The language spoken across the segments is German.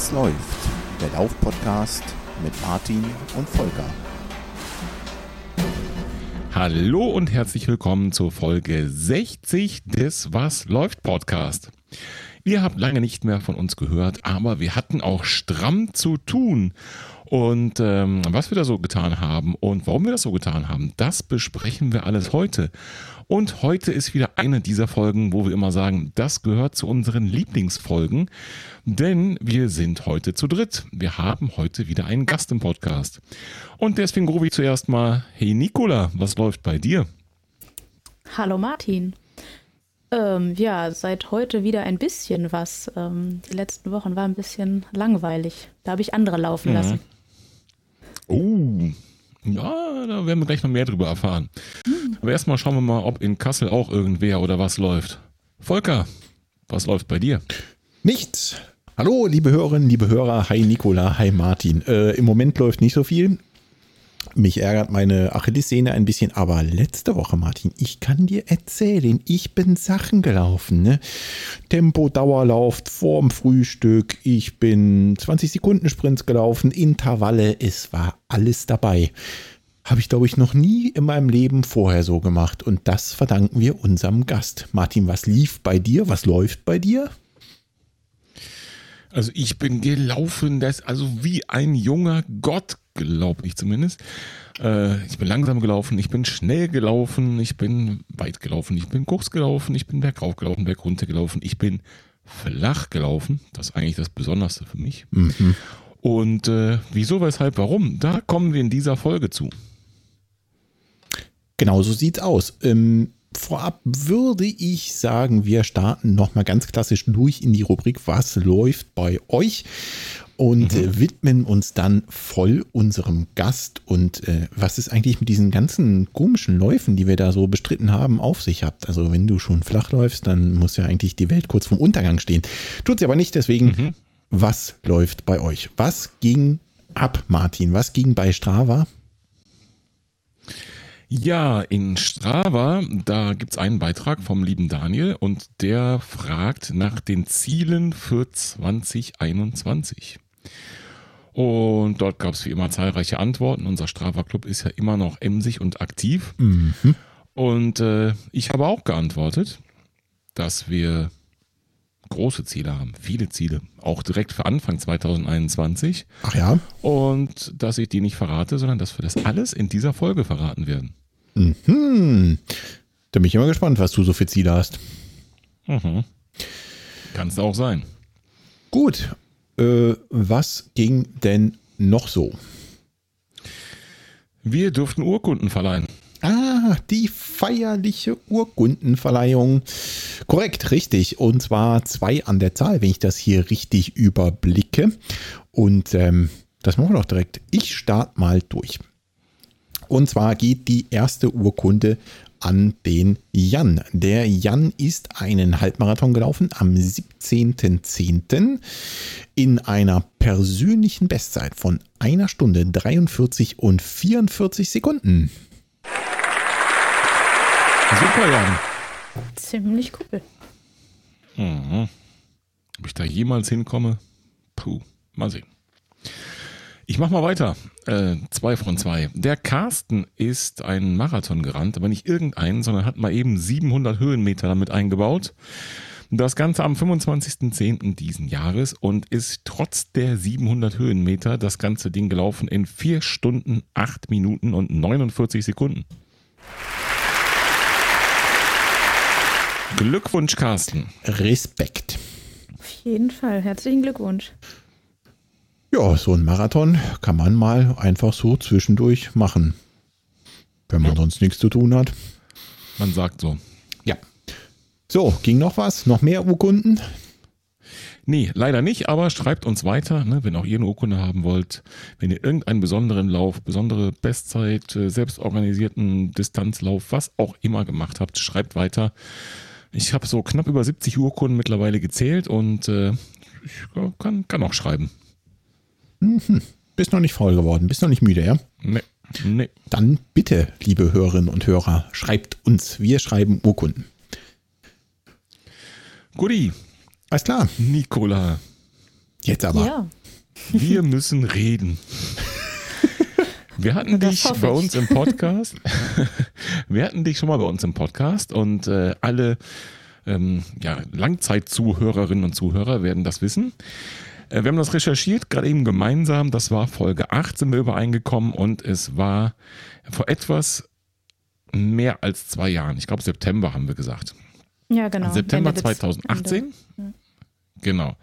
Was läuft? Der Lauf-Podcast mit Martin und Volker. Hallo und herzlich willkommen zur Folge 60 des Was läuft Podcast. Ihr habt lange nicht mehr von uns gehört, aber wir hatten auch stramm zu tun. Und ähm, was wir da so getan haben und warum wir das so getan haben, das besprechen wir alles heute. Und heute ist wieder eine dieser Folgen, wo wir immer sagen, das gehört zu unseren Lieblingsfolgen, denn wir sind heute zu dritt. Wir haben heute wieder einen Gast im Podcast. Und deswegen rufe ich zuerst mal, hey Nicola, was läuft bei dir? Hallo Martin. Ähm, ja, seit heute wieder ein bisschen was. Ähm, die letzten Wochen war ein bisschen langweilig. Da habe ich andere laufen mhm. lassen. Oh, ja, da werden wir gleich noch mehr drüber erfahren. Mhm. Aber erstmal schauen wir mal, ob in Kassel auch irgendwer oder was läuft. Volker, was läuft bei dir? Nichts. Hallo, liebe Hörerinnen, liebe Hörer. Hi Nicola, hi Martin. Äh, Im Moment läuft nicht so viel. Mich ärgert meine Achillessehne ein bisschen, aber letzte Woche, Martin, ich kann dir erzählen, ich bin Sachen gelaufen. Ne? Tempo, Dauerlauf, vorm Frühstück, ich bin 20 Sekunden Sprints gelaufen, Intervalle, es war alles dabei. Habe ich, glaube ich, noch nie in meinem Leben vorher so gemacht. Und das verdanken wir unserem Gast. Martin, was lief bei dir? Was läuft bei dir? Also ich bin gelaufen, das also wie ein junger Gott glaube ich zumindest. Äh, ich bin langsam gelaufen, ich bin schnell gelaufen, ich bin weit gelaufen, ich bin kurz gelaufen, ich bin bergauf gelaufen, bergunter gelaufen, ich bin flach gelaufen. Das ist eigentlich das Besonderste für mich. Mhm. Und äh, wieso, weshalb, warum? Da kommen wir in dieser Folge zu. Genau so sieht's aus. Ähm, vorab würde ich sagen, wir starten nochmal ganz klassisch durch in die Rubrik Was läuft bei euch? Und mhm. Äh, widmen uns dann voll unserem Gast und äh, was es eigentlich mit diesen ganzen komischen Läufen, die wir da so bestritten haben, auf sich hat. Also wenn du schon flach läufst, dann muss ja eigentlich die Welt kurz vorm Untergang stehen. Tut sie aber nicht, deswegen, mhm. was läuft bei euch? Was ging ab, Martin? Was ging bei Strava? Ja, in Strava, da gibt es einen Beitrag vom lieben Daniel und der fragt nach den Zielen für 2021. Und dort gab es wie immer zahlreiche Antworten. Unser Strava Club ist ja immer noch emsig und aktiv. Mhm. Und äh, ich habe auch geantwortet, dass wir große Ziele haben, viele Ziele, auch direkt für Anfang 2021. Ach ja. Und dass ich die nicht verrate, sondern dass wir das alles in dieser Folge verraten werden. Mhm. Da bin ich immer gespannt, was du so für Ziele hast. Mhm. Kann es auch sein. Gut, äh, was ging denn noch so? Wir durften Urkunden verleihen. Ah, die feierliche Urkundenverleihung. Korrekt, richtig. Und zwar zwei an der Zahl, wenn ich das hier richtig überblicke. Und ähm, das machen wir doch direkt. Ich starte mal durch. Und zwar geht die erste Urkunde an den Jan. Der Jan ist einen Halbmarathon gelaufen am 17.10. in einer persönlichen Bestzeit von einer Stunde 43 und 44 Sekunden. Super, Jan. Ziemlich cool. Mhm. Ob ich da jemals hinkomme? Puh, mal sehen. Ich mach mal weiter. Äh, zwei von zwei. Der Carsten ist einen Marathon gerannt, aber nicht irgendeinen, sondern hat mal eben 700 Höhenmeter damit eingebaut. Das Ganze am 25.10. diesen Jahres und ist trotz der 700 Höhenmeter das ganze Ding gelaufen in 4 Stunden, 8 Minuten und 49 Sekunden. Glückwunsch, Carsten. Respekt. Auf jeden Fall. Herzlichen Glückwunsch. Ja, so ein Marathon kann man mal einfach so zwischendurch machen, wenn man ja. sonst nichts zu tun hat. Man sagt so. Ja. So, ging noch was? Noch mehr Urkunden? Nee, leider nicht, aber schreibt uns weiter, ne, wenn auch ihr eine Urkunde haben wollt. Wenn ihr irgendeinen besonderen Lauf, besondere Bestzeit, äh, selbstorganisierten Distanzlauf, was auch immer gemacht habt, schreibt weiter. Ich habe so knapp über 70 Urkunden mittlerweile gezählt und äh, ich kann, kann auch schreiben. Mhm. Bist noch nicht faul geworden, bist noch nicht müde, ja? Nee. nee. Dann bitte, liebe Hörerinnen und Hörer, schreibt uns. Wir schreiben Urkunden. Guti. Alles klar. Nikola. Jetzt aber. Ja, Wir müssen reden. Wir hatten Das dich bei uns im Podcast. Wir hatten dich schon mal bei uns im Podcast und äh, alle ähm, ja, Langzeitzuhörerinnen und Zuhörer werden das wissen. Äh, wir haben das recherchiert, gerade eben gemeinsam. Das war Folge 8, sind wir übereingekommen und es war vor etwas mehr als zwei Jahren. Ich glaube, September haben wir gesagt. ja genau. September Ende Dez- 2018. Ende. Genau.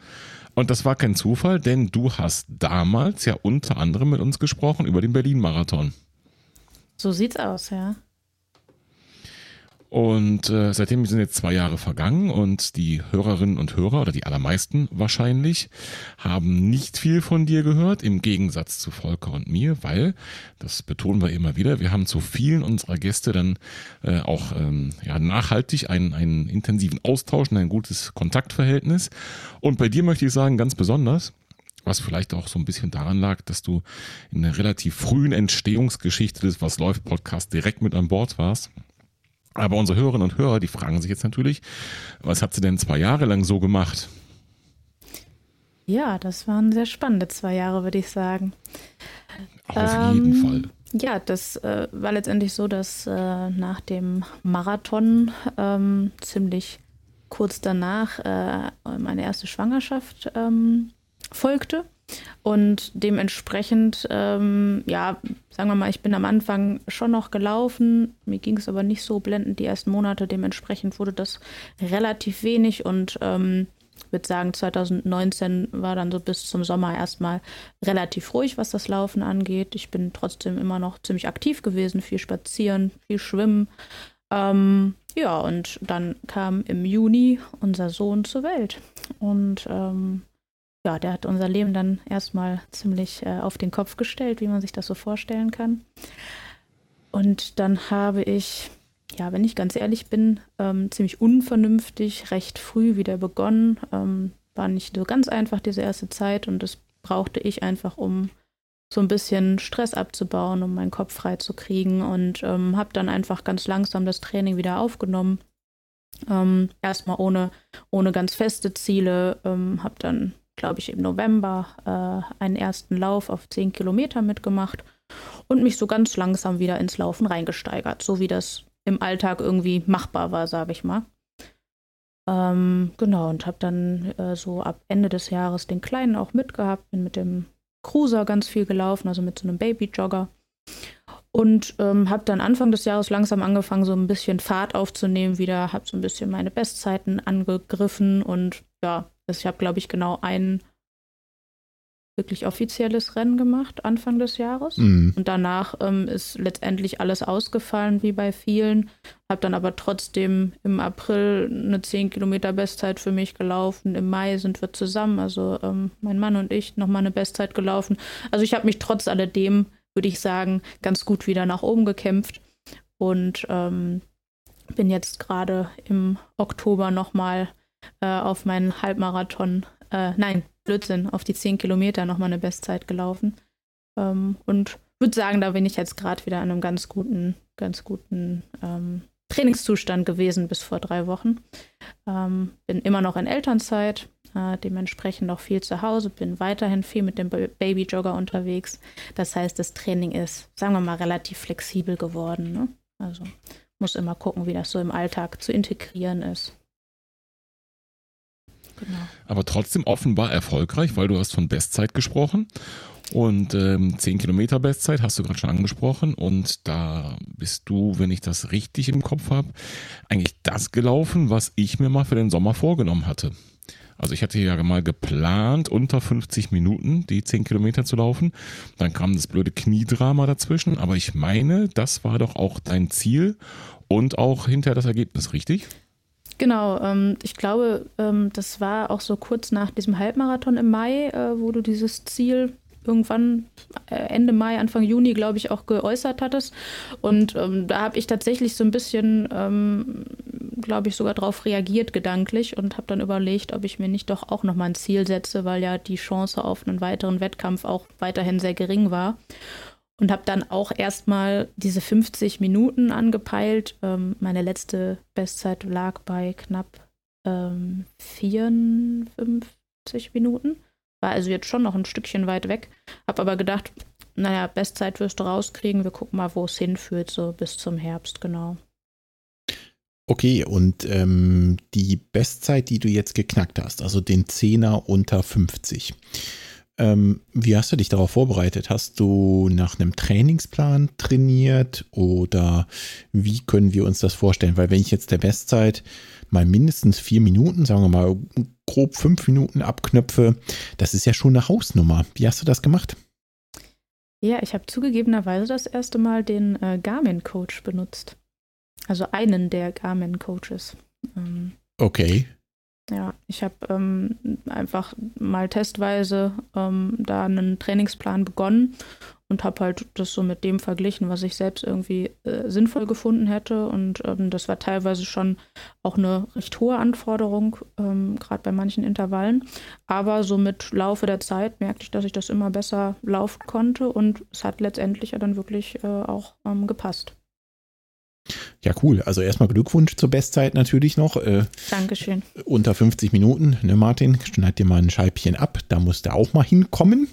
Und das war kein Zufall, denn du hast damals ja unter anderem mit uns gesprochen über den Berlin-Marathon. So sieht's aus, ja. Und äh, seitdem sind jetzt zwei Jahre vergangen und die Hörerinnen und Hörer oder die allermeisten wahrscheinlich haben nicht viel von dir gehört, im Gegensatz zu Volker und mir, weil, das betonen wir immer wieder, wir haben zu vielen unserer Gäste dann äh, auch ähm, ja, nachhaltig einen, einen intensiven Austausch und ein gutes Kontaktverhältnis. Und bei dir möchte ich sagen, ganz besonders, was vielleicht auch so ein bisschen daran lag, dass du in einer relativ frühen Entstehungsgeschichte des Was läuft Podcast direkt mit an Bord warst. Aber unsere Hörerinnen und Hörer, die fragen sich jetzt natürlich, was hat sie denn zwei Jahre lang so gemacht? Ja, das waren sehr spannende zwei Jahre, würde ich sagen. Auf Ähm, jeden Fall. Ja, das äh, war letztendlich so, dass äh, nach dem Marathon ähm, ziemlich kurz danach äh, meine erste Schwangerschaft ähm, folgte. Und dementsprechend, ähm, ja, sagen wir mal, ich bin am Anfang schon noch gelaufen. Mir ging es aber nicht so blendend die ersten Monate. Dementsprechend wurde das relativ wenig und ähm, würde sagen, 2019 war dann so bis zum Sommer erstmal relativ ruhig, was das Laufen angeht. Ich bin trotzdem immer noch ziemlich aktiv gewesen, viel spazieren, viel schwimmen. Ähm, ja, und dann kam im Juni unser Sohn zur Welt. Und ähm, ja, der hat unser Leben dann erstmal ziemlich äh, auf den Kopf gestellt, wie man sich das so vorstellen kann. Und dann habe ich, ja, wenn ich ganz ehrlich bin, ähm, ziemlich unvernünftig, recht früh wieder begonnen. Ähm, war nicht so ganz einfach diese erste Zeit und das brauchte ich einfach, um so ein bisschen Stress abzubauen, um meinen Kopf frei zu kriegen und ähm, habe dann einfach ganz langsam das Training wieder aufgenommen. Ähm, erstmal ohne, ohne ganz feste Ziele, ähm, habe dann, glaube ich, im November äh, einen ersten Lauf auf 10 Kilometer mitgemacht und mich so ganz langsam wieder ins Laufen reingesteigert, so wie das im Alltag irgendwie machbar war, sage ich mal. Ähm, genau, und habe dann äh, so ab Ende des Jahres den Kleinen auch mitgehabt, bin mit dem Cruiser ganz viel gelaufen, also mit so einem Baby-Jogger. Und ähm, habe dann Anfang des Jahres langsam angefangen, so ein bisschen Fahrt aufzunehmen wieder, habe so ein bisschen meine Bestzeiten angegriffen und ja, ich habe, glaube ich, genau ein wirklich offizielles Rennen gemacht, Anfang des Jahres. Mhm. Und danach ähm, ist letztendlich alles ausgefallen, wie bei vielen. Habe dann aber trotzdem im April eine 10 Kilometer Bestzeit für mich gelaufen. Im Mai sind wir zusammen, also ähm, mein Mann und ich, nochmal eine Bestzeit gelaufen. Also ich habe mich trotz alledem, würde ich sagen, ganz gut wieder nach oben gekämpft. Und ähm, bin jetzt gerade im Oktober nochmal äh, auf meinen Halbmarathon, äh, nein, Blödsinn, auf die 10 Kilometer nochmal eine Bestzeit gelaufen. Ähm, und würde sagen, da bin ich jetzt gerade wieder in einem ganz guten, ganz guten ähm, Trainingszustand gewesen bis vor drei Wochen. Ähm, bin immer noch in Elternzeit, äh, dementsprechend noch viel zu Hause, bin weiterhin viel mit dem Ba- Babyjogger unterwegs. Das heißt, das Training ist, sagen wir mal, relativ flexibel geworden. Ne? Also muss immer gucken, wie das so im Alltag zu integrieren ist. Genau. Aber trotzdem offenbar erfolgreich, weil du hast von Bestzeit gesprochen. Und ähm, 10 Kilometer Bestzeit hast du gerade schon angesprochen. Und da bist du, wenn ich das richtig im Kopf habe, eigentlich das gelaufen, was ich mir mal für den Sommer vorgenommen hatte. Also ich hatte ja mal geplant, unter 50 Minuten die 10 Kilometer zu laufen. Dann kam das blöde Kniedrama dazwischen. Aber ich meine, das war doch auch dein Ziel und auch hinterher das Ergebnis, richtig? Genau, ähm, ich glaube, ähm, das war auch so kurz nach diesem Halbmarathon im Mai, äh, wo du dieses Ziel irgendwann äh, Ende Mai, Anfang Juni, glaube ich, auch geäußert hattest. Und ähm, da habe ich tatsächlich so ein bisschen, ähm, glaube ich, sogar darauf reagiert gedanklich und habe dann überlegt, ob ich mir nicht doch auch nochmal ein Ziel setze, weil ja die Chance auf einen weiteren Wettkampf auch weiterhin sehr gering war. Und habe dann auch erstmal diese 50 Minuten angepeilt. Ähm, meine letzte Bestzeit lag bei knapp ähm, 54 Minuten. war also jetzt schon noch ein Stückchen weit weg. Habe aber gedacht, naja, Bestzeit wirst du rauskriegen. Wir gucken mal, wo es hinführt, so bis zum Herbst, genau. Okay, und ähm, die Bestzeit, die du jetzt geknackt hast, also den Zehner unter 50, ähm, wie hast du dich darauf vorbereitet? Hast du nach einem Trainingsplan trainiert oder wie können wir uns das vorstellen? Weil wenn ich jetzt der Bestzeit mal mindestens vier Minuten, sagen wir mal grob fünf Minuten abknöpfe, das ist ja schon eine Hausnummer. Wie hast du das gemacht? Ja, ich habe zugegebenerweise das erste Mal den äh, Garmin-Coach benutzt. Also einen der Garmin-Coaches. Ähm, okay. Ja, ich habe ähm, einfach mal testweise ähm, da einen Trainingsplan begonnen und habe halt das so mit dem verglichen, was ich selbst irgendwie äh, sinnvoll gefunden hätte. Und ähm, das war teilweise schon auch eine recht hohe Anforderung, ähm, gerade bei manchen Intervallen. Aber so mit Laufe der Zeit merkte ich, dass ich das immer besser laufen konnte und es hat letztendlich ja dann wirklich äh, auch ähm, gepasst. Ja, cool. Also erstmal Glückwunsch zur Bestzeit natürlich noch. Äh, Dankeschön. Unter 50 Minuten, ne Martin? Schneid dir mal ein Scheibchen ab. Da muss der auch mal hinkommen.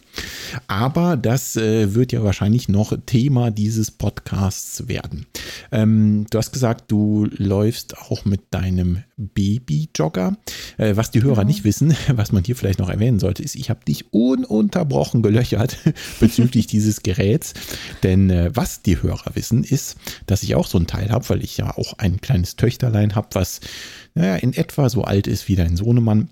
Aber das äh, wird ja wahrscheinlich noch Thema dieses Podcasts werden. Ähm, du hast gesagt, du läufst auch mit deinem Baby-Jogger. Äh, was die Hörer genau. nicht wissen, was man hier vielleicht noch erwähnen sollte, ist, ich habe dich ununterbrochen gelöchert bezüglich dieses Geräts. Denn äh, was die Hörer wissen, ist, dass ich auch so ein Teil habe, weil ich ja auch ein kleines Töchterlein habe, was naja, in etwa so alt ist wie dein Sohnemann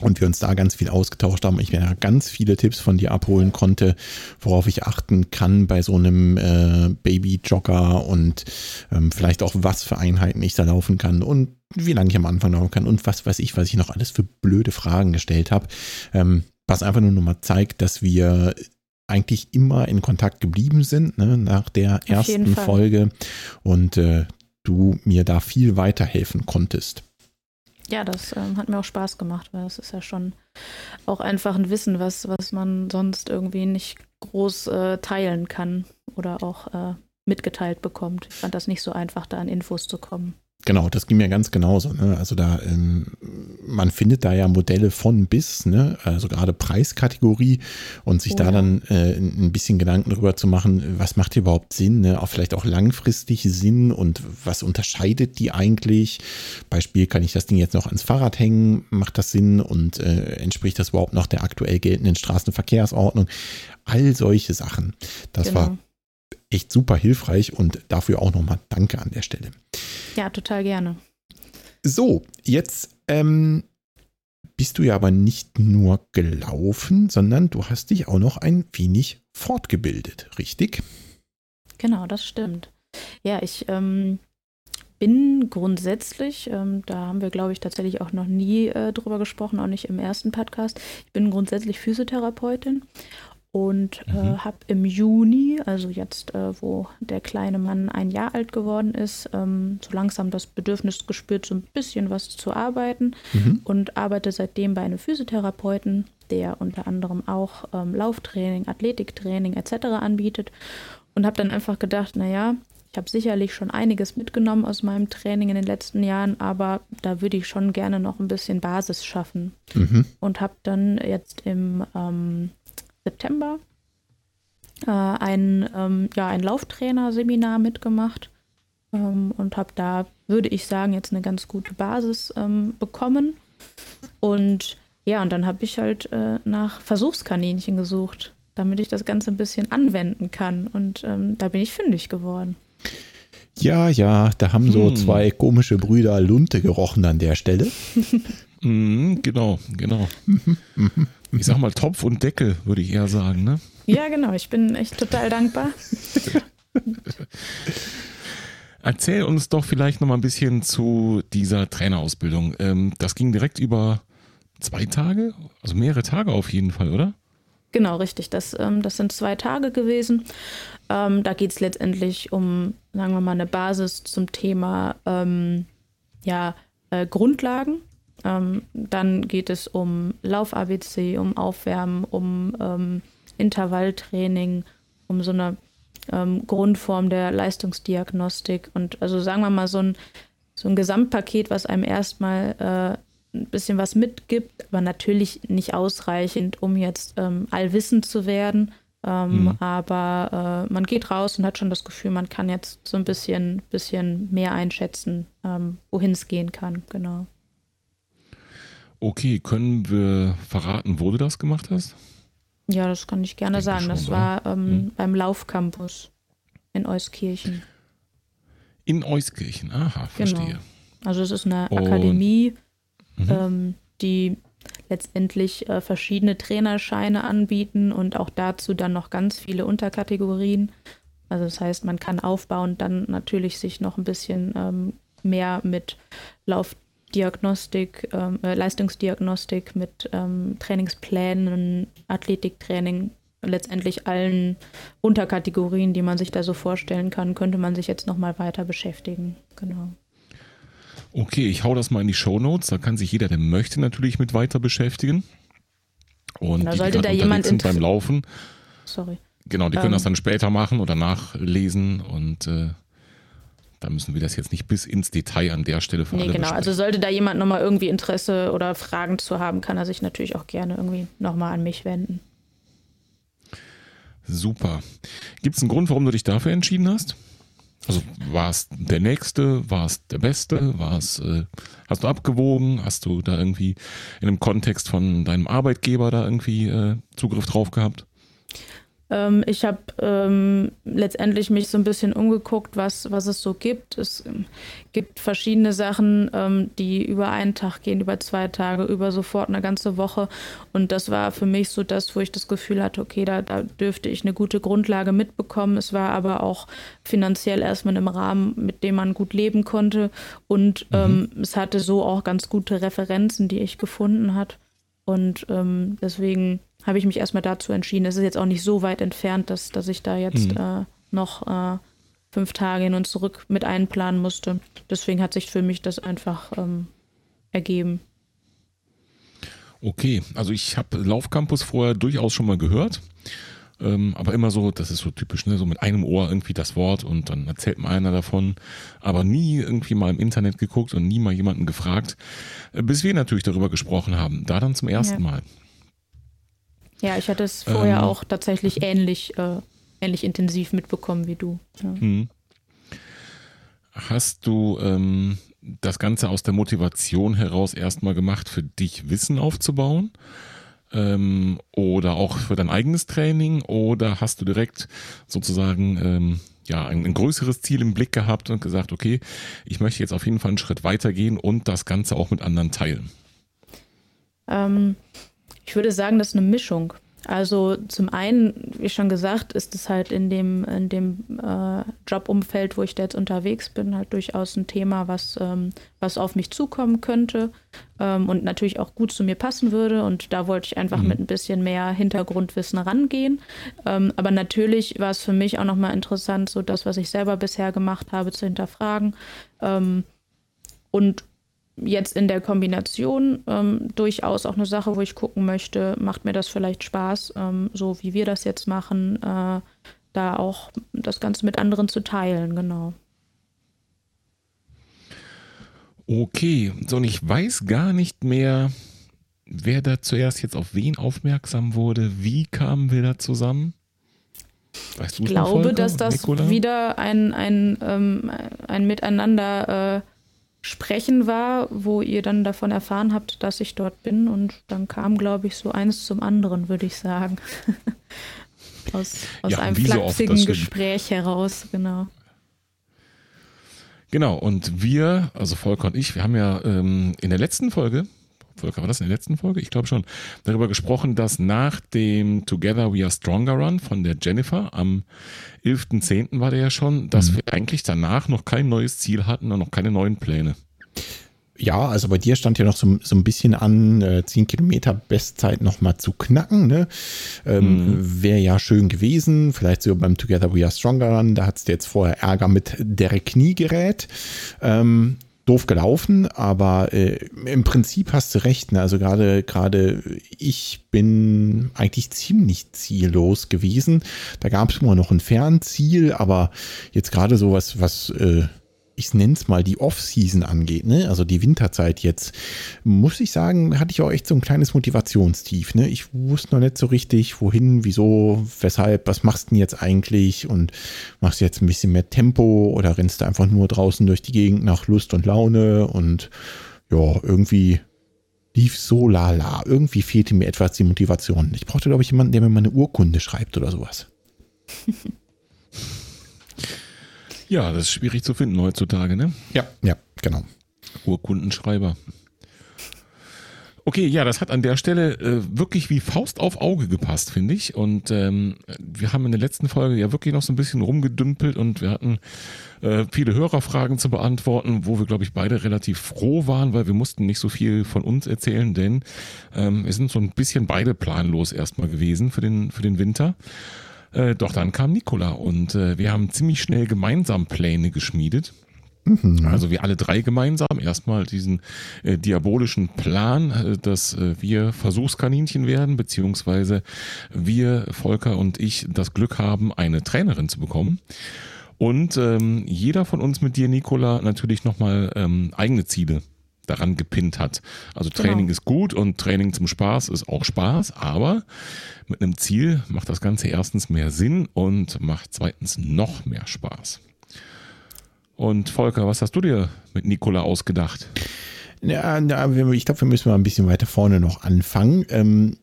und wir uns da ganz viel ausgetauscht haben. Ich mir da ganz viele Tipps von dir abholen konnte, worauf ich achten kann bei so einem äh, Baby-Jogger und ähm, vielleicht auch was für Einheiten ich da laufen kann und wie lange ich am Anfang laufen kann und was weiß ich, was ich noch alles für blöde Fragen gestellt habe. Ähm, was einfach nur nochmal zeigt, dass wir eigentlich immer in Kontakt geblieben sind ne, nach der ersten Folge und äh, du mir da viel weiterhelfen konntest. Ja, das ähm, hat mir auch Spaß gemacht, weil es ist ja schon auch einfach ein Wissen, was, was man sonst irgendwie nicht groß äh, teilen kann oder auch äh, mitgeteilt bekommt. Ich fand das nicht so einfach, da an Infos zu kommen. Genau, das ging mir ganz genauso. Ne? Also da, ähm, man findet da ja Modelle von bis, ne? also gerade Preiskategorie und sich oh, da ja. dann äh, ein bisschen Gedanken darüber zu machen, was macht überhaupt Sinn, ne? auch vielleicht auch langfristig Sinn und was unterscheidet die eigentlich? Beispiel, kann ich das Ding jetzt noch ans Fahrrad hängen? Macht das Sinn und äh, entspricht das überhaupt noch der aktuell geltenden Straßenverkehrsordnung? All solche Sachen. Das genau. war echt super hilfreich und dafür auch nochmal Danke an der Stelle. Ja, total gerne. So, jetzt ähm, bist du ja aber nicht nur gelaufen, sondern du hast dich auch noch ein wenig fortgebildet, richtig? Genau, das stimmt. Ja, ich ähm, bin grundsätzlich, ähm, da haben wir, glaube ich, tatsächlich auch noch nie äh, drüber gesprochen, auch nicht im ersten Podcast. Ich bin grundsätzlich Physiotherapeutin und äh, mhm. habe im Juni, also jetzt, äh, wo der kleine Mann ein Jahr alt geworden ist, ähm, so langsam das Bedürfnis gespürt, so ein bisschen was zu arbeiten mhm. und arbeite seitdem bei einem Physiotherapeuten, der unter anderem auch ähm, Lauftraining, Athletiktraining etc. anbietet und habe dann einfach gedacht, naja, ich habe sicherlich schon einiges mitgenommen aus meinem Training in den letzten Jahren, aber da würde ich schon gerne noch ein bisschen Basis schaffen. Mhm. Und habe dann jetzt im ähm, September äh, ein, ähm, ja, ein Lauftrainer-Seminar mitgemacht ähm, und habe da, würde ich sagen, jetzt eine ganz gute Basis ähm, bekommen. Und ja, und dann habe ich halt äh, nach Versuchskaninchen gesucht, damit ich das Ganze ein bisschen anwenden kann. Und ähm, da bin ich fündig geworden. Ja, ja, da haben so hm. zwei komische Brüder Lunte gerochen an der Stelle. mm, genau, genau. ich sag mal Topf und Deckel, würde ich eher sagen, ne? Ja, genau. Ich bin echt total dankbar. Erzähl uns doch vielleicht noch mal ein bisschen zu dieser Trainerausbildung. Ähm, das ging direkt über zwei Tage, also mehrere Tage auf jeden Fall, oder? Genau, richtig. Das, ähm, das sind zwei Tage gewesen. Ähm, da geht es letztendlich um, sagen wir mal, eine Basis zum Thema ja, äh, Grundlagen. Ähm, dann geht es um Lauf-ABC, um Aufwärmen, um ähm, Intervalltraining, um so eine ähm, Grundform der Leistungsdiagnostik und also sagen wir mal so ein, so ein Gesamtpaket, was einem erstmal äh, ein bisschen was mitgibt, aber natürlich nicht ausreichend, um jetzt ähm, allwissend zu werden. Ähm, mhm. Aber äh, man geht raus und hat schon das Gefühl, man kann jetzt so ein bisschen, bisschen mehr einschätzen, ähm, wohin es gehen kann. Genau. Okay, können wir verraten, wo du das gemacht hast? Ja, das kann ich gerne ich sagen. Schon, das war ähm, hm. beim Laufcampus in Euskirchen. In Euskirchen, aha, genau. verstehe. Genau. Also es ist eine Und, Akademie, mhm. ähm, die letztendlich äh, verschiedene Trainerscheine anbieten und auch dazu dann noch ganz viele Unterkategorien. Also das heißt, man kann aufbauen, dann natürlich sich noch ein bisschen ähm, mehr mit Laufdiagnostik, ähm, äh, Leistungsdiagnostik, mit ähm, Trainingsplänen, Athletiktraining, letztendlich allen Unterkategorien, die man sich da so vorstellen kann, könnte man sich jetzt noch mal weiter beschäftigen. Genau. Okay, ich hau das mal in die Show Notes. Da kann sich jeder, der möchte, natürlich mit weiter beschäftigen. Und da die, sollte die da jemand sind beim Laufen. Sorry. Genau, die können ähm, das dann später machen oder nachlesen und äh, da müssen wir das jetzt nicht bis ins Detail an der Stelle für nee, genau. Besprechen. Also sollte da jemand nochmal irgendwie Interesse oder Fragen zu haben, kann er sich natürlich auch gerne irgendwie nochmal an mich wenden. Super. Gibt es einen Grund, warum du dich dafür entschieden hast? Also war es der nächste, war es der beste, war es, äh, hast du abgewogen, hast du da irgendwie in einem Kontext von deinem Arbeitgeber da irgendwie äh, Zugriff drauf gehabt? Ähm, ich habe ähm, letztendlich mich so ein bisschen umgeguckt, was, was es so gibt. Es ähm, gibt verschiedene Sachen, ähm, die über einen Tag gehen, über zwei Tage, über sofort eine ganze Woche. Und das war für mich so das, wo ich das Gefühl hatte, okay, da, da dürfte ich eine gute Grundlage mitbekommen. Es war aber auch finanziell erstmal einem Rahmen, mit dem man gut leben konnte. Und mhm. Ähm, es hatte so auch ganz gute Referenzen, die ich gefunden hat. Und ähm, deswegen habe ich mich erstmal dazu entschieden. Es ist jetzt auch nicht so weit entfernt, dass, dass ich da jetzt mhm. äh, noch äh, fünf Tage hin und zurück mit einplanen musste. Deswegen hat sich für mich das einfach ähm, ergeben. Okay, also ich habe Laufcampus vorher durchaus schon mal gehört. Ähm, aber immer so, das ist so typisch, ne? so mit einem Ohr irgendwie das Wort und dann erzählt mal einer davon, aber nie irgendwie mal im Internet geguckt und nie mal jemanden gefragt, äh, bis wir natürlich darüber gesprochen haben. Da dann zum ersten ja. Mal. Ja, ich hatte es vorher ähm, auch tatsächlich ähnlich, äh, ähnlich intensiv mitbekommen wie du. Ja. Hm. Hast du ähm, das Ganze aus der Motivation heraus erstmal gemacht, für dich Wissen aufzubauen? Ähm, oder auch für dein eigenes Training? Oder hast du direkt sozusagen ähm, ja, ein, ein, größeres Ziel im Blick gehabt und gesagt, okay, ich möchte jetzt auf jeden Fall einen Schritt weitergehen und das Ganze auch mit anderen teilen? Ähm, ich würde sagen, das ist eine Mischung. Also zum einen, wie schon gesagt, ist es halt in dem, in dem äh, Jobumfeld, wo ich da jetzt unterwegs bin, halt durchaus ein Thema, was, ähm, was auf mich zukommen könnte ähm, und natürlich auch gut zu mir passen würde. Und da wollte ich einfach mhm. mit ein bisschen mehr Hintergrundwissen rangehen. Ähm, aber natürlich war es für mich auch nochmal interessant, so das, was ich selber bisher gemacht habe, zu hinterfragen. Ähm, und jetzt in der Kombination ähm, durchaus auch eine Sache, wo ich gucken möchte, macht mir das vielleicht Spaß, ähm, so wie wir das jetzt machen, äh, da auch das Ganze mit anderen zu teilen, genau. Okay, so und ich weiß gar nicht mehr, wer da zuerst jetzt auf wen aufmerksam wurde. Wie kamen wir da zusammen? Weißt ich glaube, dass das Nicola? wieder ein, ein, ähm, ein Miteinander äh, Sprechen war, wo ihr dann davon erfahren habt, dass ich dort bin. Und dann kam, glaube ich, so eins zum anderen, würde ich sagen. aus aus ja, einem flapsigen so Gespräch heraus, genau. Genau, und wir, also Volker und ich, wir haben ja ähm, in der letzten Folge, Volker, war das in der letzten Folge? Ich glaube schon, darüber gesprochen, dass nach dem Together We Are Stronger Run von der Jennifer am 11.10. war der ja schon, dass mhm. wir eigentlich danach noch kein neues Ziel hatten und noch keine neuen Pläne. Ja, also bei dir stand ja noch so, so ein bisschen an, äh, 10 Kilometer Bestzeit nochmal zu knacken. Ne? Ähm, mhm. Wäre ja schön gewesen. Vielleicht so beim Together We Are Stronger Run, da hattest du jetzt vorher Ärger mit der Kniegerät. Ähm, doof gelaufen, aber äh, im Prinzip hast du recht. Ne? Also gerade gerade ich bin eigentlich ziemlich ziellos gewesen. Da gab es immer noch ein Fernziel, aber jetzt gerade so was was äh, ich nenne es mal, die Off-Season angeht, ne? also die Winterzeit jetzt, muss ich sagen, hatte ich auch echt so ein kleines Motivationstief. Ne? Ich wusste noch nicht so richtig, wohin, wieso, weshalb, was machst du denn jetzt eigentlich und machst du jetzt ein bisschen mehr Tempo oder rennst du einfach nur draußen durch die Gegend nach Lust und Laune und ja, irgendwie lief so lala. Irgendwie fehlte mir etwas die Motivation. Ich brauchte, glaube ich, jemanden, der mir mal eine Urkunde schreibt oder sowas. Ja, das ist schwierig zu finden heutzutage, ne? Ja, ja, genau. Urkundenschreiber. Okay, ja, das hat an der Stelle äh, wirklich wie Faust auf Auge gepasst, finde ich. Und ähm, wir haben in der letzten Folge ja wirklich noch so ein bisschen rumgedümpelt und wir hatten äh, viele Hörerfragen zu beantworten, wo wir, glaube ich, beide relativ froh waren, weil wir mussten nicht so viel von uns erzählen, denn ähm, wir sind so ein bisschen beide planlos erstmal gewesen für den, für den Winter. Äh, doch dann kam Nikola und äh, wir haben ziemlich schnell gemeinsam Pläne geschmiedet. Mhm. Also wir alle drei gemeinsam erstmal diesen äh, diabolischen Plan, äh, dass äh, wir Versuchskaninchen werden, beziehungsweise wir, Volker und ich, das Glück haben, eine Trainerin zu bekommen. Und ähm, jeder von uns mit dir, Nikola, natürlich nochmal ähm, eigene Ziele daran gepinnt hat. Also Training genau. ist gut und Training zum Spaß ist auch Spaß, aber mit einem Ziel macht das Ganze erstens mehr Sinn und macht zweitens noch mehr Spaß. Und Volker, was hast du dir mit Nikola ausgedacht? Ja, ich glaube, wir müssen mal ein bisschen weiter vorne noch anfangen. Ähm,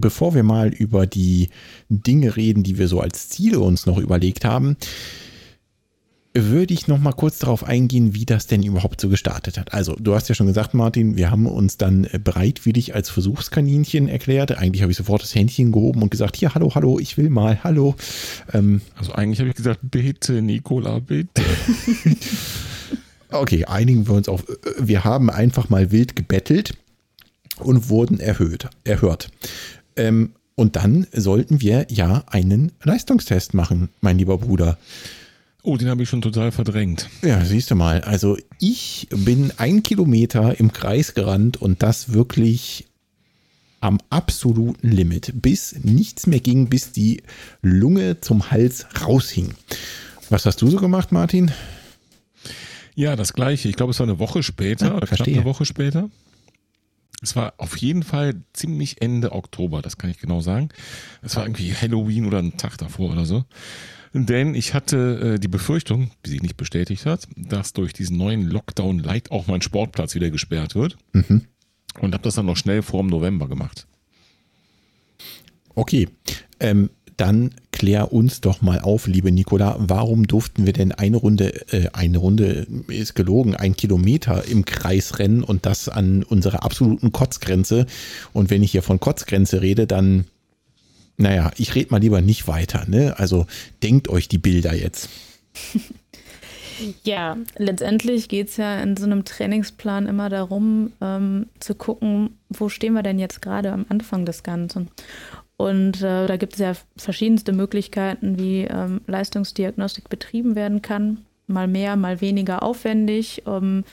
bevor wir mal über die Dinge reden, die wir so als Ziele uns noch überlegt haben, würde ich noch mal kurz darauf eingehen, wie das denn überhaupt so gestartet hat. Also, du hast ja schon gesagt, Martin, wir haben uns dann bereitwillig als Versuchskaninchen erklärt. Eigentlich habe ich sofort das Händchen gehoben und gesagt, hier, hallo, hallo, ich will mal, hallo. Ähm, also eigentlich habe ich gesagt, bitte, Nicola, bitte. okay, einigen wir uns auf, wir haben einfach mal wild gebettelt und wurden erhöht, erhört. Ähm, und dann sollten wir ja einen Leistungstest machen, mein lieber Bruder. Oh, den habe ich schon total verdrängt. Ja, siehst du mal. Also ich bin ein Kilometer im Kreis gerannt und das wirklich am absoluten Limit, bis nichts mehr ging, bis die Lunge zum Hals raushing. Was hast du so gemacht, Martin? Ja, das gleiche. Ich glaube, es war eine Woche später, ja, knapp eine Woche später. Es war auf jeden Fall ziemlich Ende Oktober, das kann ich genau sagen. Es war irgendwie Halloween oder ein Tag davor oder so. Denn ich hatte äh, die Befürchtung, die sich nicht bestätigt hat, dass durch diesen neuen Lockdown Light auch mein Sportplatz wieder gesperrt wird. Mhm. Und habe das dann noch schnell vor dem November gemacht. Okay. Ähm, dann klär uns doch mal auf, liebe Nicola, warum durften wir denn eine Runde, äh, eine Runde ist gelogen, ein Kilometer im Kreis rennen und das an unserer absoluten Kotzgrenze? Und wenn ich hier von Kotzgrenze rede, dann naja, ich rede mal lieber nicht weiter. Ne? Also denkt euch die Bilder jetzt. Ja, letztendlich geht es ja in so einem Trainingsplan immer darum, ähm, zu gucken, wo stehen wir denn jetzt gerade am Anfang des Ganzen. Und äh, da gibt es ja verschiedenste Möglichkeiten, wie ähm, Leistungsdiagnostik betrieben werden kann. Mal mehr, mal weniger aufwendig. Ähm,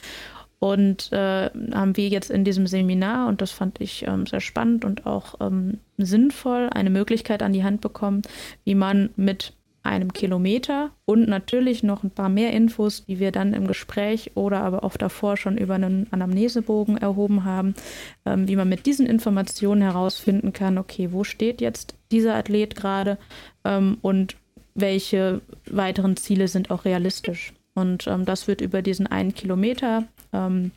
und äh, haben wir jetzt in diesem Seminar, und das fand ich ähm, sehr spannend und auch ähm, sinnvoll, eine Möglichkeit an die Hand bekommen, wie man mit einem Kilometer und natürlich noch ein paar mehr Infos, die wir dann im Gespräch oder aber auch davor schon über einen Anamnesebogen erhoben haben, ähm, wie man mit diesen Informationen herausfinden kann, okay, wo steht jetzt dieser Athlet gerade ähm, und welche weiteren Ziele sind auch realistisch. Und ähm, das wird über diesen einen Kilometer ähm,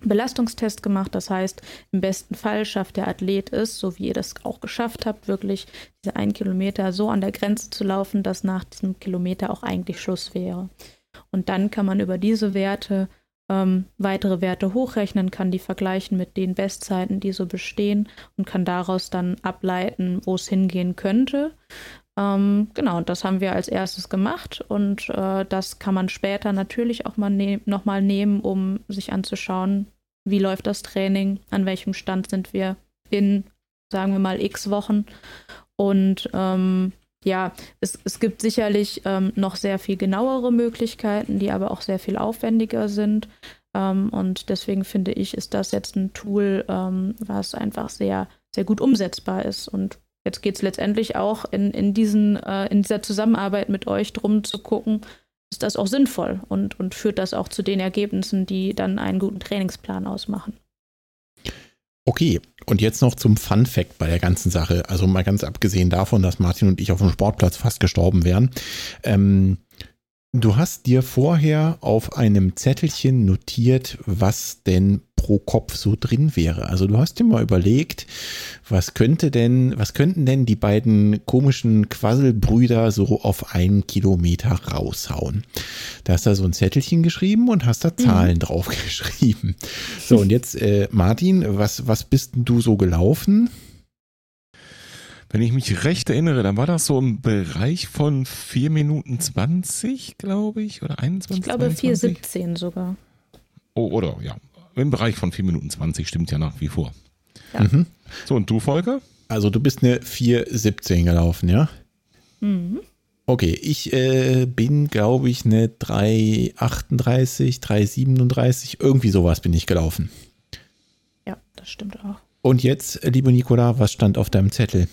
Belastungstest gemacht. Das heißt, im besten Fall schafft der Athlet es, so wie ihr das auch geschafft habt, wirklich diese einen Kilometer so an der Grenze zu laufen, dass nach diesem Kilometer auch eigentlich Schluss wäre. Und dann kann man über diese Werte ähm, weitere Werte hochrechnen, kann die vergleichen mit den Bestzeiten, die so bestehen und kann daraus dann ableiten, wo es hingehen könnte. Ähm, genau, das haben wir als erstes gemacht und äh, das kann man später natürlich auch mal ne nochmal nehmen, um sich anzuschauen, wie läuft das Training, an welchem Stand sind wir in, sagen wir mal, x Wochen. Und ähm, ja, es, es gibt sicherlich ähm, noch sehr viel genauere Möglichkeiten, die aber auch sehr viel aufwendiger sind. Ähm, und deswegen finde ich, ist das jetzt ein Tool, ähm, was einfach sehr, sehr gut umsetzbar ist und Jetzt geht es letztendlich auch in, in, diesen, äh, in dieser Zusammenarbeit mit euch darum zu gucken, ist das auch sinnvoll und, und führt das auch zu den Ergebnissen, die dann einen guten Trainingsplan ausmachen. Okay, und jetzt noch zum Fun Fact bei der ganzen Sache. Also mal ganz abgesehen davon, dass Martin und ich auf dem Sportplatz fast gestorben wären. Ähm, Du hast dir vorher auf einem Zettelchen notiert, was denn pro Kopf so drin wäre. Also du hast dir mal überlegt, was könnte denn, was könnten denn die beiden komischen Quasselbrüder so auf einen Kilometer raushauen? Da hast du so ein Zettelchen geschrieben und hast da mhm. Zahlen mhm. drauf geschrieben. So, und jetzt, äh, Martin, was, was bist denn du so gelaufen? Wenn ich mich recht erinnere, dann war das so im Bereich von 4 Minuten 20, glaube ich, oder 21. Ich glaube 4,17 sogar. Oh, oder ja, im Bereich von 4 Minuten 20 stimmt ja nach wie vor. Ja. Mhm. So, und du, Volker? Also du bist eine 4,17 gelaufen, ja? Mhm. Okay, ich äh, bin, glaube ich, eine 3,38, 3,37, irgendwie sowas bin ich gelaufen. Ja, das stimmt auch. Und jetzt, liebe Nicola, was stand auf deinem Zettel?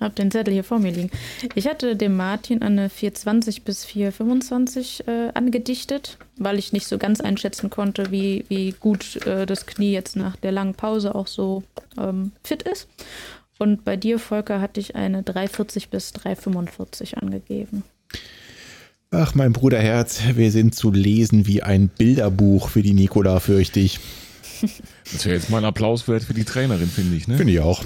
Habe den Zettel hier vor mir liegen. Ich hatte dem Martin eine 420 bis 425 äh, angedichtet, weil ich nicht so ganz einschätzen konnte, wie, wie gut äh, das Knie jetzt nach der langen Pause auch so ähm, fit ist. Und bei dir, Volker, hatte ich eine 340 bis 345 angegeben. Ach, mein Bruderherz, wir sind zu lesen wie ein Bilderbuch für die Nikola, fürchte ich. Das wäre jetzt mal ein Applaus wert für die Trainerin, finde ich. Ne? Finde ich auch.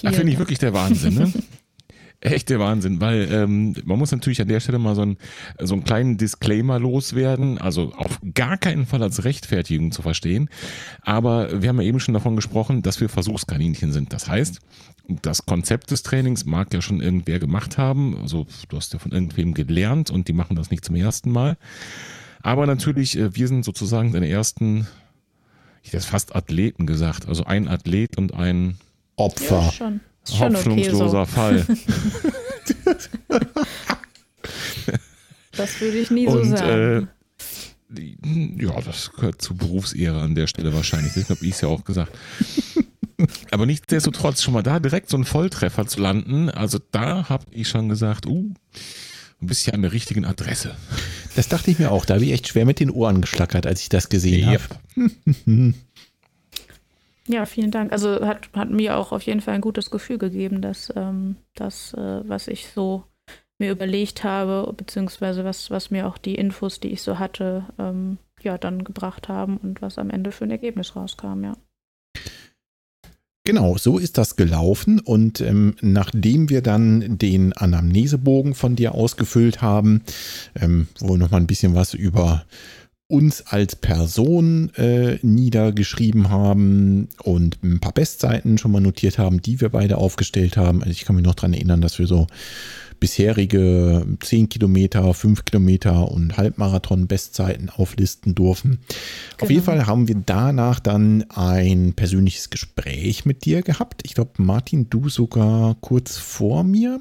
Finde ich wirklich der Wahnsinn, ne? Echt der Wahnsinn, weil ähm, man muss natürlich an der Stelle mal so, ein, so einen kleinen Disclaimer loswerden, also auf gar keinen Fall als Rechtfertigung zu verstehen. Aber wir haben ja eben schon davon gesprochen, dass wir Versuchskaninchen sind. Das heißt, das Konzept des Trainings mag ja schon irgendwer gemacht haben. Also du hast ja von irgendwem gelernt und die machen das nicht zum ersten Mal. Aber natürlich, äh, wir sind sozusagen deine ersten, ich hätte fast Athleten gesagt, also ein Athlet und ein Opfer. Ja, schon. Hoffnungsloser okay, so. Fall. das würde ich nie so Und, sagen. Äh, ja, das gehört zur Berufsehre an der Stelle wahrscheinlich. Das habe ich es ja auch gesagt. Aber nichtsdestotrotz schon mal da direkt so einen Volltreffer zu landen, also da habe ich schon gesagt, uh, du bist ja an der richtigen Adresse. Das dachte ich mir auch. Da habe ich echt schwer mit den Ohren geschlackert, als ich das gesehen yep. habe. Ja, vielen Dank. Also hat, hat mir auch auf jeden Fall ein gutes Gefühl gegeben, dass ähm, das, äh, was ich so mir überlegt habe, beziehungsweise was, was mir auch die Infos, die ich so hatte, ähm, ja, dann gebracht haben und was am Ende für ein Ergebnis rauskam, ja. Genau, so ist das gelaufen. Und ähm, nachdem wir dann den Anamnesebogen von dir ausgefüllt haben, ähm, wo wir nochmal ein bisschen was über uns als Person äh, niedergeschrieben haben und ein paar Bestseiten schon mal notiert haben, die wir beide aufgestellt haben. Also ich kann mich noch daran erinnern, dass wir so bisherige 10 Kilometer, 5 Kilometer und Halbmarathon-Bestzeiten auflisten durften. Genau. Auf jeden. Fall haben wir danach dann ein persönliches Gespräch mit dir gehabt. Ich glaube, Martin, du sogar kurz vor mir.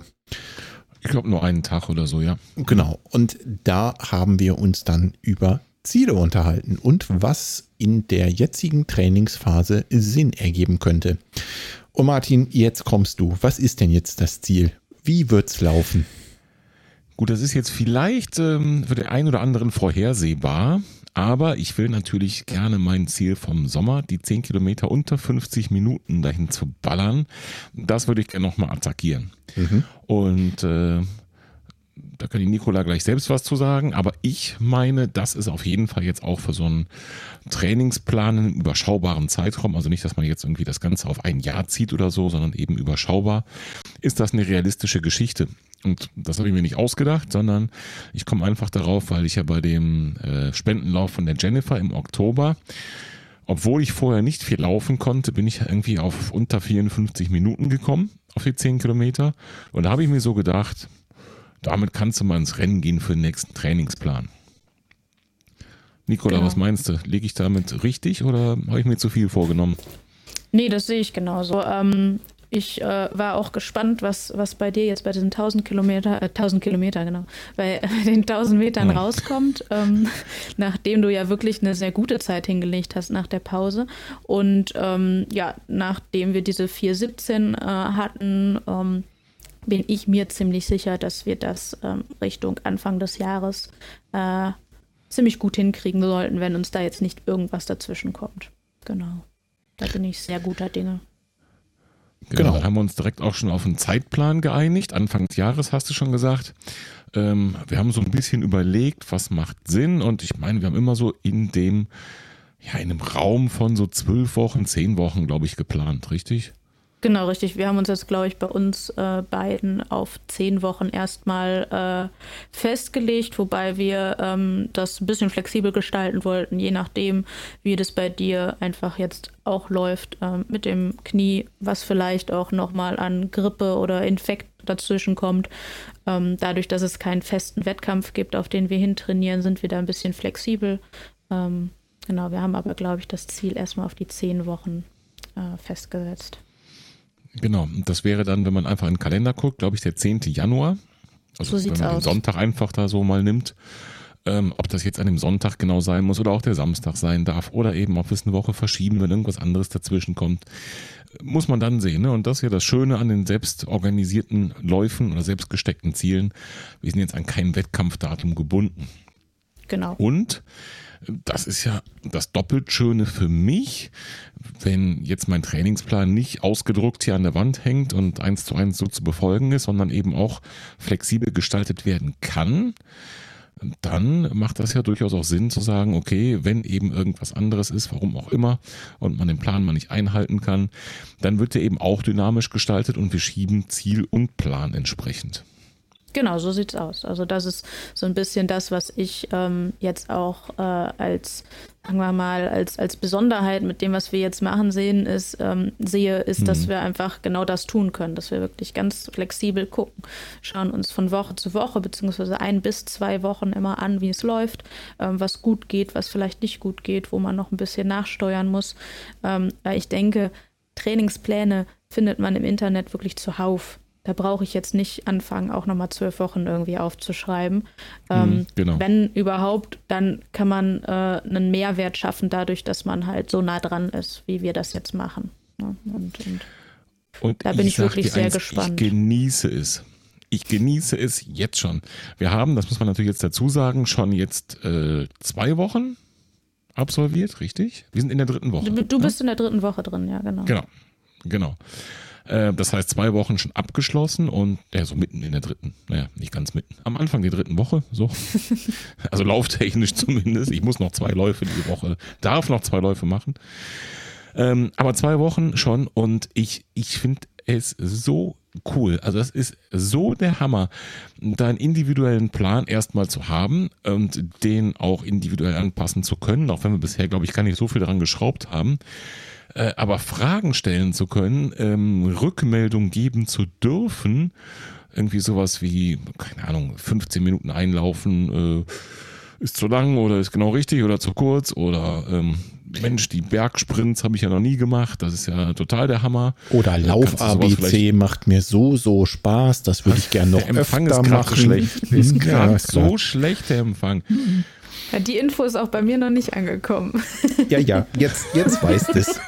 Ich glaube nur einen Tag oder so, ja. Genau. Und da haben wir uns dann über Ziele unterhalten und was in der jetzigen Trainingsphase Sinn ergeben könnte. Und Martin, jetzt kommst du. Was ist denn jetzt das Ziel? Wie wird's laufen? Gut, das ist jetzt vielleicht ähm, für den einen oder anderen vorhersehbar, aber ich will natürlich gerne mein Ziel vom Sommer, die 10 Kilometer unter 50 Minuten dahin zu ballern, das würde ich gerne nochmal attackieren. Mhm. Und äh, da kann die Nikola gleich selbst was zu sagen, aber ich meine, das ist auf jeden Fall jetzt auch für so einen Trainingsplan einen überschaubaren Zeitraum, also nicht, dass man jetzt irgendwie das Ganze auf ein Jahr zieht oder so, sondern eben überschaubar, ist das eine realistische Geschichte. Und das habe ich mir nicht ausgedacht, sondern ich komme einfach darauf, weil ich ja bei dem äh, Spendenlauf von der Jennifer im Oktober obwohl ich vorher nicht viel laufen konnte, bin ich irgendwie auf unter 54 Minuten gekommen, auf die 10 Kilometer. Und da habe ich mir so gedacht, damit kannst du mal ins Rennen gehen für den nächsten Trainingsplan. Nicola, genau. was meinst du? Liege ich damit richtig oder habe ich mir zu viel vorgenommen? Nee, das sehe ich genauso. Ähm, ich äh, war auch gespannt, was, was bei dir jetzt bei diesen 1000 Kilometer, äh, 1000 Kilometer, genau, bei, bei den 1000 Metern ja. rauskommt, ähm, nachdem du ja wirklich eine sehr gute Zeit hingelegt hast nach der Pause. Und ähm, ja, nachdem wir diese 417 äh, hatten, ähm, bin ich mir ziemlich sicher, dass wir das ähm, Richtung Anfang des Jahres äh, ziemlich gut hinkriegen sollten, wenn uns da jetzt nicht irgendwas dazwischen kommt. Genau. Da bin ich sehr guter Dinge. Genau, genau. Da haben wir uns direkt auch schon auf einen Zeitplan geeinigt. Anfang des Jahres hast du schon gesagt. Ähm, wir haben so ein bisschen überlegt, was macht Sinn. Und ich meine, wir haben immer so in dem, ja, in einem Raum von so zwölf Wochen, zehn Wochen, glaube ich, geplant, richtig? Genau, richtig. Wir haben uns jetzt, glaube ich, bei uns äh, beiden auf zehn Wochen erstmal äh, festgelegt, wobei wir ähm, das ein bisschen flexibel gestalten wollten, je nachdem, wie das bei dir einfach jetzt auch läuft ähm, mit dem Knie, was vielleicht auch nochmal an Grippe oder Infekt dazwischen kommt. Ähm, dadurch, dass es keinen festen Wettkampf gibt, auf den wir hintrainieren, sind wir da ein bisschen flexibel. Ähm, genau, wir haben aber, glaube ich, das Ziel erstmal auf die zehn Wochen äh, festgesetzt. Genau, das wäre dann, wenn man einfach in den Kalender guckt, glaube ich, der 10. Januar. Also so wenn man aus. den Sonntag einfach da so mal nimmt. Ähm, ob das jetzt an dem Sonntag genau sein muss oder auch der Samstag sein darf oder eben, ob es eine Woche verschieben, wenn irgendwas anderes dazwischen kommt, muss man dann sehen. Ne? Und das ist ja das Schöne an den selbst organisierten Läufen oder selbst gesteckten Zielen. Wir sind jetzt an kein Wettkampfdatum gebunden. Genau. Und das ist ja das doppelt Schöne für mich, wenn jetzt mein Trainingsplan nicht ausgedruckt hier an der Wand hängt und eins zu eins so zu befolgen ist, sondern eben auch flexibel gestaltet werden kann, dann macht das ja durchaus auch Sinn zu sagen, okay, wenn eben irgendwas anderes ist, warum auch immer, und man den Plan mal nicht einhalten kann, dann wird der eben auch dynamisch gestaltet und wir schieben Ziel und Plan entsprechend. Genau, so sieht's aus. Also das ist so ein bisschen das, was ich ähm, jetzt auch äh, als, sagen wir mal, als, als Besonderheit mit dem, was wir jetzt machen, sehen, ist, ähm, sehe, ist, mhm. dass wir einfach genau das tun können, dass wir wirklich ganz flexibel gucken, schauen uns von Woche zu Woche, beziehungsweise ein bis zwei Wochen immer an, wie es läuft, ähm, was gut geht, was vielleicht nicht gut geht, wo man noch ein bisschen nachsteuern muss. Ähm, weil ich denke, Trainingspläne findet man im Internet wirklich zuhauf. Da brauche ich jetzt nicht anfangen, auch nochmal zwölf Wochen irgendwie aufzuschreiben. Ähm, mhm, genau. Wenn überhaupt, dann kann man äh, einen Mehrwert schaffen dadurch, dass man halt so nah dran ist, wie wir das jetzt machen. Und, und, und, da bin ich, ich wirklich sehr eins, gespannt. Ich genieße es. Ich genieße es jetzt schon. Wir haben, das muss man natürlich jetzt dazu sagen, schon jetzt äh, zwei Wochen absolviert, richtig? Wir sind in der dritten Woche. Du, du bist ja? in der dritten Woche drin, ja, genau. Genau, genau. Äh, das heißt, zwei Wochen schon abgeschlossen und ja, so mitten in der dritten, naja, nicht ganz mitten, am Anfang der dritten Woche, so. also lauftechnisch zumindest. Ich muss noch zwei Läufe die Woche, darf noch zwei Läufe machen. Ähm, aber zwei Wochen schon und ich, ich finde es so cool. Also das ist so der Hammer, deinen individuellen Plan erstmal zu haben und den auch individuell anpassen zu können, auch wenn wir bisher, glaube ich, gar nicht so viel daran geschraubt haben. Äh, aber Fragen stellen zu können, ähm, Rückmeldung geben zu dürfen, irgendwie sowas wie, keine Ahnung, 15 Minuten einlaufen, äh, ist zu lang oder ist genau richtig oder zu kurz oder ähm, Mensch, die Bergsprints habe ich ja noch nie gemacht, das ist ja total der Hammer. Oder Lauf ABC macht mir so so Spaß, das würde ich gerne noch der Empfang öfter ist machen. schlecht, ist gerade ja, so schlecht der Empfang. Ja, die Info ist auch bei mir noch nicht angekommen. Ja, ja, jetzt, jetzt weißt es.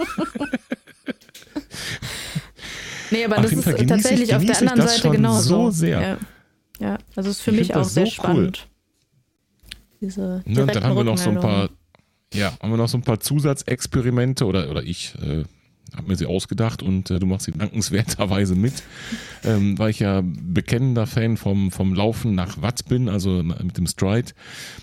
Nee, aber das ist tatsächlich auf der anderen Seite genauso. So sehr. Ja. ja, also ist für ich mich auch sehr so spannend. Cool. Diese ja, dann haben wir noch so ein paar, ja, haben wir noch so ein paar Zusatzexperimente oder, oder ich äh, habe mir sie ausgedacht und äh, du machst sie dankenswerterweise mit, ähm, weil ich ja bekennender Fan vom, vom Laufen nach Watt bin, also mit dem Stride,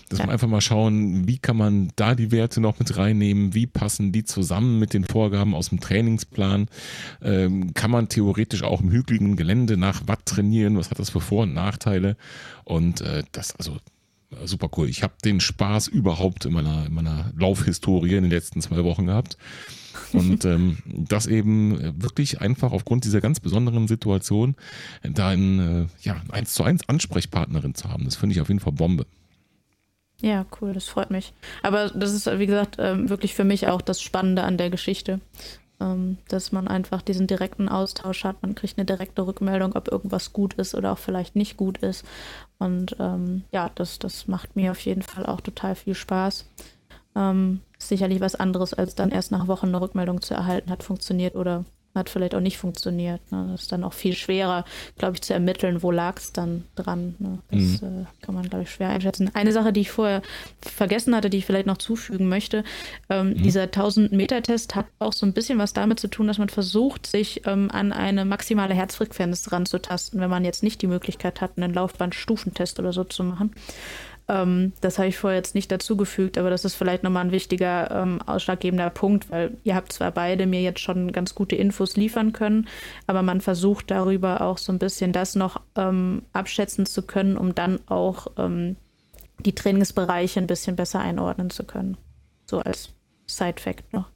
dass ja. man einfach mal schauen, wie kann man da die Werte noch mit reinnehmen, wie passen die zusammen mit den Vorgaben aus dem Trainingsplan, ähm, kann man theoretisch auch im hügeligen Gelände nach Watt trainieren, was hat das für Vor- und Nachteile und äh, das, also super cool. Ich habe den Spaß überhaupt in meiner, in meiner Laufhistorie in den letzten zwei Wochen gehabt. Und ähm, das eben wirklich einfach aufgrund dieser ganz besonderen Situation da ein, äh, ja, eins zu eins Ansprechpartnerin zu haben. Das finde ich auf jeden Fall Bombe. Ja, cool, das freut mich. Aber das ist, wie gesagt, ähm, wirklich für mich auch das Spannende an der Geschichte. Ähm, dass man einfach diesen direkten Austausch hat. Man kriegt eine direkte Rückmeldung, ob irgendwas gut ist oder auch vielleicht nicht gut ist. Und ähm, ja, das, das macht mir auf jeden Fall auch total viel Spaß. Ähm, sicherlich was anderes, als dann erst nach Wochen eine Rückmeldung zu erhalten, hat funktioniert oder hat vielleicht auch nicht funktioniert. Ne? Das ist dann auch viel schwerer, glaube ich, zu ermitteln, wo lag es dann dran. Ne? Das mhm. äh, kann man, glaube ich, schwer einschätzen. Eine Sache, die ich vorher vergessen hatte, die ich vielleicht noch zufügen möchte, ähm, mhm. dieser 1000-Meter-Test hat auch so ein bisschen was damit zu tun, dass man versucht, sich ähm, an eine maximale Herzfrequenz ranzutasten, wenn man jetzt nicht die Möglichkeit hat, einen Laufband-Stufentest oder so zu machen. Ähm, das habe ich vorher jetzt nicht dazugefügt, aber das ist vielleicht nochmal ein wichtiger ähm, ausschlaggebender Punkt, weil ihr habt zwar beide mir jetzt schon ganz gute Infos liefern können, aber man versucht darüber auch so ein bisschen das noch ähm, abschätzen zu können, um dann auch ähm, die Trainingsbereiche ein bisschen besser einordnen zu können. So als Side-Fact noch.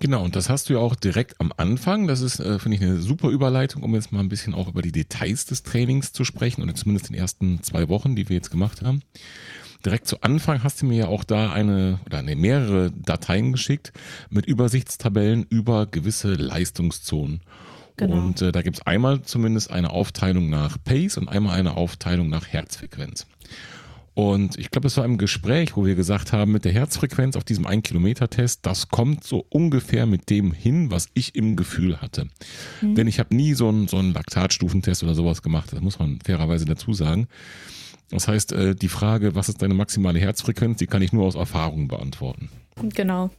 Genau, und das hast du ja auch direkt am Anfang. Das ist, äh, finde ich, eine super Überleitung, um jetzt mal ein bisschen auch über die Details des Trainings zu sprechen oder zumindest den ersten zwei Wochen, die wir jetzt gemacht haben. Direkt zu Anfang hast du mir ja auch da eine oder eine mehrere Dateien geschickt mit Übersichtstabellen über gewisse Leistungszonen. Genau. Und äh, da gibt es einmal zumindest eine Aufteilung nach Pace und einmal eine Aufteilung nach Herzfrequenz. Und ich glaube, es war im Gespräch, wo wir gesagt haben, mit der Herzfrequenz auf diesem 1-Kilometer-Test, das kommt so ungefähr mit dem hin, was ich im Gefühl hatte. Mhm. Denn ich habe nie so einen, so einen Laktatstufentest oder sowas gemacht. Das muss man fairerweise dazu sagen. Das heißt, äh, die Frage, was ist deine maximale Herzfrequenz, die kann ich nur aus Erfahrung beantworten. Genau.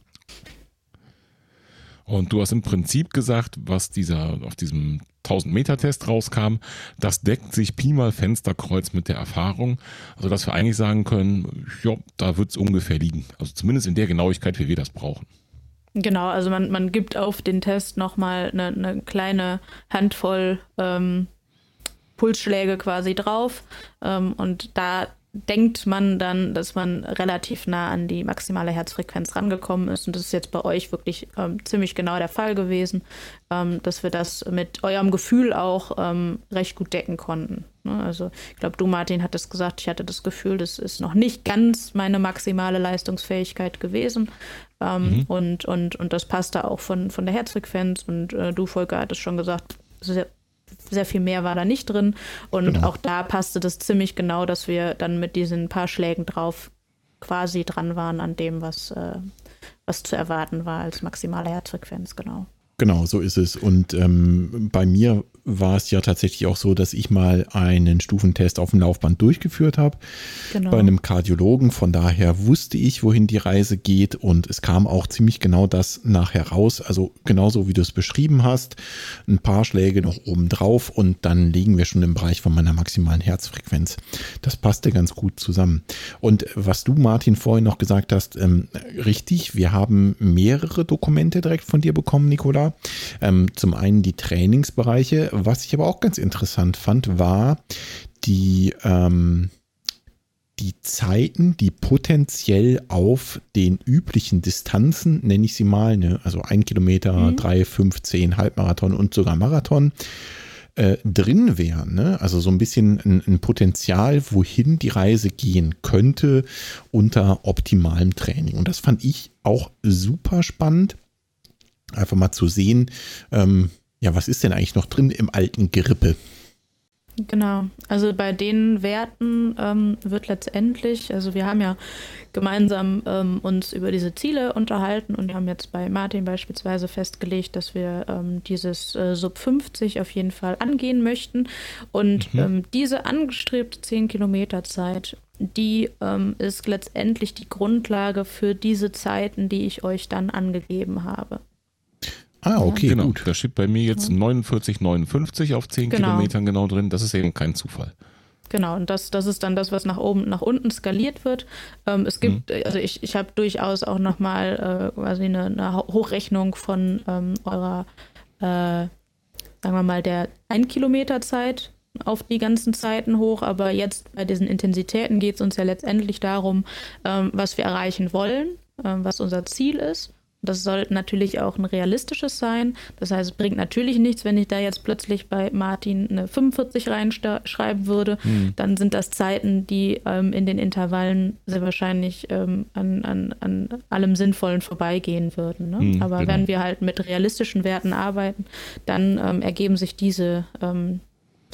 Und du hast im Prinzip gesagt, was dieser auf diesem 1000 Meter Test rauskam, das deckt sich Pi mal Fensterkreuz mit der Erfahrung, also dass wir eigentlich sagen können, ja, da wird es ungefähr liegen. Also zumindest in der Genauigkeit, wie wir das brauchen. Genau, also man, man gibt auf den Test nochmal eine, eine kleine Handvoll ähm, Pulsschläge quasi drauf ähm, und da denkt man dann, dass man relativ nah an die maximale Herzfrequenz rangekommen ist. Und das ist jetzt bei euch wirklich ähm, ziemlich genau der Fall gewesen, ähm, dass wir das mit eurem Gefühl auch ähm, recht gut decken konnten. Ne? Also ich glaube, du, Martin, hattest gesagt, ich hatte das Gefühl, das ist noch nicht ganz meine maximale Leistungsfähigkeit gewesen. Ähm, mhm. und, und, und das passte auch von, von der Herzfrequenz. Und äh, du, Volker, hattest schon gesagt, sehr, viel mehr war da nicht drin. Und genau. auch da passte das ziemlich genau, dass wir dann mit diesen paar Schlägen drauf quasi dran waren an dem, was, äh, was zu erwarten war als maximale Herzfrequenz, genau. Genau, so ist es. Und ähm, bei mir war es ja tatsächlich auch so, dass ich mal einen Stufentest auf dem Laufband durchgeführt habe genau. bei einem Kardiologen. Von daher wusste ich, wohin die Reise geht und es kam auch ziemlich genau das nachher raus. Also genauso wie du es beschrieben hast, ein paar Schläge noch oben drauf und dann liegen wir schon im Bereich von meiner maximalen Herzfrequenz. Das passte ganz gut zusammen. Und was du, Martin, vorhin noch gesagt hast, ähm, richtig, wir haben mehrere Dokumente direkt von dir bekommen, Nicola. Ähm, zum einen die Trainingsbereiche, was ich aber auch ganz interessant fand, war die, ähm, die Zeiten, die potenziell auf den üblichen Distanzen, nenne ich sie mal, ne, also ein Kilometer, mhm. drei, fünf, zehn, Halbmarathon und sogar Marathon, äh, drin wären. Ne? Also so ein bisschen ein, ein, Potenzial, wohin die Reise gehen könnte unter optimalem Training. Und das fand ich auch super spannend, einfach mal zu sehen, ähm, ja, was ist denn eigentlich noch drin im alten Gerippe? Genau, also bei den Werten ähm, wird letztendlich, also wir haben ja gemeinsam ähm, uns über diese Ziele unterhalten und wir haben jetzt bei Martin beispielsweise festgelegt, dass wir ähm, dieses äh, Sub 50 auf jeden Fall angehen möchten. Und mhm. Ähm, diese angestrebte 10 Kilometer Zeit, die ähm, ist letztendlich die Grundlage für diese Zeiten, die ich euch dann angegeben habe. Ah, okay, genau. gut. Da steht bei mir jetzt 49,59 auf 10 genau. Kilometern genau drin. Das ist eben kein Zufall. Genau, und das, das ist dann das, was nach oben, nach unten skaliert wird. Ähm, es gibt, mhm. also ich, ich habe durchaus auch nochmal äh, quasi eine, eine, Hochrechnung von ähm, eurer, äh, sagen wir mal, der 1 Kilometer Zeit auf die ganzen Zeiten hoch, aber jetzt bei diesen Intensitäten geht es uns ja letztendlich darum, ähm, was wir erreichen wollen, ähm, was unser Ziel ist. Das sollte natürlich auch ein realistisches sein. Das heißt, es bringt natürlich nichts, wenn ich da jetzt plötzlich bei Martin eine 45 reinschreiben würde. Mhm. Dann sind das Zeiten, die ähm, in den Intervallen sehr wahrscheinlich ähm, an, an, an allem Sinnvollen vorbeigehen würden. Ne? Mhm, Aber genau. wenn wir halt mit realistischen Werten arbeiten, dann ähm, ergeben sich diese, ähm,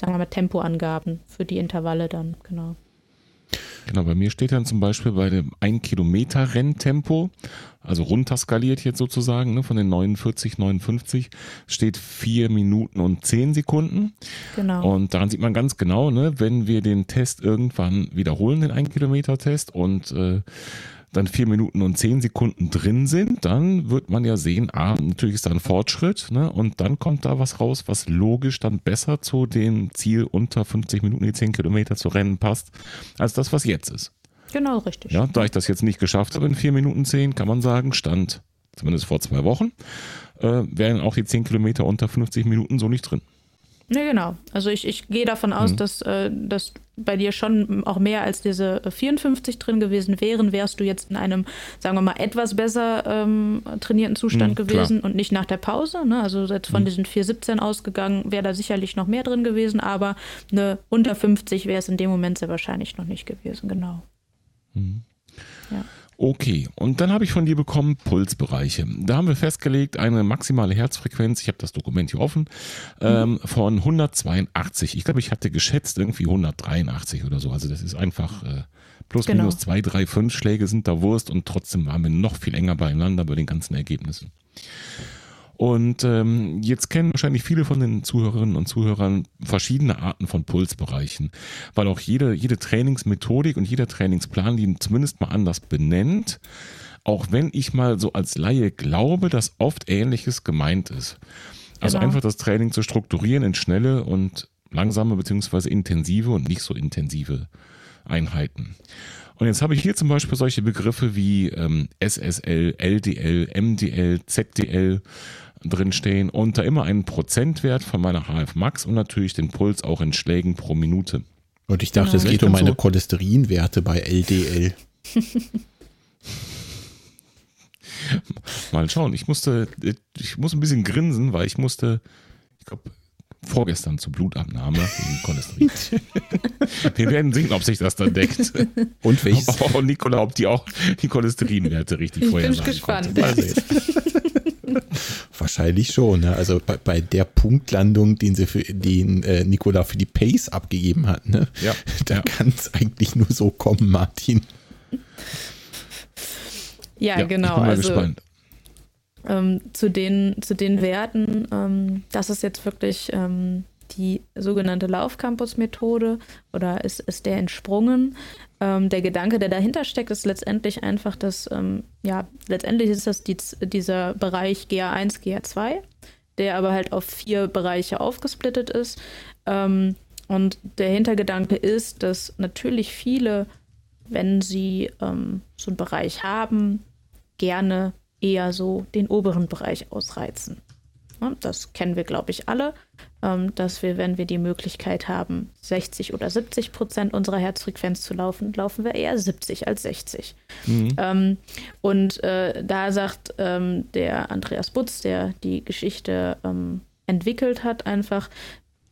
sagen wir mal, Tempoangaben für die Intervalle dann, genau. Genau, bei mir steht dann zum Beispiel bei dem 1 Kilometer Renntempo, also runterskaliert jetzt sozusagen, ne, von den 49, 59, steht 4 Minuten und 10 Sekunden. Genau. Und daran sieht man ganz genau, ne, wenn wir den Test irgendwann wiederholen, den 1 Kilometer Test und äh, dann vier Minuten und zehn Sekunden drin sind, dann wird man ja sehen, ah, natürlich ist da ein Fortschritt, ne? Und dann kommt da was raus, was logisch dann besser zu dem Ziel unter 50 Minuten die 10 Kilometer zu rennen passt, als das, was jetzt ist. Genau, richtig. Ja, da ich das jetzt nicht geschafft habe in vier Minuten zehn, kann man sagen, stand zumindest vor zwei Wochen, äh, wären auch die 10 Kilometer unter 50 Minuten so nicht drin. Ne, genau. Also ich, ich gehe davon aus, mhm. dass, äh, dass bei dir schon auch mehr als diese 54 drin gewesen wären, wärst du jetzt in einem, sagen wir mal, etwas besser ähm, trainierten Zustand mhm, gewesen klar. und nicht nach der Pause. Ne? Also jetzt von mhm. diesen 417 ausgegangen, wäre da sicherlich noch mehr drin gewesen, aber eine unter 50 wäre es in dem Moment sehr wahrscheinlich noch nicht gewesen, genau. Mhm. Ja. Okay, und dann habe ich von dir bekommen Pulsbereiche. Da haben wir festgelegt, eine maximale Herzfrequenz, ich habe das Dokument hier offen, ähm, von 182. Ich glaube, ich hatte geschätzt irgendwie 183 oder so. Also das ist einfach äh, plus genau. minus zwei, drei, fünf Schläge sind da Wurst und trotzdem waren wir noch viel enger beieinander bei den ganzen Ergebnissen. Und ähm, jetzt kennen wahrscheinlich viele von den Zuhörerinnen und Zuhörern verschiedene Arten von Pulsbereichen, weil auch jede, jede Trainingsmethodik und jeder Trainingsplan die zumindest mal anders benennt. Auch wenn ich mal so als Laie glaube, dass oft Ähnliches gemeint ist. Also genau. einfach das Training zu strukturieren in schnelle und langsame beziehungsweise intensive und nicht so intensive Einheiten. Und jetzt habe ich hier zum Beispiel solche Begriffe wie ähm, SSL, LDL, MDL, ZDL drinstehen und da immer einen Prozentwert von meiner HF Max und natürlich den Puls auch in Schlägen pro Minute. Und ich dachte, genau. es geht um meine so Cholesterinwerte bei LDL. Mal schauen. Ich musste, ich muss ein bisschen grinsen, weil ich musste, ich glaube, vorgestern zur Blutabnahme wegen Cholesterin. Wir werden sehen, ob sich das dann deckt. Und welches? Oh, Nicola, ob die auch die Cholesterinwerte richtig vorher Ich bin gespannt. Wahrscheinlich schon. Ne? Also bei, bei, der Punktlandung, den sie für den äh, Nikola für die Pace abgegeben hat, ne? ja. da ja. kann es eigentlich nur so kommen, Martin. Ja, ja genau. Ich bin mal also, gespannt. Ähm, zu, den, zu den Werten, ähm, das ist jetzt wirklich ähm, die sogenannte Laufcampus-Methode oder ist, ist der entsprungen. Ähm, der Gedanke, der dahinter steckt, ist letztendlich einfach, dass, ähm, ja, letztendlich ist das die, dieser Bereich GA1, GA2, der aber halt auf vier Bereiche aufgesplittet ist. Ähm, und der Hintergedanke ist, dass natürlich viele, wenn sie ähm, so einen Bereich haben, gerne eher so den oberen Bereich ausreizen. Das kennen wir, glaube ich, alle, ähm, dass wir, wenn wir die Möglichkeit haben, 60 oder 70 Prozent unserer Herzfrequenz zu laufen, laufen wir eher 70 als 60. Mhm. Ähm, und äh, da sagt ähm, der Andreas Butz, der die Geschichte entwickelt hat, einfach,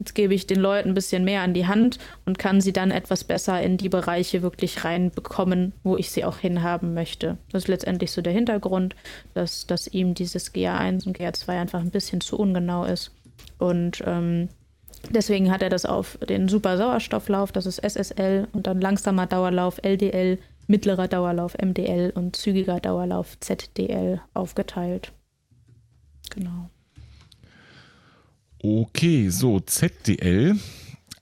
Jetzt gebe ich den Leuten ein bisschen mehr an die Hand und kann sie dann etwas besser in die Bereiche wirklich reinbekommen, wo ich sie auch hinhaben möchte. Das ist letztendlich so der Hintergrund, dass, dass ihm dieses GA1 und GA2 einfach ein bisschen zu ungenau ist. Und ähm, deswegen hat er das auf den super Sauerstofflauf, das ist SSL, und dann langsamer Dauerlauf LDL, mittlerer Dauerlauf MDL und zügiger Dauerlauf ZDL aufgeteilt. Genau. Okay, so ZDL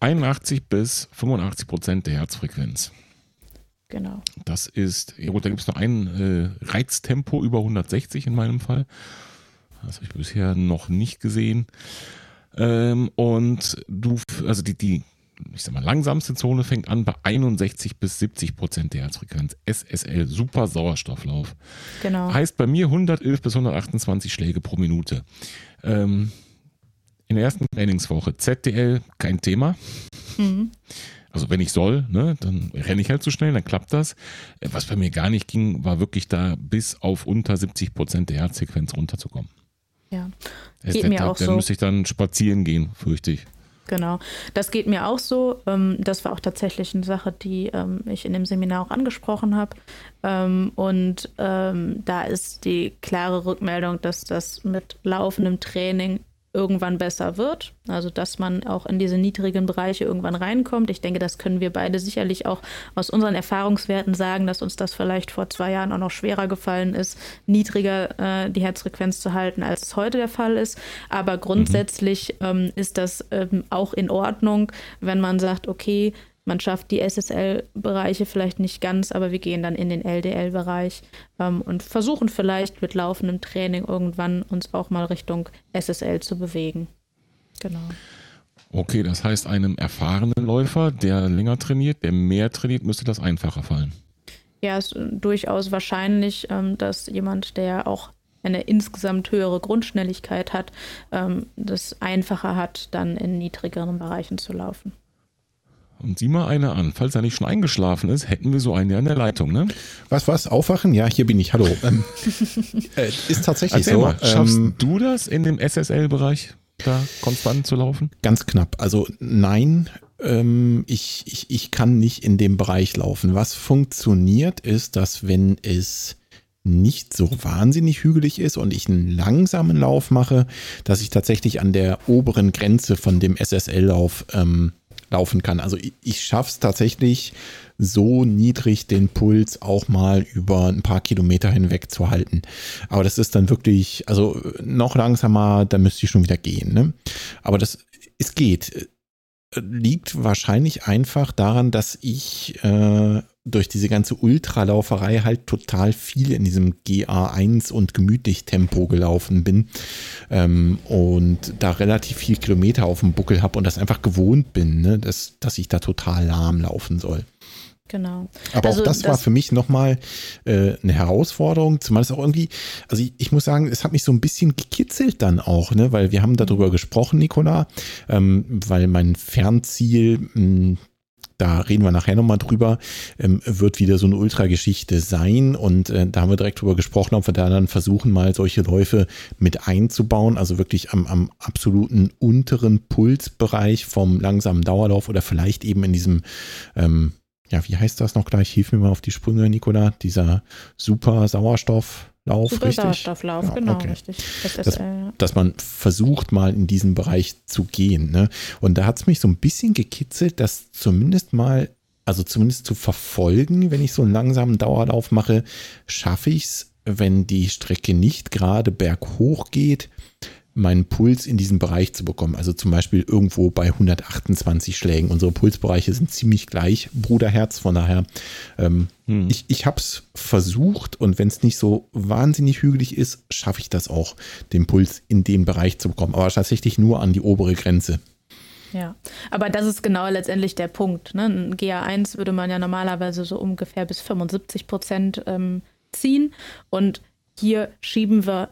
81 bis 85 Prozent der Herzfrequenz. Genau. Das ist, ja gut, da gibt es noch ein äh, Reiztempo über 160 in meinem Fall. Das habe ich bisher noch nicht gesehen. Ähm, und du, also die, die, ich sag mal, langsamste Zone fängt an bei 61 bis 70 Prozent der Herzfrequenz. SSL, super Sauerstofflauf. Genau. Heißt bei mir 111 bis 128 Schläge pro Minute. Ähm, in der ersten Trainingswoche ZDL kein Thema. Mhm. Also wenn ich soll, ne, dann renne ich halt zu so schnell, dann klappt das. Was bei mir gar nicht ging, war wirklich da bis auf unter 70 Prozent der Herzsequenz runterzukommen. Ja, geht mir auch dann so. Dann müsste ich dann spazieren gehen, fürchte ich. Genau, das geht mir auch so. Ähm, das war auch tatsächlich eine Sache, die ähm, ich in dem Seminar auch angesprochen habe. Ähm, und da ist die klare Rückmeldung, dass das mit laufendem Training irgendwann besser wird. Also dass man auch in diese niedrigen Bereiche irgendwann reinkommt. Ich denke, das können wir beide sicherlich auch aus unseren Erfahrungswerten sagen, dass uns das vielleicht vor zwei Jahren auch noch schwerer gefallen ist, niedriger äh, die Herzfrequenz zu halten, als es heute der Fall ist. Aber grundsätzlich mhm. ähm, ist das ähm, auch in Ordnung, wenn man sagt, okay, man schafft die SSL-Bereiche vielleicht nicht ganz, aber wir gehen dann in den LDL-Bereich ähm, und versuchen vielleicht mit laufendem Training irgendwann uns auch mal Richtung SSL zu bewegen. Genau. Okay, das heißt, einem erfahrenen Läufer, der länger trainiert, der mehr trainiert, müsste das einfacher fallen. Ja, es ist durchaus wahrscheinlich, ähm, dass jemand, der auch eine insgesamt höhere Grundschnelligkeit hat, ähm, das einfacher hat, dann in niedrigeren Bereichen zu laufen. Und sieh mal eine an. Falls er nicht schon eingeschlafen ist, hätten wir so einen ja in der Leitung, ne? Was, was? Aufwachen? Ja, hier bin ich. Hallo. Ähm, äh, ist tatsächlich Erzähl so. Mal, schaffst ähm, du das in dem SSL-Bereich da konstant zu laufen? Ganz knapp. Also nein, ähm, ich, ich, ich kann nicht in dem Bereich laufen. Was funktioniert ist, dass wenn es nicht so wahnsinnig hügelig ist und ich einen langsamen Lauf mache, dass ich tatsächlich an der oberen Grenze von dem SSL-Lauf ähm, laufen kann. Also ich, ich schaffe es tatsächlich so niedrig den Puls auch mal über ein paar Kilometer hinweg zu halten. Aber das ist dann wirklich, also noch langsamer, da müsste ich schon wieder gehen. Ne? Aber das, es geht. Liegt wahrscheinlich einfach daran, dass ich äh, durch diese ganze Ultralauferei halt total viel in diesem GA1 und gemütlich Tempo gelaufen bin ähm, und da relativ viel Kilometer auf dem Buckel habe und das einfach gewohnt bin, ne, dass, dass ich da total lahm laufen soll. Genau. Aber also auch das, das, war für mich nochmal äh, eine Herausforderung, zumal es auch irgendwie, also ich, ich, muss sagen, es hat mich so ein bisschen gekitzelt dann auch, ne, weil wir haben darüber gesprochen, Nicola, ähm, weil mein Fernziel, mh, hm, da reden wir nachher nochmal drüber, ähm, wird wieder so eine Ultrageschichte sein. Und äh, da haben wir direkt drüber gesprochen, ob wir da dann versuchen, mal solche Läufe mit einzubauen. Also wirklich am, am absoluten unteren Pulsbereich vom langsamen Dauerlauf oder vielleicht eben in diesem, ähm, ja, wie heißt das noch gleich? Hilf mir mal auf die Sprünge, Nicola. Dieser super Sauerstoff. Lauf, Super richtig? Sauerstofflauf, ja, genau, okay. richtig. Das dass, äh, dass man versucht, mal in diesen Bereich zu gehen. Ne? Und da hat es mich so ein bisschen gekitzelt, dass zumindest mal, also zumindest zu verfolgen, wenn ich so einen langsamen Dauerlauf mache, schaffe ich es, wenn die Strecke nicht gerade berghoch geht, meinen Puls in diesen Bereich zu bekommen. Also zum Beispiel irgendwo bei 128 Schlägen. Unsere Pulsbereiche sind ziemlich gleich, Bruderherz. Von daher, ähm, hm. ich, ich habe es versucht und wenn es nicht so wahnsinnig hügelig ist, schaffe ich das auch, den Puls in den Bereich zu bekommen. Aber tatsächlich nur an die obere Grenze. Ja, aber das ist genau letztendlich der Punkt. Ne? Ein GA1 würde man ja normalerweise so ungefähr bis 75 Prozent ähm, ziehen und hier schieben wir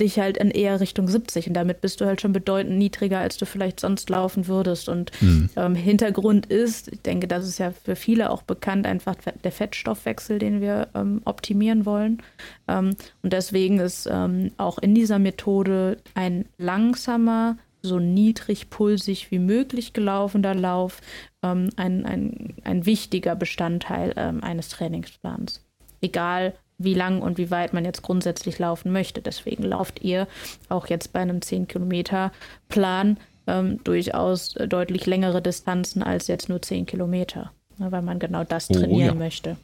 dich halt in eher Richtung 70 und damit bist du halt schon bedeutend niedriger, als du vielleicht sonst laufen würdest. Und mhm. ähm, Hintergrund ist, ich denke, das ist ja für viele auch bekannt, einfach der Fettstoffwechsel, den wir ähm, optimieren wollen. Ähm, und deswegen ist ähm, auch in dieser Methode ein langsamer, so niedrig pulsig wie möglich gelaufener Lauf ähm, ein, ein, ein wichtiger Bestandteil ähm, eines Trainingsplans. Egal, wie lang und wie weit man jetzt grundsätzlich laufen möchte. Deswegen lauft ihr auch jetzt bei einem 10 Kilometer Plan ähm, durchaus deutlich längere Distanzen als jetzt nur 10 Kilometer, ne, weil man genau das oh, trainieren ja. möchte.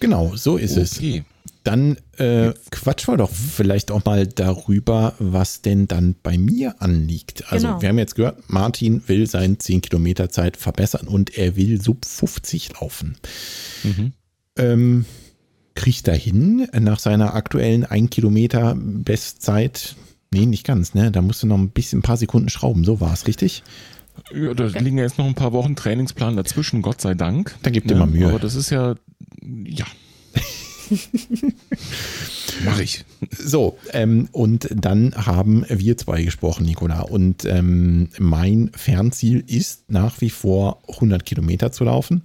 Genau, so ist okay. es. Dann äh, quatschen wir doch vielleicht auch mal darüber, was denn dann bei mir anliegt. Also genau. wir haben jetzt gehört, Martin will seine 10 Kilometer Zeit verbessern und er will sub 50 laufen. Mhm ähm, kriegt er hin nach seiner aktuellen 1 Kilometer Bestzeit. Nee, nicht ganz, ne? Da musst du noch ein bisschen ein paar Sekunden schrauben, so war es, richtig? Ja, da liegen ja jetzt noch ein paar Wochen Trainingsplan dazwischen, Gott sei Dank. Da gibt ne? immer Mühe. Aber das ist ja, ja. Mach ich. So, ähm, und dann haben wir zwei gesprochen, Nicola. Und ähm, mein Fernziel ist nach wie vor 100 Kilometer zu laufen.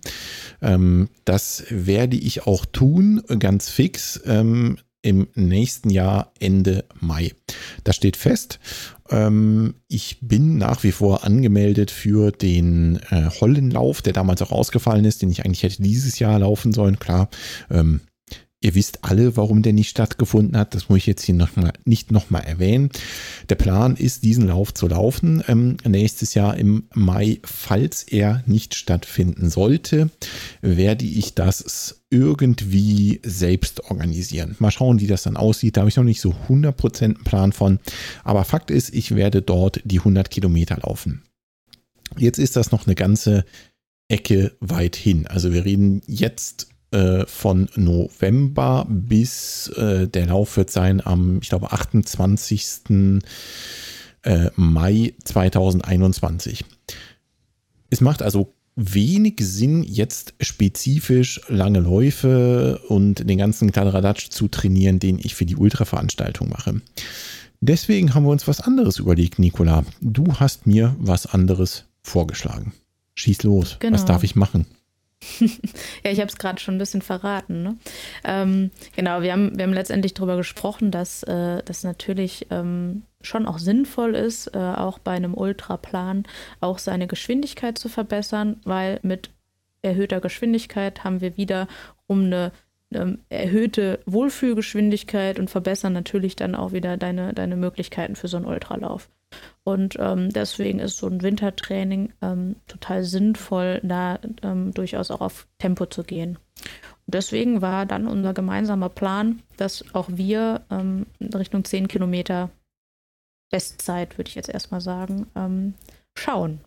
Ähm, das werde ich auch tun, ganz fix. Ähm, im nächsten Jahr Ende Mai. Das steht fest. Ähm, ich bin nach wie vor angemeldet für den äh, Hollenlauf, der damals auch ausgefallen ist, den ich eigentlich hätte dieses Jahr laufen sollen. Klar, ähm, Ihr wisst alle, warum der nicht stattgefunden hat. Das muss ich jetzt hier noch mal, nicht nochmal erwähnen. Der Plan ist, diesen Lauf zu laufen. Ähm, nächstes Jahr im Mai, falls er nicht stattfinden sollte, werde ich das irgendwie selbst organisieren. Mal schauen, wie das dann aussieht. Da habe ich noch nicht so 100% einen Plan von. Aber Fakt ist, ich werde dort die 100 Kilometer laufen. Jetzt ist das noch eine ganze Ecke weit hin. Also wir reden jetzt äh, von November bis äh, der Lauf wird sein am, ich glaube, 28. Äh, Mai 2021. Es macht also wenig Sinn, jetzt spezifisch lange Läufe und den ganzen Kladderadatsch zu trainieren, den ich für die Ultra-Veranstaltung mache. Deswegen haben wir uns was anderes überlegt, Nicola. Du hast mir was anderes vorgeschlagen. Schieß los. Genau. Was darf ich machen? ja, ich habe es gerade schon ein bisschen verraten. Ne? Ähm, genau, wir haben, wir haben letztendlich darüber gesprochen, dass äh, das natürlich ähm, schon auch sinnvoll ist, äh, auch bei einem Ultraplan auch seine Geschwindigkeit zu verbessern, weil mit erhöhter Geschwindigkeit haben wir wieder um eine ähm, erhöhte Wohlfühlgeschwindigkeit und verbessern natürlich dann auch wieder deine, deine Möglichkeiten für so einen Ultralauf. Und ähm, deswegen ist so ein Wintertraining ähm, total sinnvoll, da ähm, durchaus auch auf Tempo zu gehen. Und deswegen war dann unser gemeinsamer Plan, dass auch wir ähm, Richtung 10 Kilometer Bestzeit, würde ich jetzt erstmal sagen, ähm, schauen.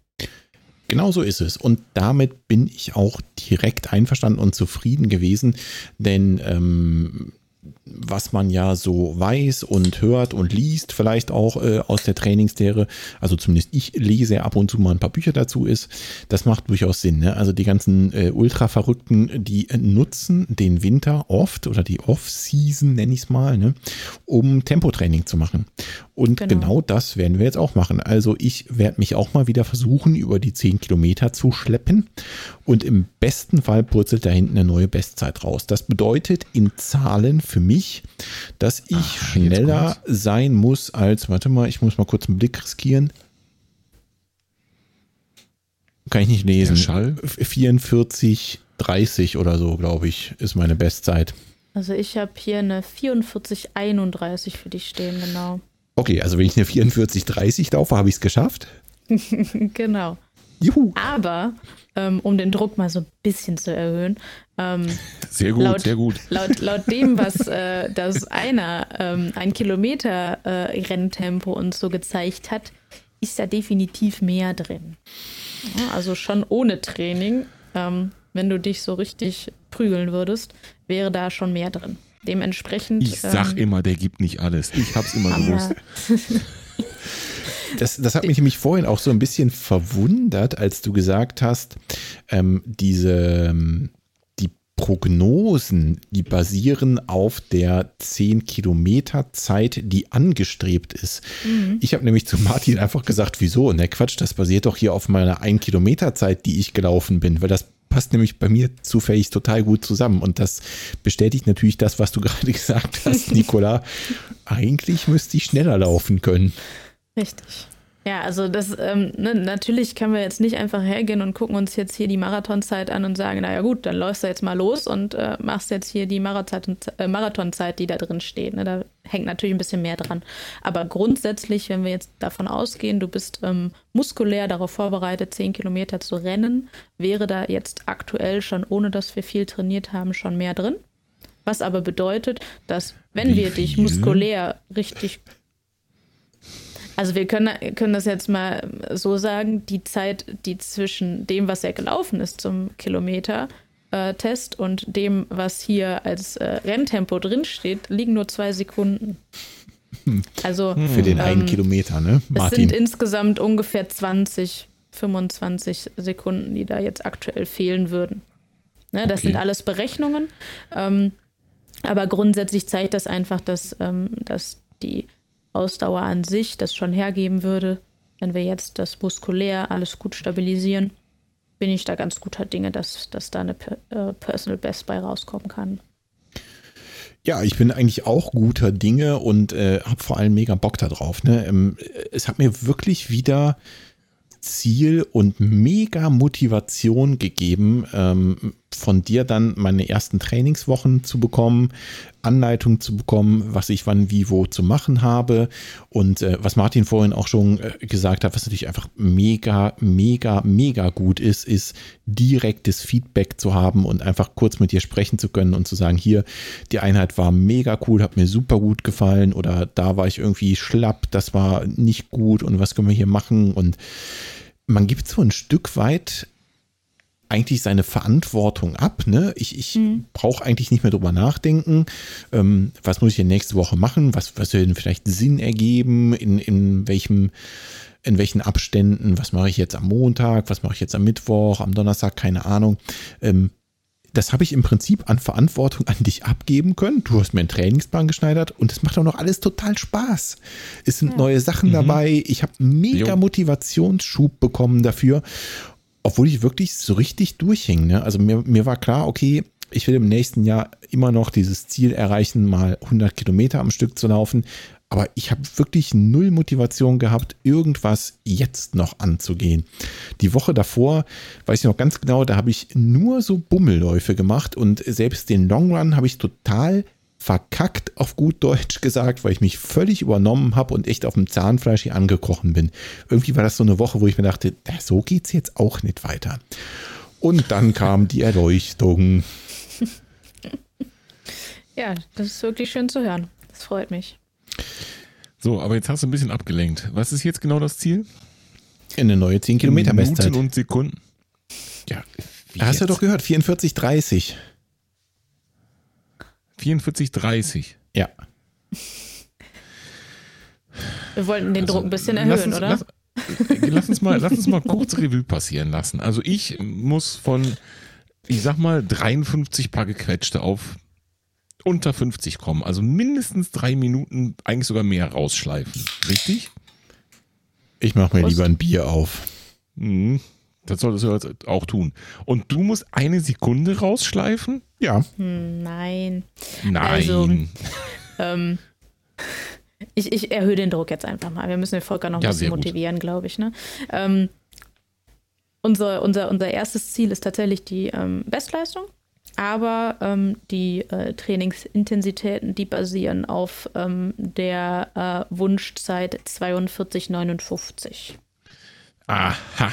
Genau so ist es. Und damit bin ich auch direkt einverstanden und zufrieden gewesen, denn ähm, was man ja so weiß und hört und liest, vielleicht auch äh, aus der Trainingslehre, also zumindest ich lese ab und zu mal ein paar Bücher dazu ist, das macht durchaus Sinn. Ne? Also die ganzen äh, Ultra-Verrückten, die nutzen den Winter oft oder die Off-Season, nenne ich es mal, ne? um Tempotraining zu machen. Und genau. genau. das werden wir jetzt auch machen. Also ich werde mich auch mal wieder versuchen, über die 10 Kilometer zu schleppen. Und im besten Fall purzelt da hinten eine neue Bestzeit raus. Das bedeutet in Zahlen für mich, dass ich Ach, schneller sein muss als, warte mal, ich muss mal kurz einen Blick riskieren. Kann ich nicht lesen. Schall? 44, 30 oder so, glaube ich, ist meine Bestzeit. Also ich habe hier eine 44, 31 für dich stehen, genau. Okay, also wenn ich eine 44, 30 laufe, habe ich es geschafft. genau. Juhu. Aber ähm, um den Druck mal so ein bisschen zu erhöhen. Ähm, sehr gut, laut, sehr gut. Laut, laut dem, was äh, das einer ähm, ein Kilometer äh, Renntempo uns so gezeigt hat, ist da definitiv mehr drin. Ja, also schon ohne Training, ähm, wenn du dich so richtig prügeln würdest, wäre da schon mehr drin. Dementsprechend. Ich sag ähm, immer, der gibt nicht alles. Ich hab's immer gewusst. Das, das hat mich nämlich vorhin auch so ein bisschen verwundert, als du gesagt hast, ähm, diese, ähm, die Prognosen, die basieren auf der 10 Kilometer Zeit, die angestrebt ist. Mhm. Ich habe nämlich zu Martin einfach gesagt, wieso? Ne, Quatsch, das basiert doch hier auf meiner 1 Kilometer Zeit, die ich gelaufen bin, weil das passt nämlich bei mir zufällig total gut zusammen. Und das bestätigt natürlich das, was du gerade gesagt hast, Nicola. Eigentlich müsste ich schneller laufen können. Richtig. Ja, also das ähm, ne, natürlich können wir jetzt nicht einfach hergehen und gucken uns jetzt hier die Marathonzeit an und sagen, naja gut, dann läufst du jetzt mal los und äh, machst jetzt hier die Marathonzeit, äh, Marathonzeit, die da drin steht. Ne? Da hängt natürlich ein bisschen mehr dran. Aber grundsätzlich, wenn wir jetzt davon ausgehen, du bist ähm, muskulär darauf vorbereitet, 10 Kilometer zu rennen, wäre da jetzt aktuell schon, ohne dass wir viel trainiert haben, schon mehr drin. Was aber bedeutet, dass wenn Wie wir dich muskulär richtig also wir können, können das jetzt mal so sagen, die Zeit, die zwischen dem, was er gelaufen ist zum Kilometer-Test äh, und dem, was hier als äh, Renntempo drinsteht, liegen nur zwei Sekunden. Also für den ähm, einen Kilometer, ne? Martin. Es sind insgesamt ungefähr 20, 25 Sekunden, die da jetzt aktuell fehlen würden. Ne, das okay. sind alles Berechnungen. Ähm, aber grundsätzlich zeigt das einfach, dass, ähm, dass die Ausdauer an sich das schon hergeben würde, wenn wir jetzt das muskulär alles gut stabilisieren, bin ich da ganz guter Dinge, dass, dass da eine äh, Personal Best bei rauskommen kann. Ja, ich bin eigentlich auch guter Dinge und äh, habe vor allem mega Bock darauf. Ne? Ähm, es hat mir wirklich wieder Ziel und mega Motivation gegeben, ähm, von dir dann meine ersten Trainingswochen zu bekommen, Anleitung zu bekommen, was ich wann, wie, wo zu machen habe. Und äh, was Martin vorhin auch schon äh, gesagt hat, was natürlich einfach mega, mega, mega gut ist, ist direktes Feedback zu haben und einfach kurz mit dir sprechen zu können und zu sagen, hier, die Einheit war mega cool, hat mir super gut gefallen oder da war ich irgendwie schlapp, das war nicht gut und was können wir hier machen? Und man gibt so ein Stück weit eigentlich seine Verantwortung ab. Ne? Ich, ich mhm. brauche eigentlich nicht mehr drüber nachdenken, ähm, was muss ich denn nächste Woche machen, was, was soll denn vielleicht Sinn ergeben, in, in welchem in welchen Abständen, was mache ich jetzt am Montag, was mache ich jetzt am Mittwoch, am Donnerstag, keine Ahnung. Ähm, das habe ich im Prinzip an Verantwortung an dich abgeben können. Du hast mir einen Trainingsplan geschneidert und es macht auch noch alles total Spaß. Es sind ja. neue Sachen mhm. dabei. Ich habe mega jo. Motivationsschub bekommen dafür obwohl ich wirklich so richtig durchhing. Ne? Also mir, mir war klar, okay, ich will im nächsten Jahr immer noch dieses Ziel erreichen, mal 100 Kilometer am Stück zu laufen. Aber ich habe wirklich null Motivation gehabt, irgendwas jetzt noch anzugehen. Die Woche davor, weiß ich noch ganz genau, da habe ich nur so Bummelläufe gemacht und selbst den Long Run habe ich total verkackt auf gut Deutsch gesagt, weil ich mich völlig übernommen habe und echt auf dem Zahnfleisch hier angekrochen bin. Irgendwie war das so eine Woche, wo ich mir dachte, so geht es jetzt auch nicht weiter. Und dann kam die Erleuchtung. Ja, das ist wirklich schön zu hören. Das freut mich. So, aber jetzt hast du ein bisschen abgelenkt. Was ist jetzt genau das Ziel? Eine neue 10 Kilometer Bestzeit. Minuten und Sekunden. Ja, hast du doch gehört, 44, 30. 44,30. Ja. Wir wollten den also, Druck ein bisschen erhöhen, uns, oder? Lass, lass, uns mal, lass uns mal kurz Revue passieren lassen. Also ich muss von, ich sag mal, 53 paar gequetschte auf unter 50 kommen. Also mindestens drei Minuten, eigentlich sogar mehr rausschleifen. Richtig? Ich mache mir Prost. lieber ein Bier auf. Mhm. Das solltest du jetzt auch tun. Und du musst eine Sekunde rausschleifen? Ja. Hm, nein. Nein. Also, ähm, ich, ich erhöhe den Druck jetzt einfach mal. Wir müssen den Volker noch ein ja, bisschen motivieren, glaube ich. Ne? Ähm, unser, unser, unser erstes Ziel ist tatsächlich die ähm, Bestleistung. Aber ähm, die äh, Trainingsintensitäten, die basieren auf ähm, der äh, Wunschzeit 42,59. Aha.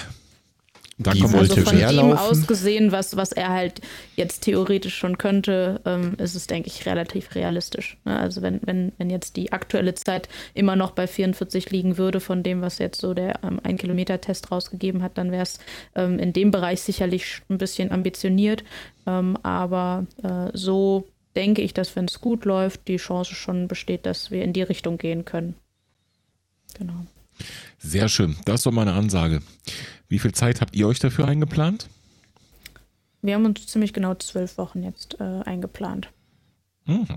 Da die wollte also von wer ihm aus gesehen, was, was er halt jetzt theoretisch schon könnte, ähm, ist es, denke ich, relativ realistisch. Ne? Also wenn, wenn, wenn jetzt die aktuelle Zeit immer noch bei 44 liegen würde, von dem, was jetzt so der ähm, 1-Kilometer-Test rausgegeben hat, dann wäre es ähm, in dem Bereich sicherlich ein bisschen ambitioniert. Ähm, aber äh, so denke ich, dass wenn es gut läuft, die Chance schon besteht, dass wir in die Richtung gehen können. Genau. Sehr schön. Das ist doch meine Ansage. Wie viel Zeit habt ihr euch dafür eingeplant? Wir haben uns ziemlich genau zwölf Wochen jetzt äh, eingeplant. Mhm.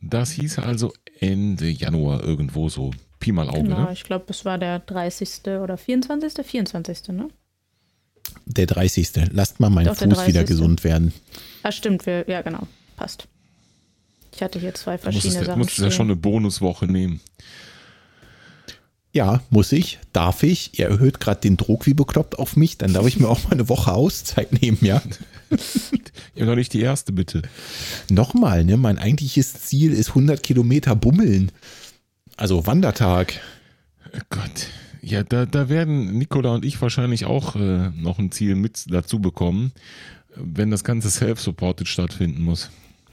Das hieß also Ende Januar irgendwo so. Pi mal Auge. Genau, ne? ich glaube, es war der 30. oder 24. 24. ne? Der 30. Lasst mal meinen Doch, Fuß wieder gesund werden. Ah, stimmt. Wir, ja, genau. Passt. Ich hatte hier zwei verschiedene du musstest, Sachen. Du musstest ja schon eine Bonuswoche nehmen. Ja, muss ich, darf ich. Ihr erhöht gerade den Druck wie bekloppt auf mich, dann darf ich mir auch mal eine Woche Auszeit nehmen, ja. ja, noch nicht die erste, bitte. Nochmal, ne? Mein eigentliches Ziel ist 100 Kilometer bummeln. Also Wandertag. Oh Gott. Ja, da, da werden Nicola und ich wahrscheinlich auch äh, noch ein Ziel mit dazu bekommen, wenn das Ganze self-supported stattfinden muss.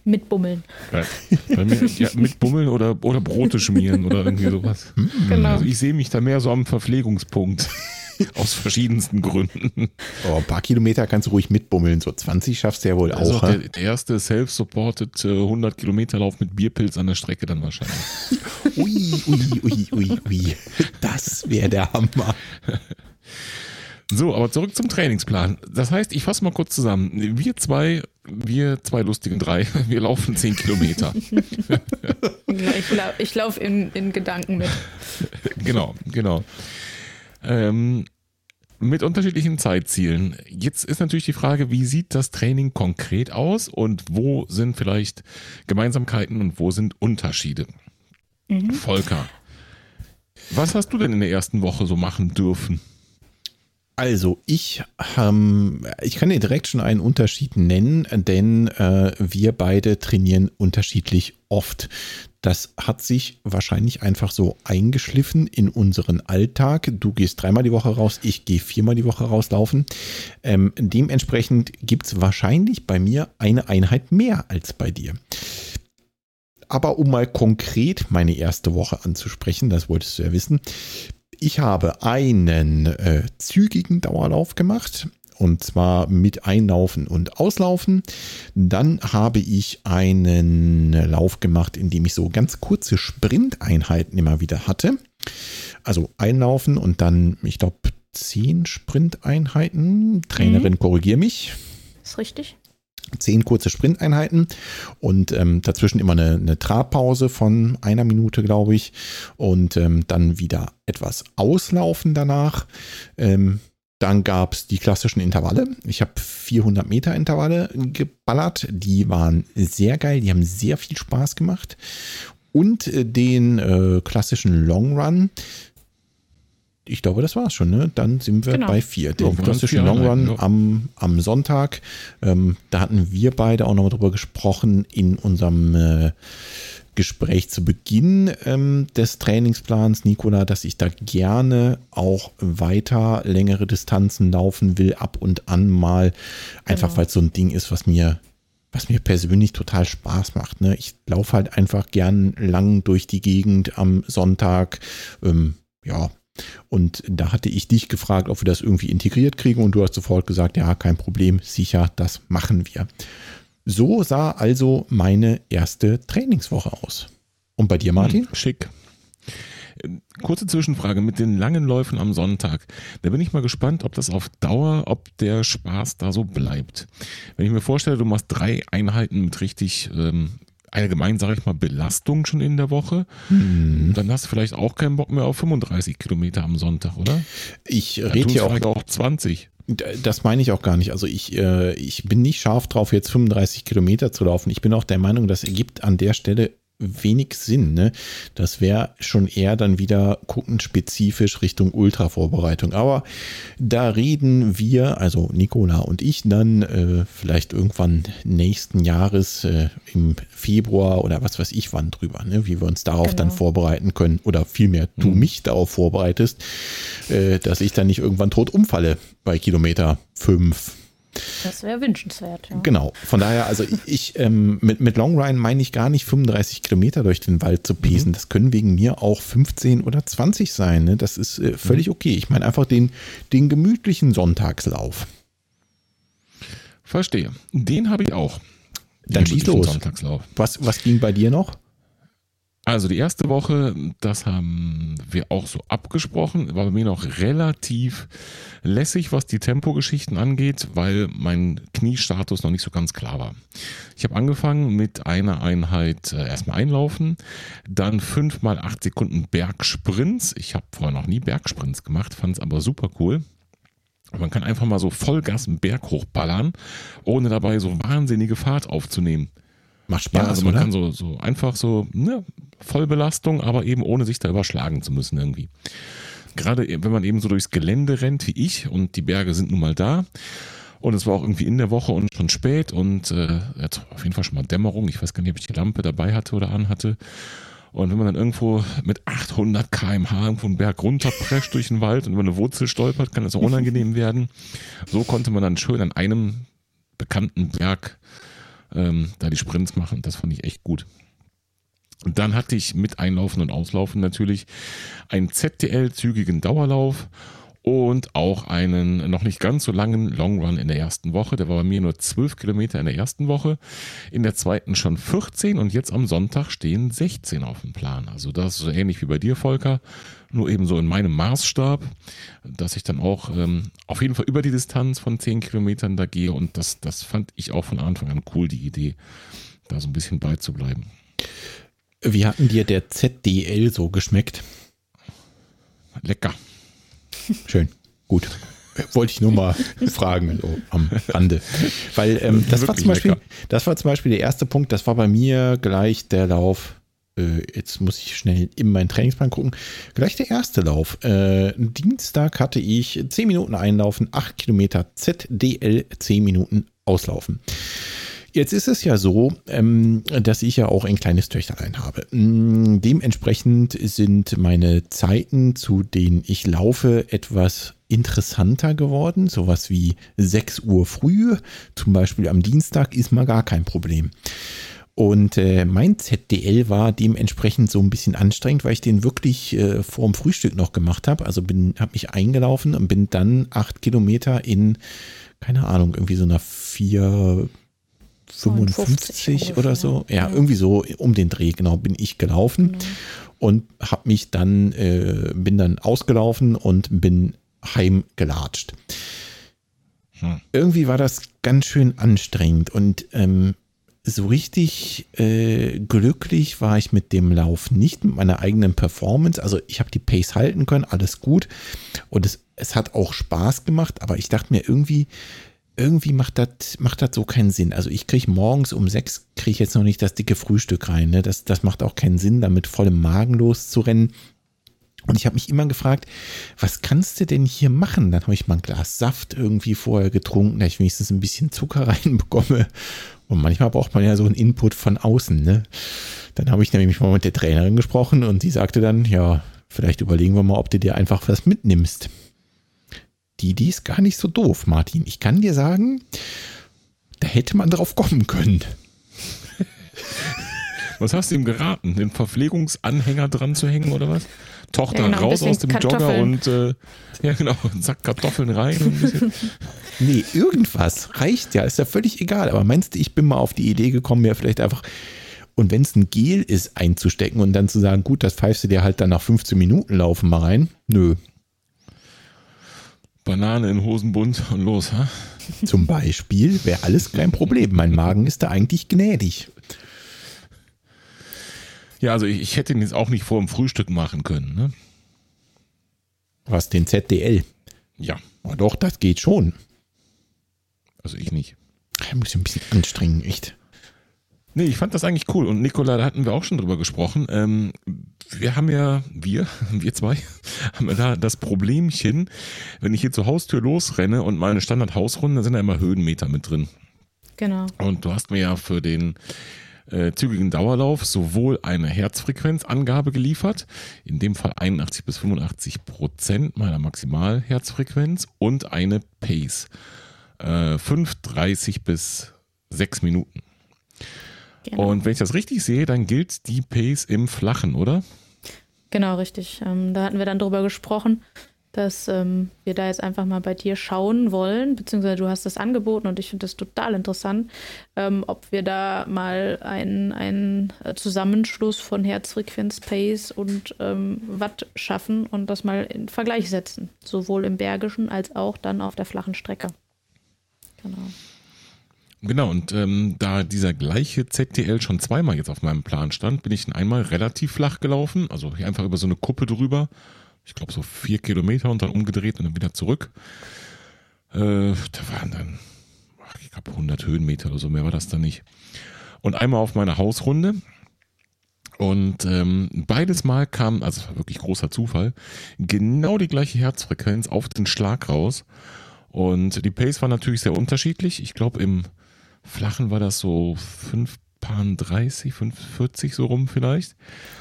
Mit Bummeln. Ja, mir, ja, mit Bummeln oder, oder Brote schmieren oder irgendwie sowas. Hm. Genau. Also ich sehe mich da mehr so am Verpflegungspunkt. Aus verschiedensten Gründen. Oh, ein paar Kilometer kannst du ruhig mitbummeln. So 20 schaffst du ja wohl also auch. Der, der, erste self-supported 100 Kilometer Lauf mit Bierpilz an der Strecke dann wahrscheinlich. ui, ui, ui, ui, ui. Das wäre der Hammer. So, aber zurück zum Trainingsplan. Das heißt, ich fasse mal kurz zusammen. Wir zwei, wir zwei lustigen drei, wir laufen zehn Kilometer. ich, lau ich laufe in, in Gedanken mit. Genau, genau. Ähm, mit unterschiedlichen Zeitzielen. Jetzt ist natürlich die Frage, wie sieht das Training konkret aus und wo sind vielleicht Gemeinsamkeiten und wo sind Unterschiede? Mhm. Volker, was hast du denn in der ersten Woche so machen dürfen? Also ich, ähm, ich kann dir direkt schon einen Unterschied nennen, denn äh, wir beide trainieren unterschiedlich oft. Das hat sich wahrscheinlich einfach so eingeschliffen in unseren Alltag. Du gehst dreimal die Woche raus, ich gehe viermal die Woche rauslaufen. Ähm, dementsprechend gibt es wahrscheinlich bei mir eine Einheit mehr als bei dir. Aber um mal konkret meine erste Woche anzusprechen, das wolltest du ja wissen. Ich habe einen äh, zügigen Dauerlauf gemacht und zwar mit Einlaufen und Auslaufen. Dann habe ich einen Lauf gemacht, in dem ich so ganz kurze Sprinteinheiten immer wieder hatte. Also Einlaufen und dann, ich glaube, zehn Sprinteinheiten. Trainerin, mhm. korrigier mich. Ist richtig zehn kurze Sprinteinheiten und ähm, dazwischen immer eine, eine Trabpause von einer Minute, glaube ich, und ähm, dann wieder etwas auslaufen danach. Ähm, dann gab es die klassischen Intervalle. Ich habe 400 Meter Intervalle geballert. Die waren sehr geil. Die haben sehr viel Spaß gemacht. Und äh, den äh, klassischen Long Run ich glaube, das war es schon. Ne? Dann sind wir genau. bei vier. Den klassischen Long Run ja. am, am Sonntag. Ähm, da hatten wir beide auch nochmal drüber gesprochen in unserem äh, Gespräch zu Beginn ähm, des Trainingsplans, Nicola, dass ich da gerne auch weiter längere Distanzen laufen will, ab und an mal. Einfach genau. weil es so ein Ding ist, was mir was mir persönlich total Spaß macht. Ne? Ich laufe halt einfach gern lang durch die Gegend am Sonntag. Ähm, ja, und da hatte ich dich gefragt, ob wir das irgendwie integriert kriegen und du hast sofort gesagt, ja, kein Problem, sicher, das machen wir. So sah also meine erste Trainingswoche aus. Und bei dir, hm, Martin? Schick. Kurze Zwischenfrage mit den langen Läufen am Sonntag. Da bin ich mal gespannt, ob das auf Dauer, ob der Spaß da so bleibt. Wenn ich mir vorstelle, du machst drei Einheiten mit richtig ähm, allgemein, sage ich mal, Belastung schon in der Woche, mhm. dann hast du vielleicht auch keinen Bock mehr auf 35 Kilometer am Sonntag, oder? Ich rede hier auch, auch 20. Das meine ich auch gar nicht. Also ich, äh, ich bin nicht scharf drauf, jetzt 35 Kilometer zu laufen. Ich bin auch der Meinung, das ergibt an der Stelle wenig Sinn. Ne? Das wäre schon eher dann wieder guckenspezifisch Richtung Ultra-Vorbereitung. Aber da reden wir, also Nicola und ich, dann äh, vielleicht irgendwann nächsten Jahres äh, im Februar oder was weiß ich wann drüber, ne? wie wir uns darauf genau. dann vorbereiten können. Oder vielmehr du mhm. mich darauf vorbereitest, äh, dass ich dann nicht irgendwann tot umfalle bei Kilometer 5, das wäre wünschenswert. Ja. Genau. Von daher, also ich, ähm, mit, mit Long Run meine ich gar nicht 35 Kilometer durch den Wald zu pesen. Mhm. Das können wegen mir auch 15 oder 20 sein. Ne? Das ist äh, völlig mhm. okay. Ich meine einfach den, den gemütlichen Sonntagslauf. Verstehe. Den habe ich auch. Dann schieß los. Was, was ging bei dir noch? Also die erste Woche, das haben wir auch so abgesprochen, war bei mir noch relativ lässig, was die Tempogeschichten angeht, weil mein Kniestatus noch nicht so ganz klar war. Ich habe angefangen mit einer Einheit äh, erstmal einlaufen, dann fünf mal acht Sekunden Bergsprints. Ich habe vorher noch nie Bergsprints gemacht, fand es aber super cool. Man kann einfach mal so Vollgas einen Berg hochballern, ohne dabei so wahnsinnige Fahrt aufzunehmen. Macht Spaß. Ja, also man oder? kann so, so einfach so ne, Vollbelastung, aber eben ohne sich da überschlagen zu müssen irgendwie. Gerade wenn man eben so durchs Gelände rennt wie ich und die Berge sind nun mal da. Und es war auch irgendwie in der Woche und schon spät und äh, auf jeden Fall schon mal Dämmerung. Ich weiß gar nicht, ob ich die Lampe dabei hatte oder anhatte. Und wenn man dann irgendwo mit 800 km/h irgendwo einen Berg runterprescht durch den Wald und über eine Wurzel stolpert, kann das auch unangenehm werden. So konnte man dann schön an einem bekannten Berg ähm, da die Sprints machen. Das fand ich echt gut. Und dann hatte ich mit Einlaufen und Auslaufen natürlich einen ZDL-zügigen Dauerlauf und auch einen noch nicht ganz so langen Long Run in der ersten Woche. Der war bei mir nur 12 Kilometer in der ersten Woche, in der zweiten schon 14 und jetzt am Sonntag stehen 16 auf dem Plan. Also das ist so ähnlich wie bei dir, Volker, nur eben so in meinem Maßstab, dass ich dann auch ähm, auf jeden Fall über die Distanz von 10 Kilometern da gehe und das, das fand ich auch von Anfang an cool, die Idee, da so ein bisschen beizubleiben. Wie hat denn dir der ZDL so geschmeckt? Lecker. Schön, gut. Wollte ich nur mal fragen, so am Rande. Weil ähm, das, war zum Beispiel, das war zum Beispiel der erste Punkt, das war bei mir gleich der Lauf jetzt muss ich schnell in meinen Trainingsplan gucken. Gleich der erste Lauf. Äh, Dienstag hatte ich 10 Minuten einlaufen, 8 Kilometer ZDL, 10 Minuten auslaufen. Jetzt ist es ja so, ähm, dass ich ja auch ein kleines Töchterlein habe. Mm, dementsprechend sind meine Zeiten, zu denen ich laufe, etwas interessanter geworden. Sowas wie 6 Uhr früh, zum Beispiel am Dienstag, ist mal gar kein Problem. Und äh, mein ZDL war dementsprechend so ein bisschen anstrengend, weil ich den wirklich äh, vor dem Frühstück noch gemacht habe. Also bin, habe mich eingelaufen und bin dann acht Kilometer in, keine Ahnung, irgendwie so einer vier 55 oder so. Ja, ja, irgendwie so um den Dreh, genau, bin ich gelaufen genau. und habe mich dann, äh, bin dann ausgelaufen und bin heimgelatscht. Hm. Irgendwie war das ganz schön anstrengend und ähm, so richtig äh, glücklich war ich mit dem Lauf nicht, mit meiner eigenen Performance. Also ich habe die Pace halten können, alles gut. Und es, es hat auch Spaß gemacht, aber ich dachte mir irgendwie, irgendwie macht das macht das so keinen Sinn. Also ich kriege morgens um sechs, kriege ich jetzt noch nicht das dicke Frühstück rein. Ne? Das, das macht auch keinen Sinn, da mit vollem Magen loszurennen. Und ich habe mich immer gefragt, was kannst du denn hier machen? Dann habe ich mal ein Glas Saft irgendwie vorher getrunken, dass ich wenigstens ein bisschen Zucker reinbekomme. Und manchmal braucht man ja so einen Input von außen. Ne? Dann habe ich nämlich mal mit der Trainerin gesprochen und sie sagte dann, ja, vielleicht überlegen wir mal, ob du dir einfach was mitnimmst die Idee ist gar nicht so doof, Martin. Ich kann dir sagen, da hätte man drauf kommen können. Was hast du ihm geraten? Den Verpflegungsanhänger dran zu hängen oder was? Tochter ja, genau, raus aus dem Jogger und äh, ja genau, Sack Kartoffeln rein. nee, irgendwas reicht ja, ist ja völlig egal. Aber meinst du, ich bin mal auf die Idee gekommen, mir vielleicht einfach und wenn es ein Gel ist, einzustecken und dann zu sagen, gut, das pfeifst du dir halt dann nach 15 Minuten laufen mal rein. Nö, Banane in Hosenbund und los, ha? Zum Beispiel wäre alles kein Problem. Mein Magen ist da eigentlich gnädig. Ja, also ich, ich hätte ihn jetzt auch nicht vor dem Frühstück machen können, ne? Was, den ZDL? Ja. Oh, doch, das geht schon. Also ich nicht. Ich muss ein bisschen anstrengen, echt. Nee, ich fand das eigentlich cool. Und Nikola, da hatten wir auch schon drüber gesprochen. Ähm, wir haben ja, wir, wir zwei, haben ja da das Problemchen, wenn ich hier zur Haustür losrenne und meine Standardhausrunde, da sind da immer Höhenmeter mit drin. Genau. Und du hast mir ja für den äh, zügigen Dauerlauf sowohl eine Herzfrequenzangabe geliefert, in dem Fall 81 bis 85 Prozent meiner Maximalherzfrequenz und eine Pace. Äh, 5,30 bis 6 Minuten. Genau. Und wenn ich das richtig sehe, dann gilt die Pace im Flachen, oder? Genau, richtig. Ähm, da hatten wir dann drüber gesprochen, dass ähm, wir da jetzt einfach mal bei dir schauen wollen, beziehungsweise du hast das angeboten und ich finde das total interessant, ähm, ob wir da mal einen Zusammenschluss von Herzfrequenz, Pace und ähm, Watt schaffen und das mal in Vergleich setzen, sowohl im Bergischen als auch dann auf der flachen Strecke. Genau. Genau, und ähm, da dieser gleiche ZTL schon zweimal jetzt auf meinem Plan stand, bin ich einmal relativ flach gelaufen, also hier einfach über so eine Kuppe drüber. Ich glaube so vier Kilometer und dann umgedreht und dann wieder zurück. Äh, da waren dann, ich glaube 100 Höhenmeter oder so, mehr war das dann nicht. Und einmal auf meine Hausrunde. Und ähm, beides Mal kam, also es war wirklich großer Zufall, genau die gleiche Herzfrequenz auf den Schlag raus. Und die Pace war natürlich sehr unterschiedlich. Ich glaube, im Flachen war das so 5 Pan 30, 540 so rum vielleicht.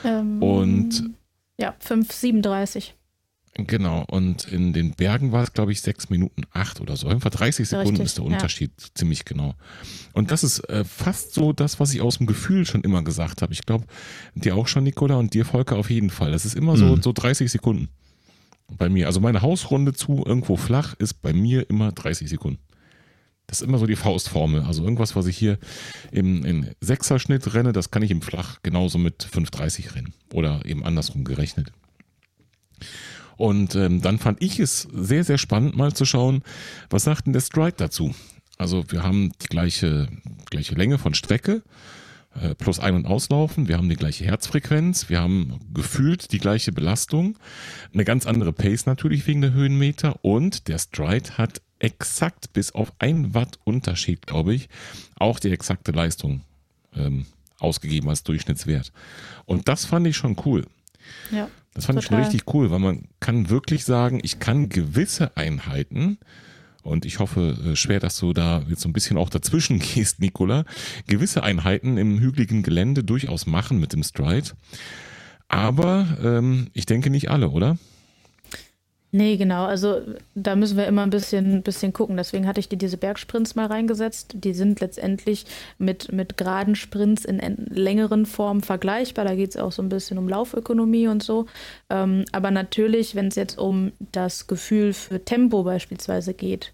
Ähm, und ja, 537. Genau, und in den Bergen war es, glaube ich, 6 Minuten 8 oder so. Einfach 30 Sekunden Richtig, ist der Unterschied, ja. ziemlich genau. Und das ist äh, fast so das, was ich aus dem Gefühl schon immer gesagt habe. Ich glaube, dir auch schon, Nicola, und dir, Volker, auf jeden Fall. Das ist immer so, mhm. so 30 Sekunden bei mir. Also meine Hausrunde zu irgendwo flach ist bei mir immer 30 Sekunden. Das ist immer so die Faustformel. Also irgendwas, was ich hier im, im Sechserschnitt renne, das kann ich im Flach genauso mit 5,30 rennen. Oder eben andersrum gerechnet. Und ähm, dann fand ich es sehr, sehr spannend, mal zu schauen, was sagt denn der Stride dazu? Also wir haben die gleiche, gleiche Länge von Strecke, äh, plus Ein- und Auslaufen, wir haben die gleiche Herzfrequenz, wir haben gefühlt die gleiche Belastung, eine ganz andere Pace natürlich wegen der Höhenmeter und der Stride hat exakt bis auf ein Watt Unterschied, glaube ich, auch die exakte Leistung ähm, ausgegeben als Durchschnittswert. Und das fand ich schon cool. Ja. Das fand Total. ich schon richtig cool, weil man kann wirklich sagen, ich kann gewisse Einheiten, und ich hoffe äh, schwer, dass du da jetzt so ein bisschen auch dazwischen gehst, Nicola, gewisse Einheiten im hügeligen Gelände durchaus machen mit dem Stride. Aber ähm, ich denke nicht alle, oder? Nee, genau. Also da müssen wir immer ein bisschen, bisschen gucken. Deswegen hatte ich dir diese Bergsprints mal reingesetzt. Die sind letztendlich mit, mit geraden Sprints in en- längeren Formen vergleichbar. Da geht es auch so ein bisschen um Laufökonomie und so. Ähm, aber natürlich, wenn es jetzt um das Gefühl für Tempo beispielsweise geht,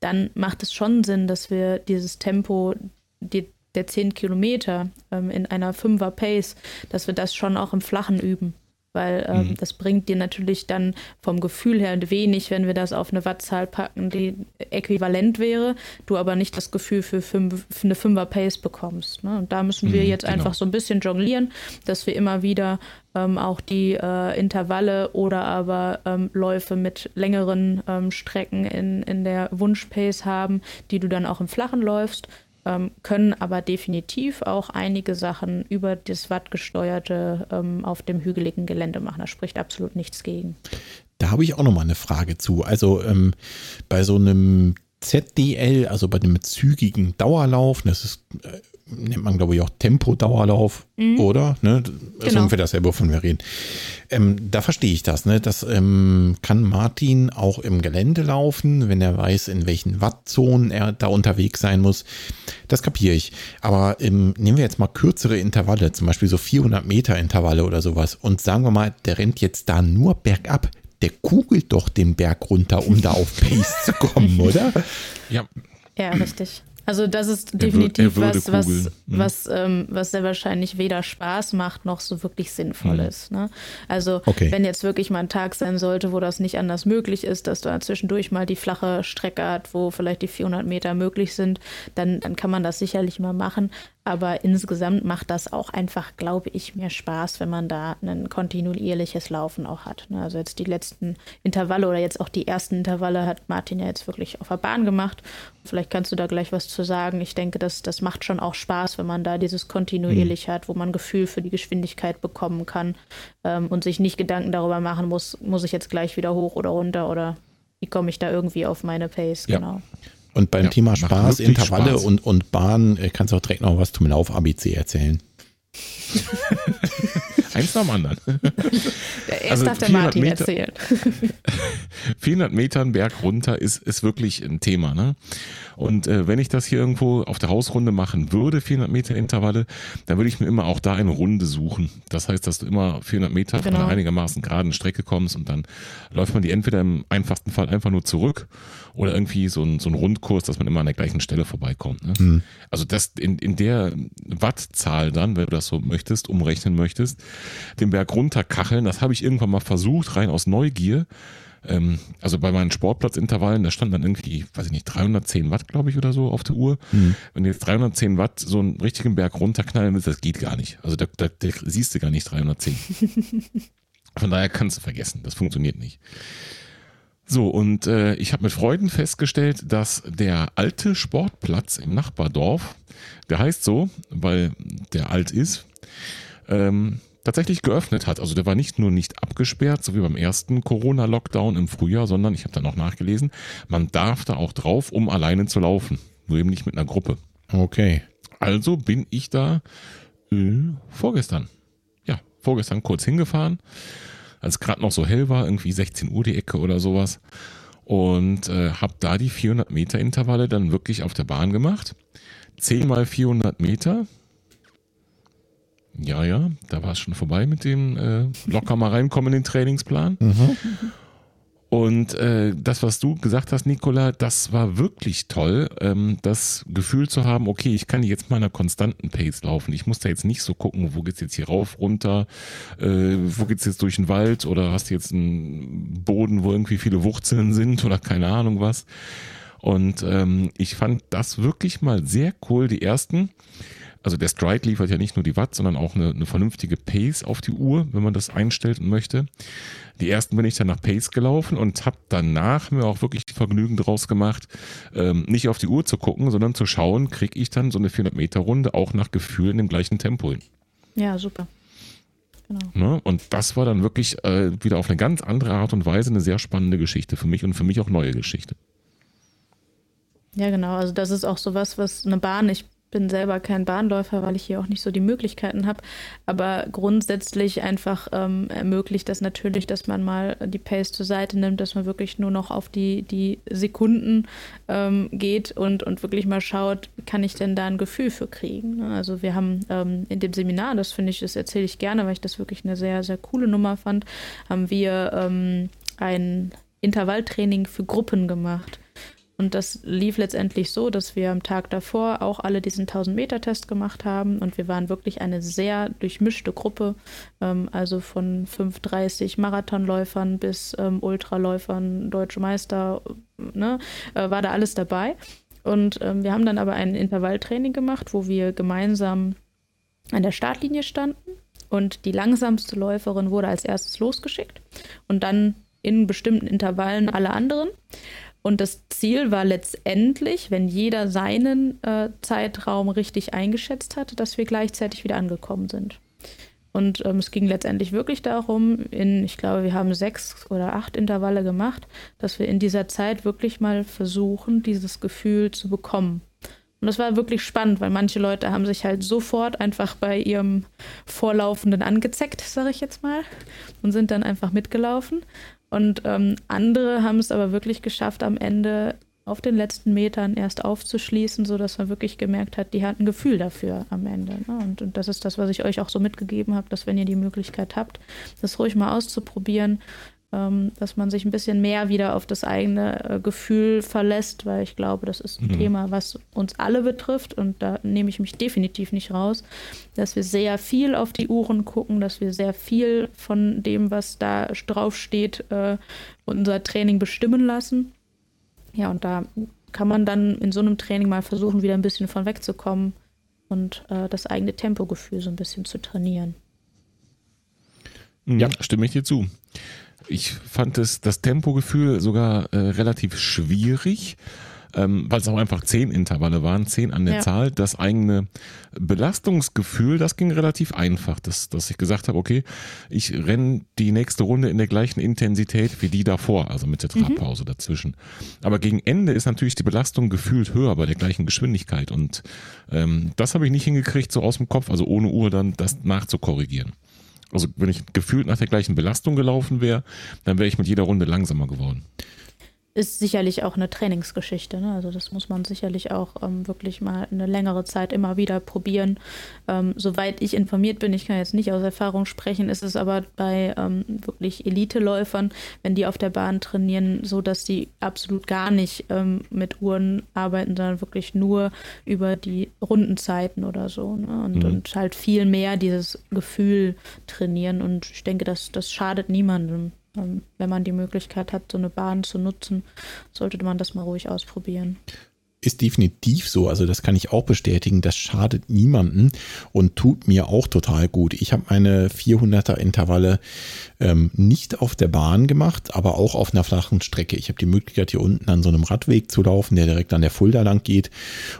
dann macht es schon Sinn, dass wir dieses Tempo, die, der 10 Kilometer ähm, in einer 5er Pace, dass wir das schon auch im Flachen üben. Weil ähm, Mhm. das bringt dir natürlich dann vom Gefühl her wenig, wenn wir das auf eine Wattzahl packen, die äquivalent wäre, du aber nicht das Gefühl für, fünf, für eine 5er Pace bekommst. Ne? Und da müssen wir Mhm, jetzt genau. einfach so ein bisschen jonglieren, dass wir immer wieder ähm, auch die äh, Intervalle oder aber ähm, Läufe mit längeren ähm, Strecken in, in der Wunschpace haben, die du dann auch im Flachen läufst, ähm, können aber definitiv auch einige Sachen über das Wattgesteuerte ähm, auf dem hügeligen Gelände machen. Da spricht absolut nichts gegen. Da habe ich auch noch mal eine Frage zu. Also ähm, bei so einem ZDL, also bei einem zügigen Dauerlauf, das ist, äh, nennt man glaube ich auch Tempo-Dauerlauf, oder? Ne? Das ist Mhm. Genau. ungefähr dasselbe, wovon wir reden. Ähm, da verstehe ich das. Ne? Das ähm, kann Martin auch im Gelände laufen, wenn er weiß, in welchen Wattzonen er da unterwegs sein muss. Das kapiere ich. Aber ähm, nehmen wir jetzt mal kürzere Intervalle, zum Beispiel so 400 Meter Intervalle oder sowas. Und sagen wir mal, der rennt jetzt da nur bergab. Der kugelt doch den Berg runter, um da auf Pace zu kommen, oder? Ja, Ja, richtig. Also das ist definitiv was, was. Mhm. was, ähm, was sehr wahrscheinlich weder Spaß macht noch so wirklich sinnvoll Mhm. ist. Ne? Also Okay. wenn jetzt wirklich mal ein Tag sein sollte, wo das nicht anders möglich ist, dass du zwischendurch mal die flache Strecke hat, wo vielleicht die 400 Meter möglich sind, dann, dann kann man das sicherlich mal machen. Aber insgesamt macht das auch einfach, glaube ich, mehr Spaß, wenn man da ein kontinuierliches Laufen auch hat. Ne? Also jetzt die letzten Intervalle oder jetzt auch die ersten Intervalle hat Martin ja jetzt wirklich auf der Bahn gemacht. Vielleicht kannst du da gleich was zu sagen. Ich denke, das, das macht schon auch Spaß, wenn man da dieses kontinuierlich hat, wo man Gefühl für die Geschwindigkeit bekommen kann ähm, und sich nicht Gedanken darüber machen muss, muss ich jetzt gleich wieder hoch oder runter oder wie komme ich da irgendwie auf meine Pace, Ja. genau. Und beim Ja, Thema Spaß, Intervalle Spaß. Und, und Bahn äh, kannst du auch direkt noch was zum Lauf-ABC erzählen. eins nach dem anderen. Erst Also darf der 400 Martin Meter- erzählen. 400 Metern Berg runter ist, ist wirklich ein Thema. Ne? Und äh, wenn ich das hier irgendwo auf der Hausrunde machen würde, 400 Meter Intervalle, dann würde ich mir immer auch da eine Runde suchen. Das heißt, dass du immer 400 Meter von Genau. einer einigermaßen geraden Strecke kommst und dann läuft man die entweder im einfachsten Fall einfach nur zurück oder irgendwie so ein, so ein Rundkurs, dass man immer an der gleichen Stelle vorbeikommt. Ne? Also das in, in der Wattzahl dann, wenn du das so möchtest, umrechnen möchtest, den Berg runterkacheln, das habe ich irgendwann mal versucht, rein aus Neugier. Ähm, also bei meinen Sportplatzintervallen, da stand dann irgendwie, weiß ich nicht, 310 Watt, glaube ich, oder so auf der Uhr. Wenn du jetzt 310 Watt so einen richtigen Berg runterknallen willst, das geht gar nicht. Also da, da, da siehst du gar nicht 310. Von daher kannst du vergessen, das funktioniert nicht. So, und äh, ich habe mit Freuden festgestellt, dass der alte Sportplatz im Nachbardorf, der heißt so, weil der alt ist, ähm, tatsächlich geöffnet hat. Also der war nicht nur nicht abgesperrt, so wie beim ersten Corona-Lockdown im Frühjahr, sondern ich habe dann auch nachgelesen, man darf da auch drauf, um alleine zu laufen. Nur eben nicht mit einer Gruppe. Okay. Also bin ich da äh, vorgestern, ja, vorgestern kurz hingefahren, als gerade noch so hell war, irgendwie 16 Uhr die Ecke oder sowas. Und äh, habe da die 400 Meter Intervalle dann wirklich auf der Bahn gemacht. 10 mal 400 Meter. Ja, ja, da war es schon vorbei mit dem äh, locker mal reinkommen in den Trainingsplan. Und äh, das, was du gesagt hast, Nicola, das war wirklich toll, ähm, das Gefühl zu haben, okay, ich kann jetzt mal in einer konstanten Pace laufen. Ich muss da jetzt nicht so gucken, wo geht's jetzt hier rauf, runter, äh, wo geht's jetzt durch den Wald oder hast du jetzt einen Boden, wo irgendwie viele Wurzeln sind oder keine Ahnung was. Und ähm, ich fand das wirklich mal sehr cool. Die ersten Also der Stride liefert ja nicht nur die Watt, sondern auch eine, eine vernünftige Pace auf die Uhr, wenn man das einstellt und möchte. Die ersten bin ich dann nach Pace gelaufen und habe danach mir auch wirklich Vergnügen draus gemacht, ähm, nicht auf die Uhr zu gucken, sondern zu schauen, kriege ich dann so eine 400 Meter Runde auch nach Gefühl in dem gleichen Tempo hin. Ja, super. Genau. Ne? Und das war dann wirklich äh, wieder auf eine ganz andere Art und Weise eine sehr spannende Geschichte für mich und für mich auch neue Geschichte. Ja, genau. Also das ist auch sowas, was eine Bahn, ich bin selber kein Bahnläufer, weil ich hier auch nicht so die Möglichkeiten habe. Aber grundsätzlich einfach ähm, ermöglicht das natürlich, dass man mal die Pace zur Seite nimmt, dass man wirklich nur noch auf die, die Sekunden ähm, geht und, und wirklich mal schaut, kann ich denn da ein Gefühl für kriegen. Ne? Also wir haben ähm, in dem Seminar, das finde ich, das erzähle ich gerne, weil ich das wirklich eine sehr, sehr coole Nummer fand, haben wir ähm, ein Intervalltraining für Gruppen gemacht. Und das lief letztendlich so, dass wir am Tag davor auch alle diesen 1000-Meter-Test gemacht haben. Und wir waren wirklich eine sehr durchmischte Gruppe. Ähm, also von 5,30 Marathonläufern bis ähm, Ultraläufern, Deutsche Meister, ne, äh, war da alles dabei. Und ähm, wir haben dann aber ein Intervalltraining gemacht, wo wir gemeinsam an der Startlinie standen. Und die langsamste Läuferin wurde als erstes losgeschickt. Und dann in bestimmten Intervallen alle anderen. Und das Ziel war letztendlich, wenn jeder seinen äh, Zeitraum richtig eingeschätzt hat, dass wir gleichzeitig wieder angekommen sind. Und ähm, es ging letztendlich wirklich darum, in, ich glaube, wir haben sechs oder acht Intervalle gemacht, dass wir in dieser Zeit wirklich mal versuchen, dieses Gefühl zu bekommen. Und das war wirklich spannend, weil manche Leute haben sich halt sofort einfach bei ihrem Vorlaufenden angezeckt, sage ich jetzt mal, und sind dann einfach mitgelaufen. Und ähm, andere haben es aber wirklich geschafft, am Ende auf den letzten Metern erst aufzuschließen, sodass man wirklich gemerkt hat, die hatten Gefühl dafür am Ende. Ne? Und, und, das ist das, was ich euch auch so mitgegeben habe, dass wenn ihr die Möglichkeit habt, das ruhig mal auszuprobieren, ähm, dass man sich ein bisschen mehr wieder auf das eigene äh, Gefühl verlässt, weil ich glaube, das ist ein mhm. Thema, was uns alle betrifft und da nehme ich mich definitiv nicht raus, dass wir sehr viel auf die Uhren gucken, dass wir sehr viel von dem, was da draufsteht, äh, unser Training bestimmen lassen. Ja, und da kann man dann in so einem Training mal versuchen, wieder ein bisschen von wegzukommen und äh, das eigene Tempogefühl so ein bisschen zu trainieren. Ja, stimme ich dir zu. Ich fand es, das Tempogefühl sogar äh, relativ schwierig, ähm, weil es auch einfach zehn Intervalle waren, zehn an der ja. Zahl. Das eigene Belastungsgefühl, das ging relativ einfach, dass, dass ich gesagt habe, okay, ich renne die nächste Runde in der gleichen Intensität wie die davor, also mit der mhm. Trabpause mhm. dazwischen. Aber gegen Ende ist natürlich die Belastung gefühlt höher bei der gleichen Geschwindigkeit und ähm, das habe ich nicht hingekriegt, so aus dem Kopf, also ohne Uhr dann das nachzukorrigieren. Also wenn ich gefühlt nach der gleichen Belastung gelaufen wäre, dann wäre ich mit jeder Runde langsamer geworden ist sicherlich auch eine Trainingsgeschichte. Ne? Also das muss man sicherlich auch ähm, wirklich mal eine längere Zeit immer wieder probieren. Ähm, soweit ich informiert bin, ich kann jetzt nicht aus Erfahrung sprechen, ist es aber bei ähm, wirklich Elite-Läufern, wenn die auf der Bahn trainieren, so dass die absolut gar nicht ähm, mit Uhren arbeiten, sondern wirklich nur über die Rundenzeiten oder so. Ne? Und, mhm. und halt viel mehr dieses Gefühl trainieren. Und ich denke, das, das schadet niemandem. Ähm, wenn man die Möglichkeit hat, so eine Bahn zu nutzen, sollte man das mal ruhig ausprobieren. Ist definitiv so, also das kann ich auch bestätigen, das schadet niemanden und tut mir auch total gut. Ich habe meine 400er Intervalle ähm, nicht auf der Bahn gemacht, aber auch auf einer flachen Strecke. Ich habe die Möglichkeit, hier unten an so einem Radweg zu laufen, der direkt an der Fulda lang geht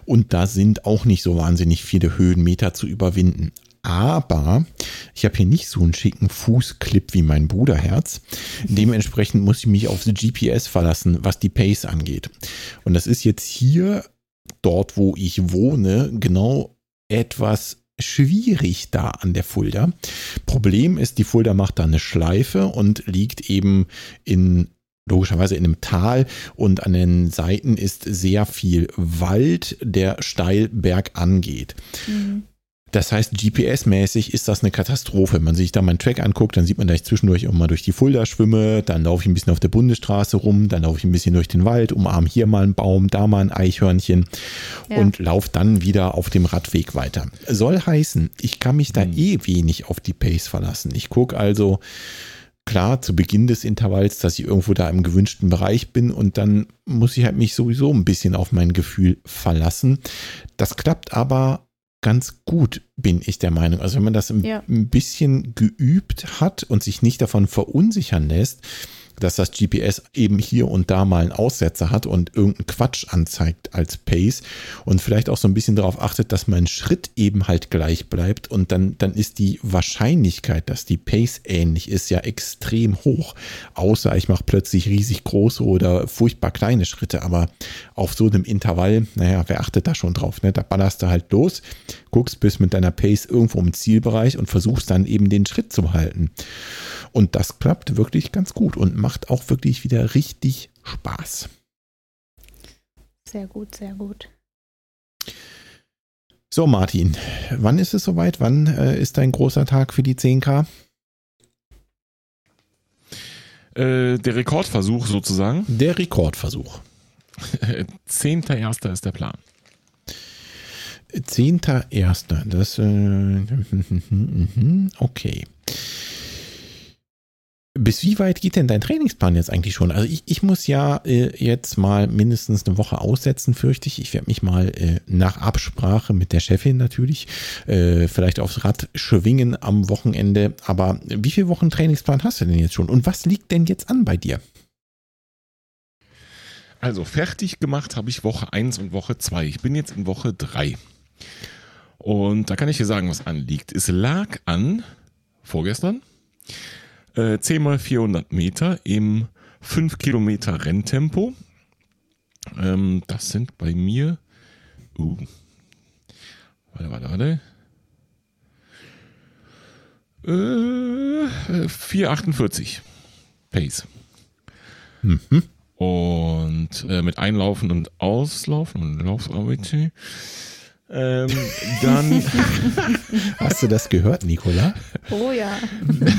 und da sind auch nicht so wahnsinnig viele Höhenmeter zu überwinden. Aber ich habe hier nicht so einen schicken Fußclip wie mein Bruderherz. Dementsprechend muss ich mich aufs GPS verlassen, was die Pace angeht. Und das ist jetzt hier, dort wo ich wohne, genau etwas schwierig da an der Fulda. Problem ist, die Fulda macht da eine Schleife und liegt eben in logischerweise in einem Tal und an den Seiten ist sehr viel Wald, der steil bergan geht. Mhm. Das heißt, GPS-mäßig ist das eine Katastrophe. Wenn man sich da meinen Track anguckt, dann sieht man, dass ich zwischendurch auch mal durch die Fulda schwimme, dann laufe ich ein bisschen auf der Bundesstraße rum, dann laufe ich ein bisschen durch den Wald, umarme hier mal einen Baum, da mal ein Eichhörnchen ja. und laufe dann wieder auf dem Radweg weiter. Soll heißen, ich kann mich da mhm. eh wenig auf die Pace verlassen. Ich gucke also klar zu Beginn des Intervalls, dass ich irgendwo da im gewünschten Bereich bin und dann muss ich halt mich sowieso ein bisschen auf mein Gefühl verlassen. Das klappt aber ganz gut, bin ich der Meinung. Also wenn man das ein, Ja. bisschen geübt hat und sich nicht davon verunsichern lässt, dass das GPS eben hier und da mal einen Aussetzer hat und irgendeinen Quatsch anzeigt als Pace und vielleicht auch so ein bisschen darauf achtet, dass mein Schritt eben halt gleich bleibt und dann, dann ist die Wahrscheinlichkeit, dass die Pace ähnlich ist, ja extrem hoch. Außer ich mache plötzlich riesig große oder furchtbar kleine Schritte, aber auf so einem Intervall, naja, wer achtet da schon drauf? Ne? Da ballerst du halt los, guckst bis mit deiner Pace irgendwo im Zielbereich und versuchst dann eben den Schritt zu halten. Und das klappt wirklich ganz gut und macht auch wirklich wieder richtig Spaß. Sehr gut, sehr gut. So, Martin, wann ist es soweit? Wann äh, ist dein großer Tag für die 10K? Äh, der Rekordversuch sozusagen. Der Rekordversuch. 10.1. ist der Plan. 10.1. Das, äh, okay. Bis wie weit geht denn dein Trainingsplan jetzt eigentlich schon? Also ich, ich muss ja äh, jetzt mal mindestens eine Woche aussetzen, fürchte ich. Ich werde mich mal äh, nach Absprache mit der Chefin natürlich äh, vielleicht aufs Rad schwingen am Wochenende. Aber wie viele Wochen Trainingsplan hast du denn jetzt schon? Und was liegt denn jetzt an bei dir? Also fertig gemacht habe ich Woche 1 und Woche 2. Ich bin jetzt in Woche 3. Und da kann ich dir sagen, was anliegt. Es lag an, vorgestern, äh, 10 mal 400 Meter im 5 Kilometer Renntempo. Ähm, das sind bei mir, uh, warte, warte, warte. Äh, 4,48 Pace. Mhm. Und äh, mit Einlaufen und Auslaufen und Lauf-ABC. Ähm, dann, Hast du das gehört, Nicola? Oh ja.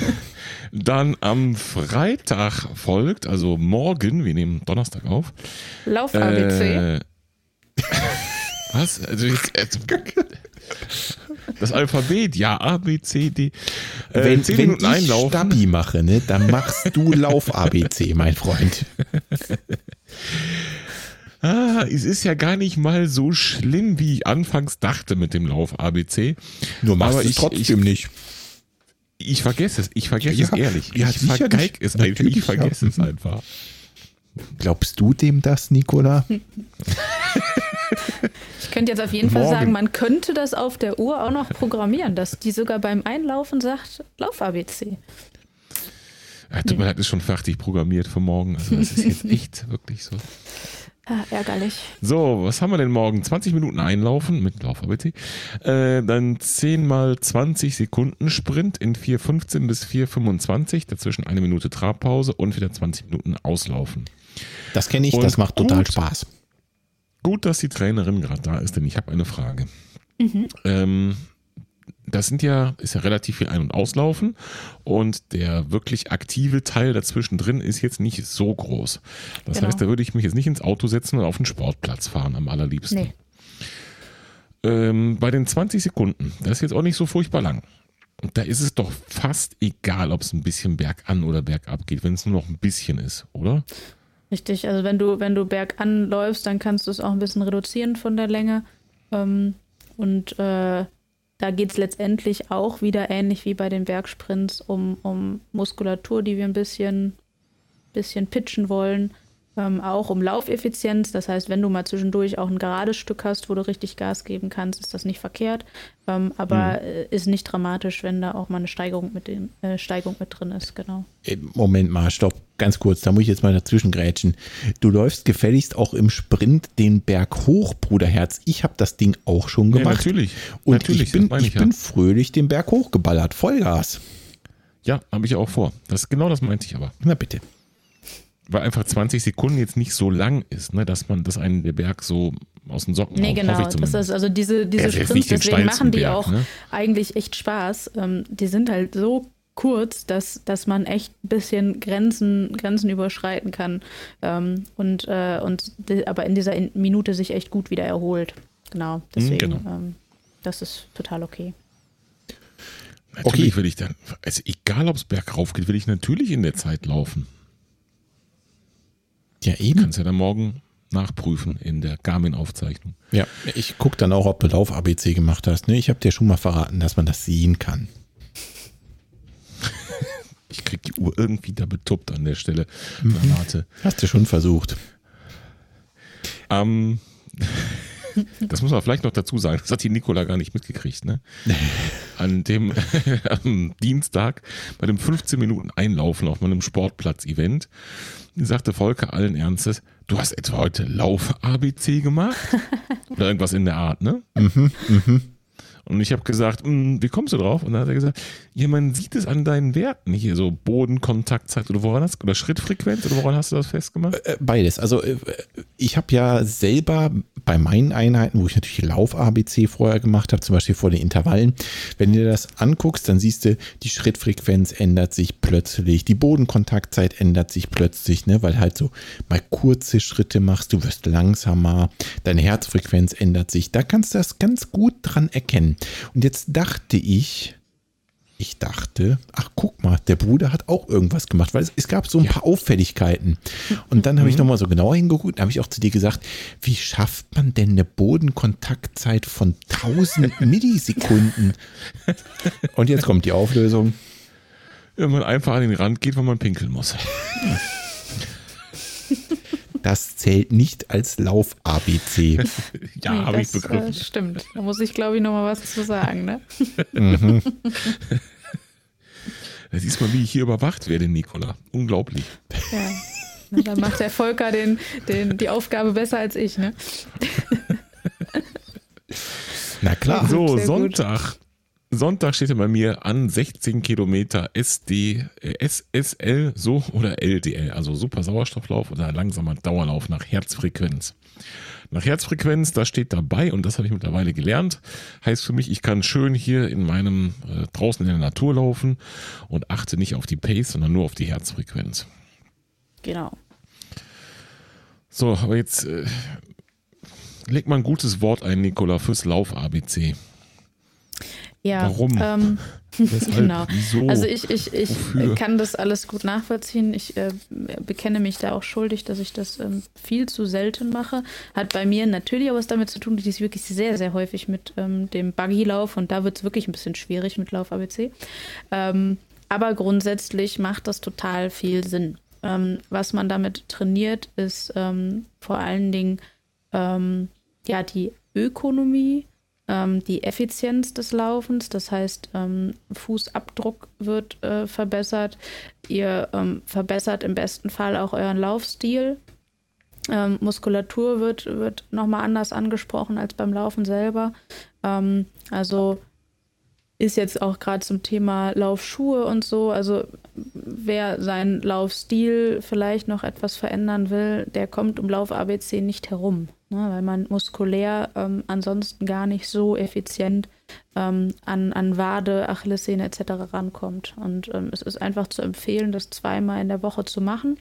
dann am Freitag folgt, also morgen, wir nehmen Donnerstag auf. Lauf-ABC. Äh, was? Also jetzt, jetzt, das Alphabet, ja, A, B, C, D. Äh, wenn, 10 wenn Minuten ich einlaufen. Stabi mache, ne, dann machst du Lauf-ABC, mein Freund. Ah, es ist ja gar nicht mal so schlimm, wie ich anfangs dachte mit dem Lauf ABC. Nur machst Aber du es ich- trotzdem nicht. Ich vergesse es, ich vergesse Ja, es ehrlich. ja, ich vergeig es einfach, ich vergesse ja. es einfach. Glaubst du dem das, Nicola? Ich könnte jetzt auf jeden Fall Morgen. sagen, man könnte das auf der Uhr auch noch programmieren, dass die sogar beim Einlaufen sagt, Lauf-ABC. Ja, tut mir leid, ist schon fertig programmiert für morgen. Also das ist jetzt echt wirklich so. Ah, ärgerlich. So, was haben wir denn morgen? 20 Minuten einlaufen mit Lauf ABC. Äh, dann 10 mal 20 Sekunden Sprint in 4,15 bis 4,25. Dazwischen eine Minute Trabpause und wieder 20 Minuten auslaufen. Das kenne ich, Und das macht total gut. Spaß. Gut, dass die Trainerin gerade da ist, denn ich habe eine Frage. Ähm, das sind ja, ist ja relativ viel Ein- und Auslaufen und der wirklich aktive Teil dazwischen drin ist jetzt nicht so groß. Das Genau. heißt, da würde ich mich jetzt nicht ins Auto setzen und auf den Sportplatz fahren am allerliebsten. Nee. Ähm, bei den 20 Sekunden, das ist jetzt auch nicht so furchtbar lang. Und da ist es doch fast egal, ob es ein bisschen bergan oder bergab geht, wenn es nur noch ein bisschen ist, oder? Richtig, also wenn du, wenn du bergan läufst, dann kannst du es auch ein bisschen reduzieren von der Länge. Ähm, und äh, da geht es letztendlich auch wieder ähnlich wie bei den Bergsprints um, um Muskulatur, die wir ein bisschen, bisschen pitchen wollen. Ähm, auch um Laufeffizienz. Das heißt, wenn du mal zwischendurch auch ein gerades Stück hast, wo du richtig Gas geben kannst, ist das nicht verkehrt. Ähm, aber äh, ist nicht dramatisch, wenn da auch mal eine Steigerung mit, dem, äh, Steigung mit drin ist. Genau. Äh, Moment mal, stopp, ganz kurz, da muss ich jetzt mal dazwischen grätschen. Du läufst gefälligst auch im Sprint den Berg hoch, Bruderherz. Ich habe das Ding auch schon Ja, gemacht. natürlich. Und natürlich, ich bin, ich ja. bin fröhlich den Berg hochgeballert. Vollgas. Ja, habe ich auch vor. Das genau das meinte ich aber. Na bitte. Weil einfach 20 Sekunden jetzt nicht so lang ist, ne, dass man, dass einen der Berg so aus den Socken Nee, genau. Das ist also diese, diese Sprints, deswegen machen die Berg, auch ne? eigentlich echt Spaß. Ähm, die sind halt so kurz, dass, dass man echt ein bisschen Grenzen, Grenzen überschreiten kann. Ähm, und, äh, und die, aber in dieser in Minute sich echt gut wieder erholt. Genau. Deswegen, genau. ähm, das ist total okay. Natürlich Okay. will ich dann, also egal ob es bergauf geht, will ich natürlich in der Zeit laufen. Ja, eben. Kannst ja dann morgen, nachprüfen in der Garmin-Aufzeichnung. Ja, ich gucke dann auch, ob du Lauf-ABC gemacht hast. Ne? Ich habe dir schon mal verraten, dass man das sehen kann. Ich krieg die Uhr irgendwie da betuppt an der Stelle. Mhm. Warte. Hast du schon versucht. Ähm, das muss man vielleicht noch dazu sagen. Das hat die Nicola gar nicht mitgekriegt. Ne? An dem am Dienstag bei dem 15 Minuten Einlaufen auf meinem Sportplatz-Event sagte Volker allen Ernstes, du hast etwa heute Lauf-ABC gemacht? Oder irgendwas in der Art, ne? Mhm, mhm. Und ich habe gesagt, "Hm, wie kommst du drauf? Und dann hat er gesagt, ja, man sieht es an deinen Werten hier, so Bodenkontaktzeit oder woran hast oder Schrittfrequenz oder woran hast du das festgemacht? Äh, Beides. Also äh, ich habe ja selber bei meinen Einheiten, wo ich natürlich Lauf-ABC vorher gemacht habe, zum Beispiel vor den Intervallen, wenn du dir das anguckst, dann siehst du, die Schrittfrequenz ändert sich plötzlich, die Bodenkontaktzeit ändert sich plötzlich, ne, weil halt so mal kurze Schritte machst, du wirst langsamer, deine Herzfrequenz ändert sich. Da kannst du das ganz gut dran erkennen. Und jetzt dachte ich, ich dachte, ach guck mal, der Bruder hat auch irgendwas gemacht, weil es, es gab so ein paar Auffälligkeiten. Und dann habe ich nochmal so genauer hingeguckt, habe ich auch zu dir gesagt, wie schafft man denn eine Bodenkontaktzeit von 1000 Millisekunden? Und jetzt kommt die Auflösung. Wenn man einfach an den Rand geht, wenn man pinkeln muss. Das zählt nicht als Lauf-ABC. Ja, Nee, habe ich das, begriffen. Äh, stimmt. Da muss ich, glaube ich, noch mal was zu sagen. Ne? Da siehst du mal, wie ich hier überwacht werde, Nicola. Unglaublich. Ja. Na, dann macht der Volker den, den, die Aufgabe besser als ich. Ne? Na klar. So, sehr gut. Sonntag. Steht ja bei mir an 16 Kilometer SD, äh, SSL, so oder LDL, also super Sauerstofflauf oder langsamer Dauerlauf nach Herzfrequenz. Nach Herzfrequenz, da steht dabei, und das habe ich mittlerweile gelernt, heißt für mich, ich kann schön hier in meinem äh, draußen in der Natur laufen und achte nicht auf die Pace, sondern nur auf die Herzfrequenz. Genau. So, aber jetzt äh, leg mal ein gutes Wort ein, Nicola, fürs Lauf-ABC. Ja, Warum? Ähm, genau. Wieso? Also ich, ich, ich Wofür? kann das alles gut nachvollziehen. Ich äh, bekenne mich da auch schuldig, dass ich das ähm, viel zu selten mache. Hat bei mir natürlich auch was damit zu tun, dass ich wirklich sehr, sehr häufig mit ähm, dem Buggy-Lauf und da wird es wirklich ein bisschen schwierig mit Lauf-ABC. Ähm, aber grundsätzlich macht das total viel Sinn. Ähm, was man damit trainiert, ist ähm, vor allen Dingen ja, die Ökonomie, ähm, die Effizienz des Laufens. Das heißt, ähm, Fußabdruck wird äh, verbessert. Ihr ähm, verbessert im besten Fall auch euren Laufstil. Ähm, Muskulatur wird, wird nochmal anders angesprochen als beim Laufen selber. Ähm, also ist jetzt auch gerade zum Thema Laufschuhe und so. Also wer seinen Laufstil vielleicht noch etwas verändern will, der kommt um Lauf ABC nicht herum, ne? weil man muskulär ähm, ansonsten gar nicht so effizient ähm, an, an Wade, Achillessehne etc. rankommt. Und ähm, es ist einfach zu empfehlen, das zweimal in der Woche zu machen.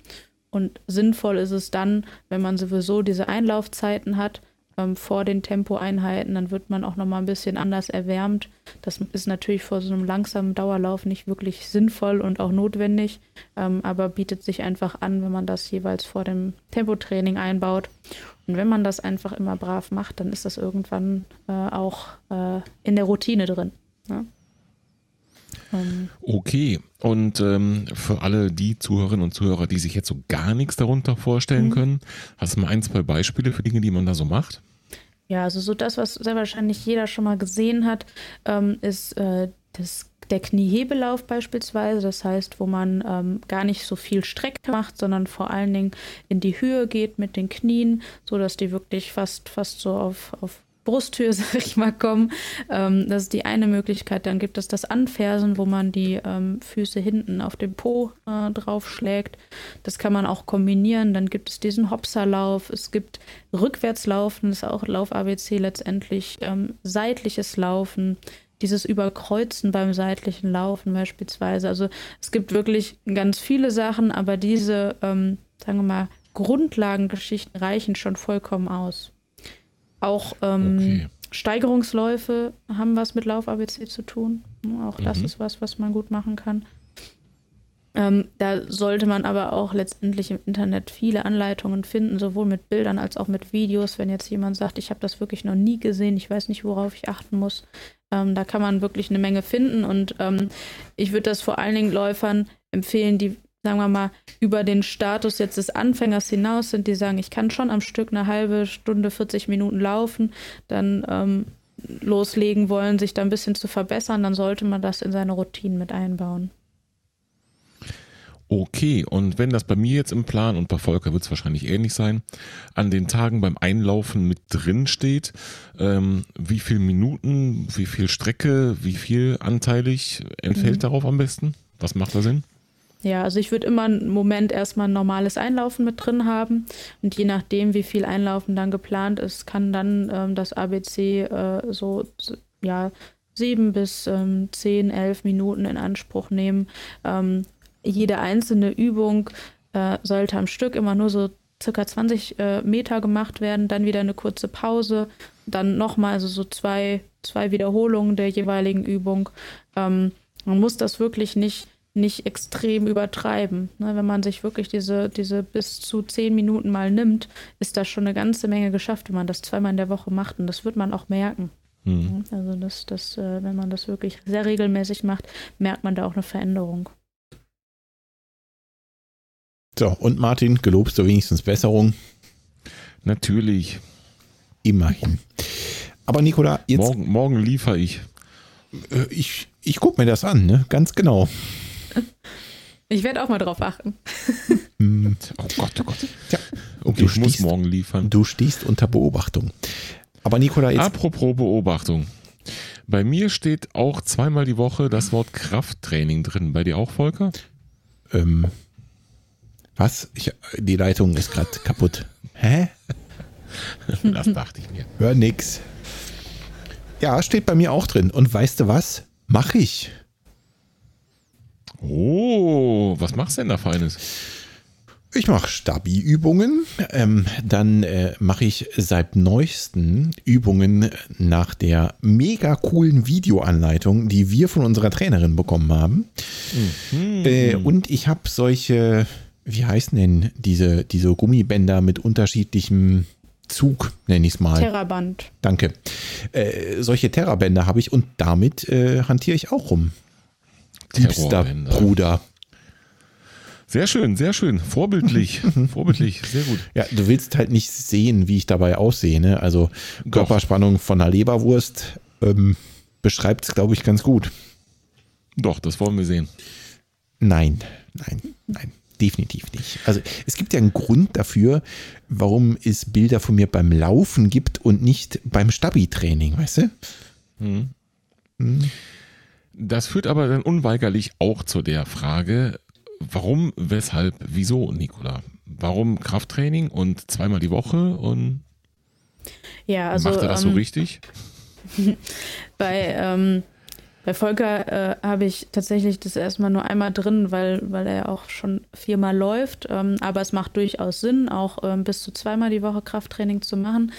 Und sinnvoll ist es dann, wenn man sowieso diese Einlaufzeiten hat, ähm, vor den Tempoeinheiten, dann wird man auch nochmal ein bisschen anders erwärmt. Das ist natürlich vor so einem langsamen Dauerlauf nicht wirklich sinnvoll und auch notwendig, ähm, aber bietet sich einfach an, wenn man das jeweils vor dem Tempotraining einbaut. Und wenn man das einfach immer brav macht, dann ist das irgendwann äh, auch äh, in der Routine drin. Ne? Ähm, Okay, und ähm, für alle die Zuhörerinnen und Zuhörer, die sich jetzt so gar nichts darunter vorstellen können, hast du mal ein, zwei Beispiele für Dinge, die man da so macht? Ja, also so das, was sehr wahrscheinlich jeder schon mal gesehen hat, ähm, ist äh, das, der Kniehebellauf beispielsweise. Das heißt, wo man ähm, gar nicht so viel Strecke macht, sondern vor allen Dingen in die Höhe geht mit den Knien, so dass die wirklich fast, fast so auf, auf Brusthöhe, sag ich mal, kommen. Ähm, das ist die eine Möglichkeit. Dann gibt es das Anfersen, wo man die ähm, Füße hinten auf den Po äh, draufschlägt. Das kann man auch kombinieren. Dann gibt es diesen Hopserlauf. Es gibt Rückwärtslaufen, das ist auch Lauf-ABC letztendlich. Ähm, seitliches Laufen, dieses Überkreuzen beim seitlichen Laufen beispielsweise. Also es gibt wirklich ganz viele Sachen, aber diese, ähm, sagen wir mal, Grundlagengeschichten reichen schon vollkommen aus. Auch ähm, Okay. Steigerungsläufe haben was mit Lauf-ABC zu tun. Auch das Mhm. ist was, was man gut machen kann. Ähm, da sollte man aber auch letztendlich im Internet viele Anleitungen finden, sowohl mit Bildern als auch mit Videos. Wenn jetzt jemand sagt, ich habe das wirklich noch nie gesehen, ich weiß nicht, worauf ich achten muss, ähm, da kann man wirklich eine Menge finden. Und ähm, ich würde das vor allen Dingen Läufern empfehlen, die, sagen wir mal, über den Status jetzt des Anfängers hinaus sind, die sagen, ich kann schon am Stück eine halbe Stunde, 40 Minuten laufen, dann ähm, loslegen wollen, sich da ein bisschen zu verbessern, dann sollte man das in seine Routinen mit einbauen. Okay, und wenn das bei mir jetzt im Plan und bei Volker wird es wahrscheinlich ähnlich sein, an den Tagen beim Einlaufen mit drin steht, ähm, wie viel Minuten, wie viel Strecke, wie viel anteilig entfällt mhm. darauf am besten? Was macht da Sinn? Ja, also ich würde immer einen Moment erstmal ein normales Einlaufen mit drin haben und je nachdem, wie viel Einlaufen dann geplant ist, kann dann ähm, das ABC äh, so, ja, sieben bis ähm, zehn, elf Minuten in Anspruch nehmen. Ähm, jede einzelne Übung äh, sollte am Stück immer nur so circa 20 äh, Meter gemacht werden, dann wieder eine kurze Pause, dann nochmal also so zwei, zwei Wiederholungen der jeweiligen Übung. Ähm, man muss das wirklich nicht, nicht extrem übertreiben. Ne? Wenn man sich wirklich diese, diese bis zu 10 Minuten mal nimmt, ist das schon eine ganze Menge geschafft, wenn man das zweimal in der Woche macht. Und das wird man auch merken. Mhm. Also das, das, äh, wenn man das wirklich sehr regelmäßig macht, merkt man da auch eine Veränderung. So, und Martin, gelobst du wenigstens Besserung? Natürlich. Immerhin. Aber Nikola, jetzt. Morgen, morgen liefere ich. Äh, ich. Ich gucke mir das an, ne? Ganz genau. Ich werde auch mal drauf achten. Hm. oh Gott, oh Gott. Ja. Und ich muss morgen liefern. Du stehst unter Beobachtung. Aber Nikola, jetzt. Apropos Beobachtung. Bei mir steht auch zweimal die Woche das Wort Krafttraining drin. Bei dir auch, Volker? Ähm, was? Ich, die Leitung ist gerade kaputt. Hä? Das dachte ich mir. Hör nix. Ja, steht bei mir auch drin. Und weißt du was? Mach ich. Oh, was machst du denn da Feines? Ich mache Stabi-Übungen. Ähm, dann äh, mache ich seit neuesten Übungen nach der mega coolen Videoanleitung, die wir von unserer Trainerin bekommen haben. Mhm. Äh, und ich habe solche wie heißen denn diese, diese Gummibänder mit unterschiedlichem Zug, nenne ich es mal. Terraband. Danke. Äh, solche Terrabänder habe ich und damit äh, hantiere ich auch rum. Liebster Bruder. Sehr schön, sehr schön. Vorbildlich. Vorbildlich, sehr gut. Ja, du willst halt nicht sehen, wie ich dabei aussehe. Ne? Also Körperspannung von einer Leberwurst ähm, beschreibt es, glaube ich, ganz gut. Doch, das wollen wir sehen. Nein, nein, nein definitiv nicht. Also es gibt ja einen Grund dafür, warum es Bilder von mir beim Laufen gibt und nicht beim Stabi-Training, weißt du? Hm. Hm. Das führt aber dann unweigerlich auch zu der Frage, warum, weshalb, wieso, Nicola? Warum Krafttraining und zweimal die Woche und ja, also, macht er das ähm, so richtig? Bei ähm, bei Volker äh, habe ich tatsächlich das erstmal nur einmal drin, weil, weil er auch schon viermal läuft. Ähm, aber es macht durchaus Sinn, auch ähm, bis zu zweimal die Woche Krafttraining zu machen.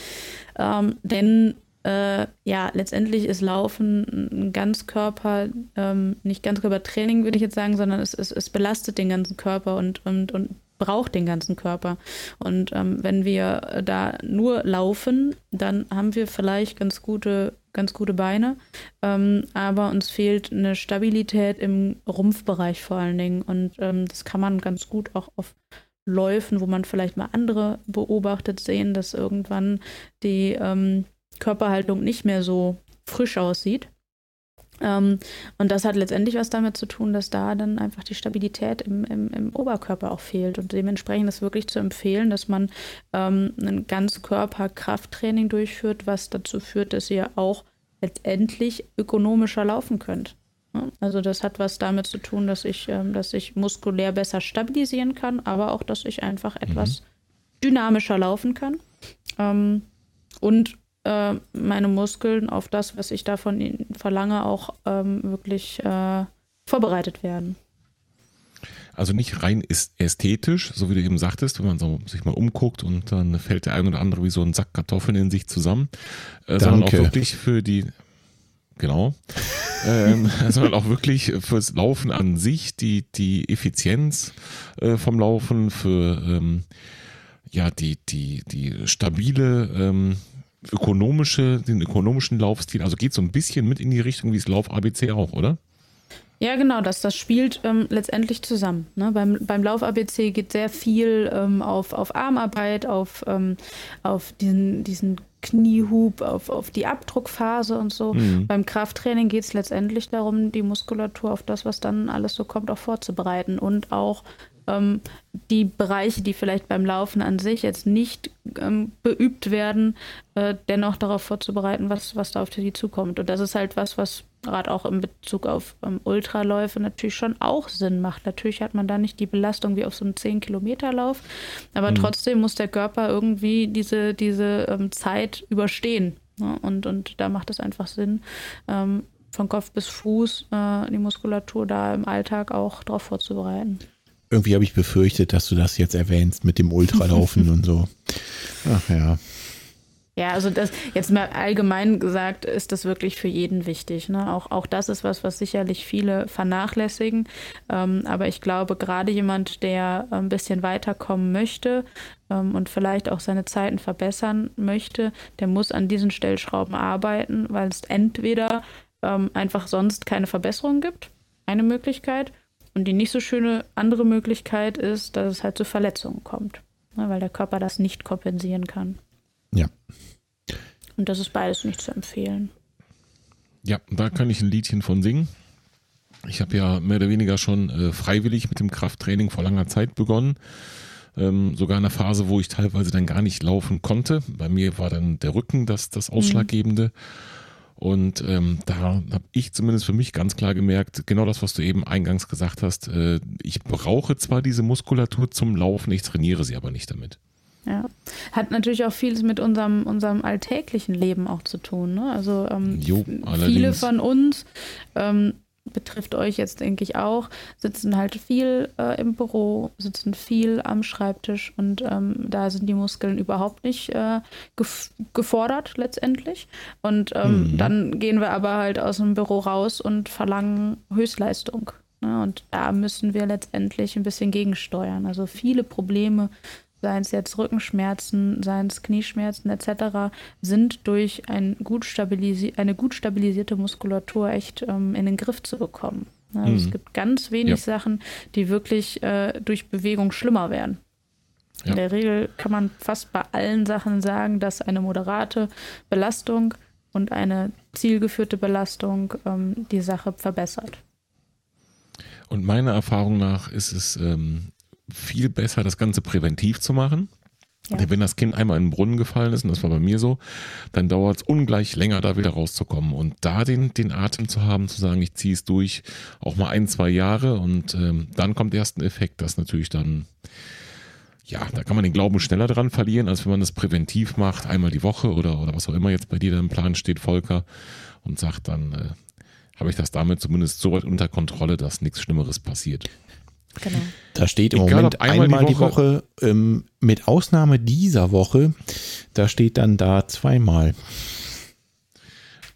Ähm, denn äh, ja, letztendlich ist Laufen ein Ganzkörper, ähm, nicht Ganzkörpertraining, würde ich jetzt sagen, sondern es, es, es belastet den ganzen Körper und, und, und braucht den ganzen Körper. Und ähm, wenn wir da nur laufen, dann haben wir vielleicht ganz gute, ganz gute Beine, ähm, aber uns fehlt eine Stabilität im Rumpfbereich vor allen Dingen. Und ähm, das kann man ganz gut auch auf Läufen, wo man vielleicht mal andere beobachtet, sehen, dass irgendwann die ähm, Körperhaltung nicht mehr so frisch aussieht. Ähm, und das hat letztendlich was damit zu tun, dass da dann einfach die Stabilität im, im, im Oberkörper auch fehlt. Und dementsprechend ist wirklich zu empfehlen, dass man ähm, ein Ganzkörper-Krafttraining durchführt, was dazu führt, dass ihr auch letztendlich ökonomischer laufen könnt. Also das hat was damit zu tun, dass ich, ähm, dass ich muskulär besser stabilisieren kann, aber auch, dass ich einfach etwas mhm. dynamischer laufen kann. Ähm, und äh, meine Muskeln auf das, was ich davon ihnen verlange, auch ähm, wirklich äh, vorbereitet werden. Also nicht rein ästhetisch, so wie du eben sagtest, wenn man so sich mal umguckt und dann fällt der ein oder andere wie so ein Sack Kartoffeln in sich zusammen, äh, sondern auch wirklich für die, genau, ähm, sondern auch wirklich fürs Laufen an sich, die, die Effizienz äh, vom Laufen, für ähm, ja, die, die, die stabile ähm, ökonomische, den ökonomischen Laufstil. Also geht so ein bisschen mit in die Richtung wie es Lauf ABC auch, oder? Ja, genau, das, das spielt ähm, letztendlich zusammen. Ne? Beim, beim Lauf-ABC geht sehr viel ähm, auf, auf Armarbeit, auf, ähm, auf diesen, diesen Kniehub, auf, auf die Abdruckphase und so. Mhm. Beim Krafttraining geht es letztendlich darum, die Muskulatur auf das, was dann alles so kommt, auch vorzubereiten und auch ähm, die Bereiche, die vielleicht beim Laufen an sich jetzt nicht ähm, beübt werden, äh, dennoch darauf vorzubereiten, was, was da auf die zukommt. Und das ist halt was, was gerade auch in Bezug auf ähm, Ultraläufe natürlich schon auch Sinn macht. Natürlich hat man da nicht die Belastung wie auf so einem 10-Kilometer-Lauf, aber mhm. trotzdem muss der Körper irgendwie diese, diese ähm, Zeit überstehen. Ne? Und, und da macht es einfach Sinn, ähm, von Kopf bis Fuß äh, die Muskulatur da im Alltag auch darauf vorzubereiten. Irgendwie habe ich befürchtet, dass du das jetzt erwähnst mit dem Ultralaufen und so. Ach ja. Ja, also das jetzt mal allgemein gesagt, ist das wirklich für jeden wichtig. Ne? Auch, auch das ist was, was sicherlich viele vernachlässigen. Ähm, aber ich glaube, gerade jemand, der ein bisschen weiterkommen möchte ähm, und vielleicht auch seine Zeiten verbessern möchte, der muss an diesen Stellschrauben arbeiten, weil es entweder ähm, einfach sonst keine Verbesserung gibt, eine Möglichkeit, und die nicht so schöne andere Möglichkeit ist, dass es halt zu Verletzungen kommt, ne, weil der Körper das nicht kompensieren kann. Ja. Und das ist beides nicht zu empfehlen. Ja, da kann ich ein Liedchen von singen. Ich habe ja mehr oder weniger schon äh, freiwillig mit dem Krafttraining vor langer Zeit begonnen. Ähm, sogar in einer Phase, wo ich teilweise dann gar nicht laufen konnte. Bei mir war dann der Rücken das, das mhm. Ausschlaggebende. Mhm. Und ähm, da habe ich zumindest für mich ganz klar gemerkt, genau das, was du eben eingangs gesagt hast, äh, ich brauche zwar diese Muskulatur zum Laufen, ich trainiere sie aber nicht damit. Ja, hat natürlich auch vieles mit unserem, unserem alltäglichen Leben auch zu tun. Ne? Also ähm, jo, viele von uns ähm, betrifft euch jetzt, denke ich, auch, sitzen halt viel äh, im Büro, sitzen viel am Schreibtisch und ähm, da sind die Muskeln überhaupt nicht äh, gef gefordert letztendlich. Und ähm, mhm. dann gehen wir aber halt aus dem Büro raus und verlangen Höchstleistung. Ne? Und da müssen wir letztendlich ein bisschen gegensteuern. Also viele Probleme seien es jetzt Rückenschmerzen, seien es Knieschmerzen etc., sind durch ein gut eine gut stabilisierte Muskulatur echt ähm, in den Griff zu bekommen. Also mhm. Es gibt ganz wenig ja. Sachen, die wirklich äh, durch Bewegung schlimmer werden. Ja. In der Regel kann man fast bei allen Sachen sagen, dass eine moderate Belastung und eine zielgeführte Belastung ähm, die Sache verbessert. Und meiner Erfahrung nach ist es ähm, viel besser, das Ganze präventiv zu machen. Ja. Wenn das Kind einmal in den Brunnen gefallen ist, und das war bei mir so, dann dauert es ungleich länger, da wieder rauszukommen. Und da den, den Atem zu haben, zu sagen, ich ziehe es durch, auch mal ein, zwei Jahre und ähm, dann kommt erst ein Effekt, das natürlich dann, ja, da kann man den Glauben schneller dran verlieren, als wenn man das präventiv macht, einmal die Woche oder, oder was auch immer jetzt bei dir da im Plan steht, Volker, und sagt dann, äh, habe ich das damit zumindest so weit unter Kontrolle, dass nichts Schlimmeres passiert. Genau. Da steht im Egal, Moment einmal, einmal, die Woche, die Woche ähm, mit Ausnahme dieser Woche, da steht dann da zweimal.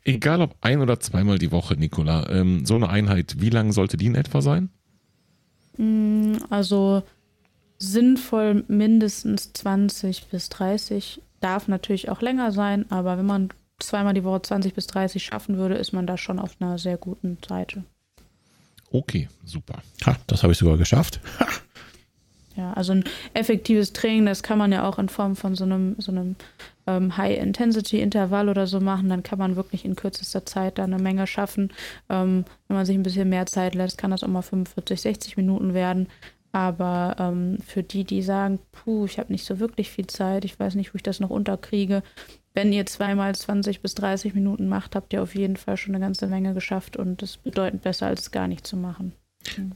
Egal ob ein oder zweimal die Woche, Nicola, ähm, so eine Einheit, wie lang sollte die in etwa sein? Mm, also sinnvoll mindestens 20 bis 30, darf natürlich auch länger sein, aber wenn man zweimal die Woche 20 bis 30 schaffen würde, ist man da schon auf einer sehr guten Seite. Okay, super. Ha, das habe ich sogar geschafft. Ha. Ja, also ein effektives Training, das kann man ja auch in Form von so einem, so einem ähm, High-Intensity-Intervall oder so machen. Dann kann man wirklich in kürzester Zeit da eine Menge schaffen. Ähm, wenn man sich ein bisschen mehr Zeit lässt, kann das auch mal 45, 60 Minuten werden. Aber ähm, für die, die sagen, puh, ich habe nicht so wirklich viel Zeit, ich weiß nicht, wo ich das noch unterkriege, wenn ihr zweimal 20 bis 30 Minuten macht, habt ihr auf jeden Fall schon eine ganze Menge geschafft und das bedeutend besser, als gar nicht zu machen.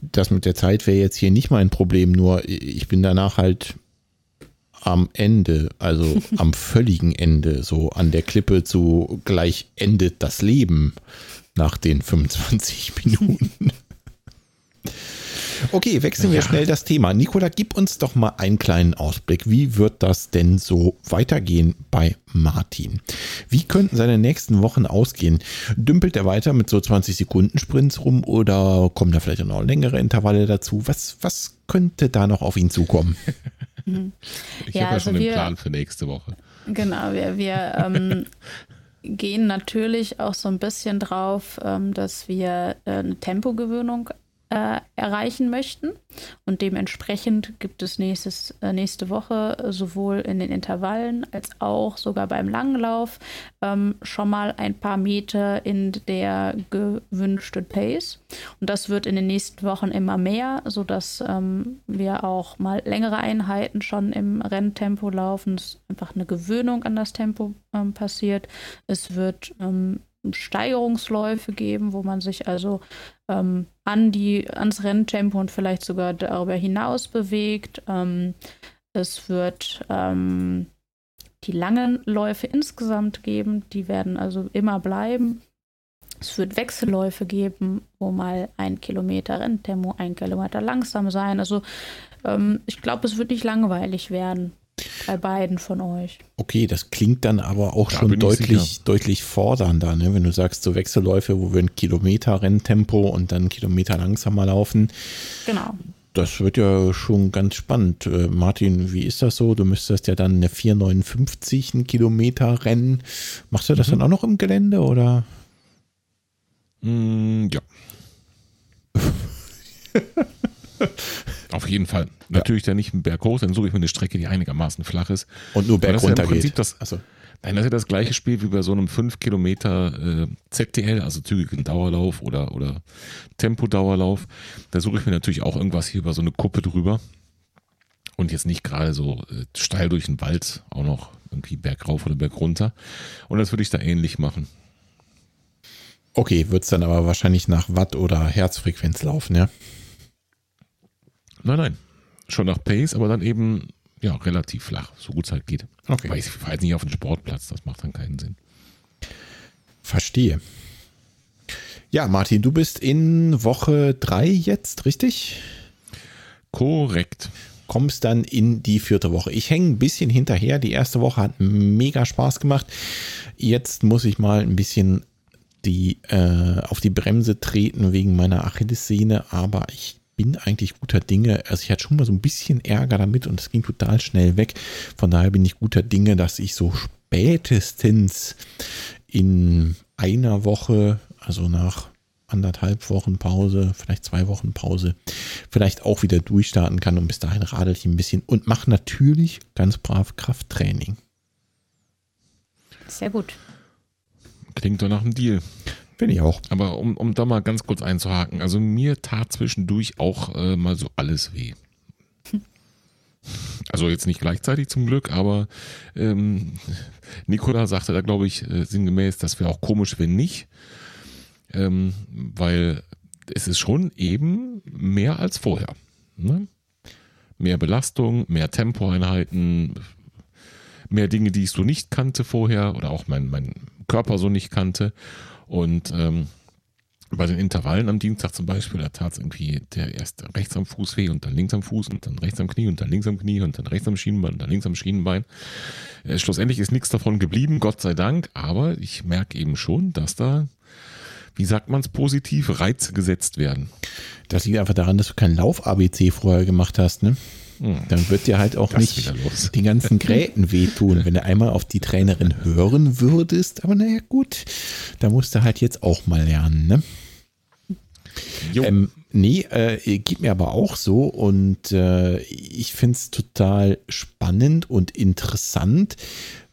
Das mit der Zeit wäre jetzt hier nicht mein Problem, nur ich bin danach halt am Ende, also am völligen Ende, so an der Klippe zu gleich endet das Leben nach den 25 Minuten. Okay, wechseln wir Ja. schnell das Thema. Nikola, gib uns doch mal einen kleinen Ausblick. Wie wird das denn so weitergehen bei Martin? Wie könnten seine nächsten Wochen ausgehen? Dümpelt er weiter mit so 20 Sekunden Sprints rum oder kommen da vielleicht noch längere Intervalle dazu? Was, was könnte da noch auf ihn zukommen? Ich Ja, habe ja also schon den wir- Plan für nächste Woche. Genau, wir, wir ähm, gehen natürlich auch so ein bisschen drauf, ähm, dass wir äh, eine Tempogewöhnung äh, erreichen möchten. Und dementsprechend gibt es nächstes, äh, nächste Woche sowohl in den Intervallen als auch sogar beim Langlauf ähm, schon mal ein paar Meter in der gewünschten Pace. Und das wird in den nächsten Wochen immer mehr, sodass ähm, wir auch mal längere Einheiten schon im Renntempo laufen. Es ist einfach eine Gewöhnung an das Tempo ähm, passiert. Es wird ähm, Steigerungsläufe geben, wo man sich also ähm, an die, ans Renntempo und vielleicht sogar darüber hinaus bewegt. Ähm, es wird ähm, die langen Läufe insgesamt geben, die werden also immer bleiben. Es wird Wechselläufe geben, wo mal ein Kilometer Renntempo, ein Kilometer langsam sein. Also ähm, ich glaube, es wird nicht langweilig werden bei beiden von euch. Okay, das klingt dann aber auch Da schon deutlich, deutlich fordernder, ne? wenn du sagst, so Wechselläufe, wo wir ein Kilometer Renntempo und dann einen Kilometer langsamer laufen. Genau. Das wird ja schon ganz spannend. Äh, Martin, wie ist das so? Du müsstest ja dann eine 459 einen Kilometer rennen. Machst du das dann auch noch im Gelände oder? Mm, ja. Auf jeden Fall. Natürlich dann nicht einen Berg hoch, dann suche ich mir eine Strecke, die einigermaßen flach ist. Und nur berg ja runter geht. das- Achso. Nein, das ist ja das gleiche Spiel wie bei so einem 5 Kilometer äh, ZTL, also zügigen Dauerlauf oder, oder Tempodauerlauf. Da suche ich mir natürlich auch irgendwas hier über so eine Kuppe drüber. Und jetzt nicht gerade so äh, steil durch den Wald, auch noch irgendwie bergauf oder bergunter. Und das würde ich da ähnlich machen. Okay, wird es dann aber wahrscheinlich nach Watt oder Herzfrequenz laufen, ja? Nein, nein. Schon nach Pace, aber dann eben ja relativ flach, so gut es halt geht. Okay. Weil ich fahre jetzt nicht auf den Sportplatz, das macht dann keinen Sinn. Verstehe. Ja, Martin, du bist in Woche drei jetzt, richtig? Korrekt. kommst dann in die vierte Woche. Ich hänge ein bisschen hinterher. Die erste Woche hat mega Spaß gemacht. Jetzt muss ich mal ein bisschen die, äh, auf die Bremse treten wegen meiner Achillessehne, aber ich bin eigentlich guter Dinge. Also ich hatte schon mal so ein bisschen Ärger damit und es ging total schnell weg. Von daher bin ich guter Dinge, dass ich so spätestens in einer Woche, also nach anderthalb Wochen Pause, vielleicht zwei Wochen Pause, vielleicht auch wieder durchstarten kann und bis dahin radel ich ein bisschen und mache natürlich ganz brav Krafttraining. Sehr gut. Klingt doch nach einem Deal. Bin ich auch. Aber um, um da mal ganz kurz einzuhaken, also mir tat zwischendurch auch äh, mal so alles weh. Also jetzt nicht gleichzeitig zum Glück, aber ähm, Nikola sagte da, glaube ich, äh, sinngemäß, das wäre auch komisch, wenn nicht. Ähm, weil es ist schon eben mehr als vorher. Ne? Mehr Belastung, mehr Tempoeinheiten, mehr Dinge, die ich so nicht kannte vorher oder auch mein, mein Körper so nicht kannte. Und ähm, bei den Intervallen am Dienstag zum Beispiel, da tat es irgendwie der erst rechts am Fuß weh und dann links am Fuß und dann rechts am Knie und dann links am Knie und dann rechts am Schienenbein und dann links am Schienenbein. Äh, schlussendlich ist nichts davon geblieben, Gott sei Dank, aber ich merke eben schon, dass da, wie sagt man es positiv, Reize gesetzt werden. Das liegt einfach daran, dass du kein Lauf-ABC vorher gemacht hast, ne? Hm. Dann wird dir halt auch Das nicht wieder los. die ganzen Gräten wehtun, wenn du einmal auf die Trainerin hören würdest. Aber naja, gut, da musst du halt jetzt auch mal lernen, ne? Jo, Ähm, nee, äh, geht mir aber auch so und äh, ich finde es total spannend und interessant,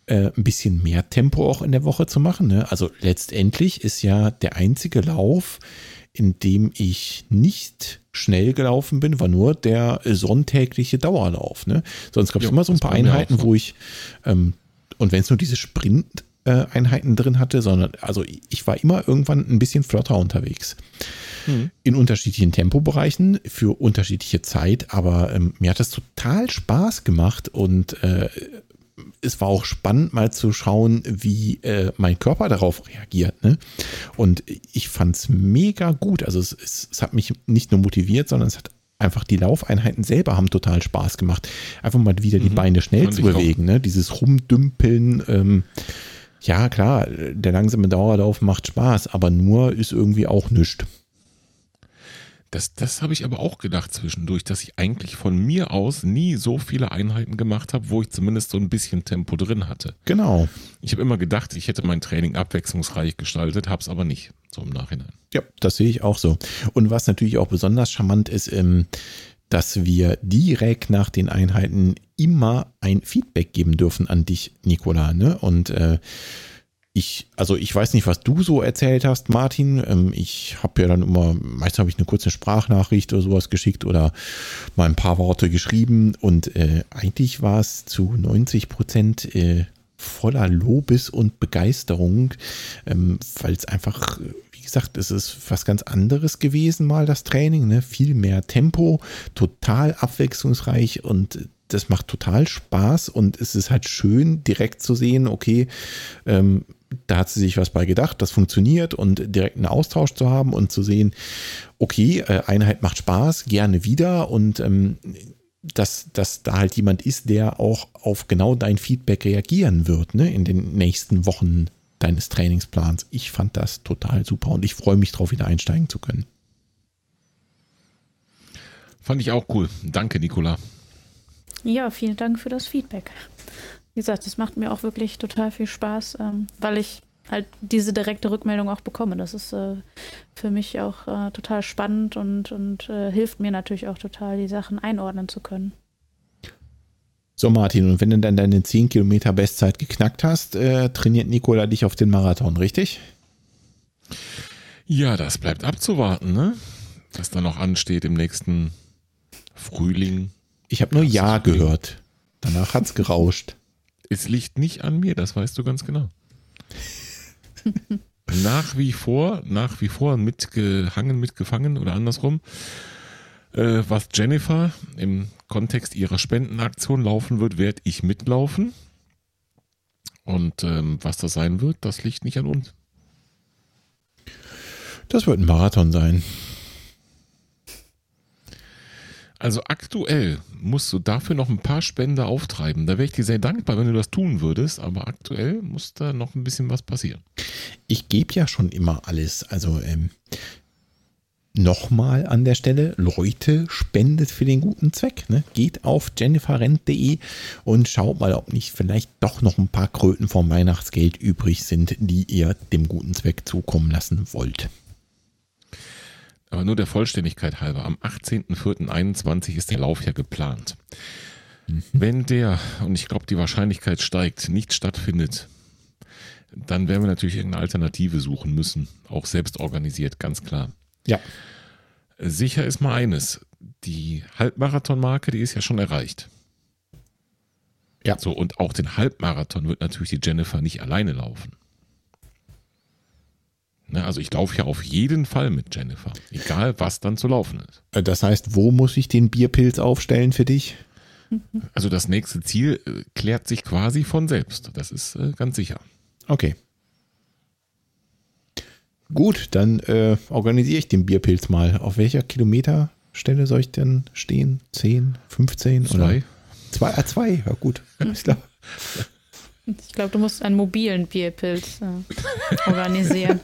äh, ein bisschen mehr Tempo auch in der Woche zu machen. Ne? Also letztendlich ist ja der einzige Lauf, in dem ich nicht schnell gelaufen bin, war nur der sonntägliche Dauerlauf. Ne? Sonst gab es immer so ein paar auch Einheiten, so. wo ich, ähm, und wenn es nur diese Sprint äh, Einheiten drin hatte, sondern also ich war immer irgendwann ein bisschen flotter unterwegs in unterschiedlichen Tempobereichen für unterschiedliche Zeit, aber ähm, mir hat das total Spaß gemacht und äh, es war auch spannend mal zu schauen, wie äh, mein Körper darauf reagiert. Ne? Und ich fand es mega gut. Also es, es, es hat mich nicht nur motiviert, sondern es hat einfach die Laufeinheiten selber haben total Spaß gemacht. Einfach mal wieder die Mhm. Beine schnell Fand zu bewegen, ne? Dieses Rumdümpeln. Ähm, ja, klar, der langsame Dauerlauf macht Spaß, aber nur ist irgendwie auch nichts. Das, das habe ich aber auch gedacht zwischendurch, dass ich eigentlich von mir aus nie so viele Einheiten gemacht habe, wo ich zumindest so ein bisschen Tempo drin hatte. Genau. Ich habe immer gedacht, ich hätte mein Training abwechslungsreich gestaltet, habe es aber nicht, so im Nachhinein. Ja, das sehe ich auch so. Und was natürlich auch besonders charmant ist, ähm, dass wir direkt nach den Einheiten immer ein Feedback geben dürfen an dich, Nicola. Ne? Und äh, ich, also ich weiß nicht, was du so erzählt hast, Martin. Ähm, ich habe ja dann immer, meist habe ich eine kurze Sprachnachricht oder sowas geschickt oder mal ein paar Worte geschrieben. Und äh, eigentlich war es zu 90 Prozent äh, voller Lobes und Begeisterung, ähm, weil es einfach, wie gesagt, es ist was ganz anderes gewesen mal das Training, ne? viel mehr Tempo, total abwechslungsreich und das macht total Spaß und es ist halt schön direkt zu sehen, okay, ähm, da hat sie sich was bei gedacht, das funktioniert und direkt einen Austausch zu haben und zu sehen, okay, äh, Einheit macht Spaß, gerne wieder und ähm, dass, dass da halt jemand ist, der auch auf genau dein Feedback reagieren wird, ne, in den nächsten Wochen deines Trainingsplans. Ich fand das total super und ich freue mich drauf, wieder einsteigen zu können. Fand ich auch cool. Danke, Nicola. Ja, vielen Dank für das Feedback. Wie gesagt, das macht mir auch wirklich total viel Spaß, ähm, weil ich halt diese direkte Rückmeldung auch bekomme. Das ist äh, für mich auch äh, total spannend und, und äh, hilft mir natürlich auch total, die Sachen einordnen zu können. So, Martin, und wenn du dann deine 10 Kilometer Bestzeit geknackt hast, äh, trainiert Nikola dich auf den Marathon, richtig? Ja, das bleibt abzuwarten, ne? Was da noch ansteht im nächsten Frühling. Ich habe nur Ja gehört. Danach hat's gerauscht. Es liegt nicht an mir, das weißt du ganz genau. nach wie vor, nach wie vor mitgehangen, mitgefangen oder andersrum. Äh, was Jennifer im Kontext ihrer Spendenaktion laufen wird, werde ich mitlaufen. Und ähm, was das sein wird, das liegt nicht an uns. Das wird ein Marathon sein. Also aktuell musst du dafür noch ein paar Spender auftreiben. Da wäre ich dir sehr dankbar, wenn du das tun würdest, aber aktuell muss da noch ein bisschen was passieren. Ich gebe ja schon immer alles. Also ähm, nochmal an der Stelle, Leute, spendet für den guten Zweck. Ne? Geht auf jenniferrent.de und schaut mal, ob nicht vielleicht doch noch ein paar Kröten vom Weihnachtsgeld übrig sind, die ihr dem guten Zweck zukommen lassen wollt. Aber nur der Vollständigkeit halber, am 18.04.21 ist der Lauf ja geplant. Wenn der, und ich glaube, die Wahrscheinlichkeit steigt, nicht stattfindet, dann werden wir natürlich irgendeine Alternative suchen müssen. Auch selbst organisiert, ganz klar. Ja, Sicher ist mal eines, die Halbmarathonmarke, die ist ja schon erreicht. Ja. So, und auch den Halbmarathon wird natürlich die Jennifer nicht alleine laufen. Ne, also ich laufe ja auf jeden Fall mit Jennifer, egal was dann zu laufen ist. Äh, das heißt, wo muss ich den Bierpilz aufstellen für dich? Also das nächste Ziel äh, klärt sich quasi von selbst. Das ist äh, ganz sicher. Okay. Gut, dann äh, organisiere ich den Bierpilz mal. Auf welcher Kilometerstelle soll ich denn stehen? 10, 15 Zwei. oder? Zwei, ah, zwei, ja gut. Ist klar. Ich glaube, du musst einen mobilen Bierpilz äh, organisieren.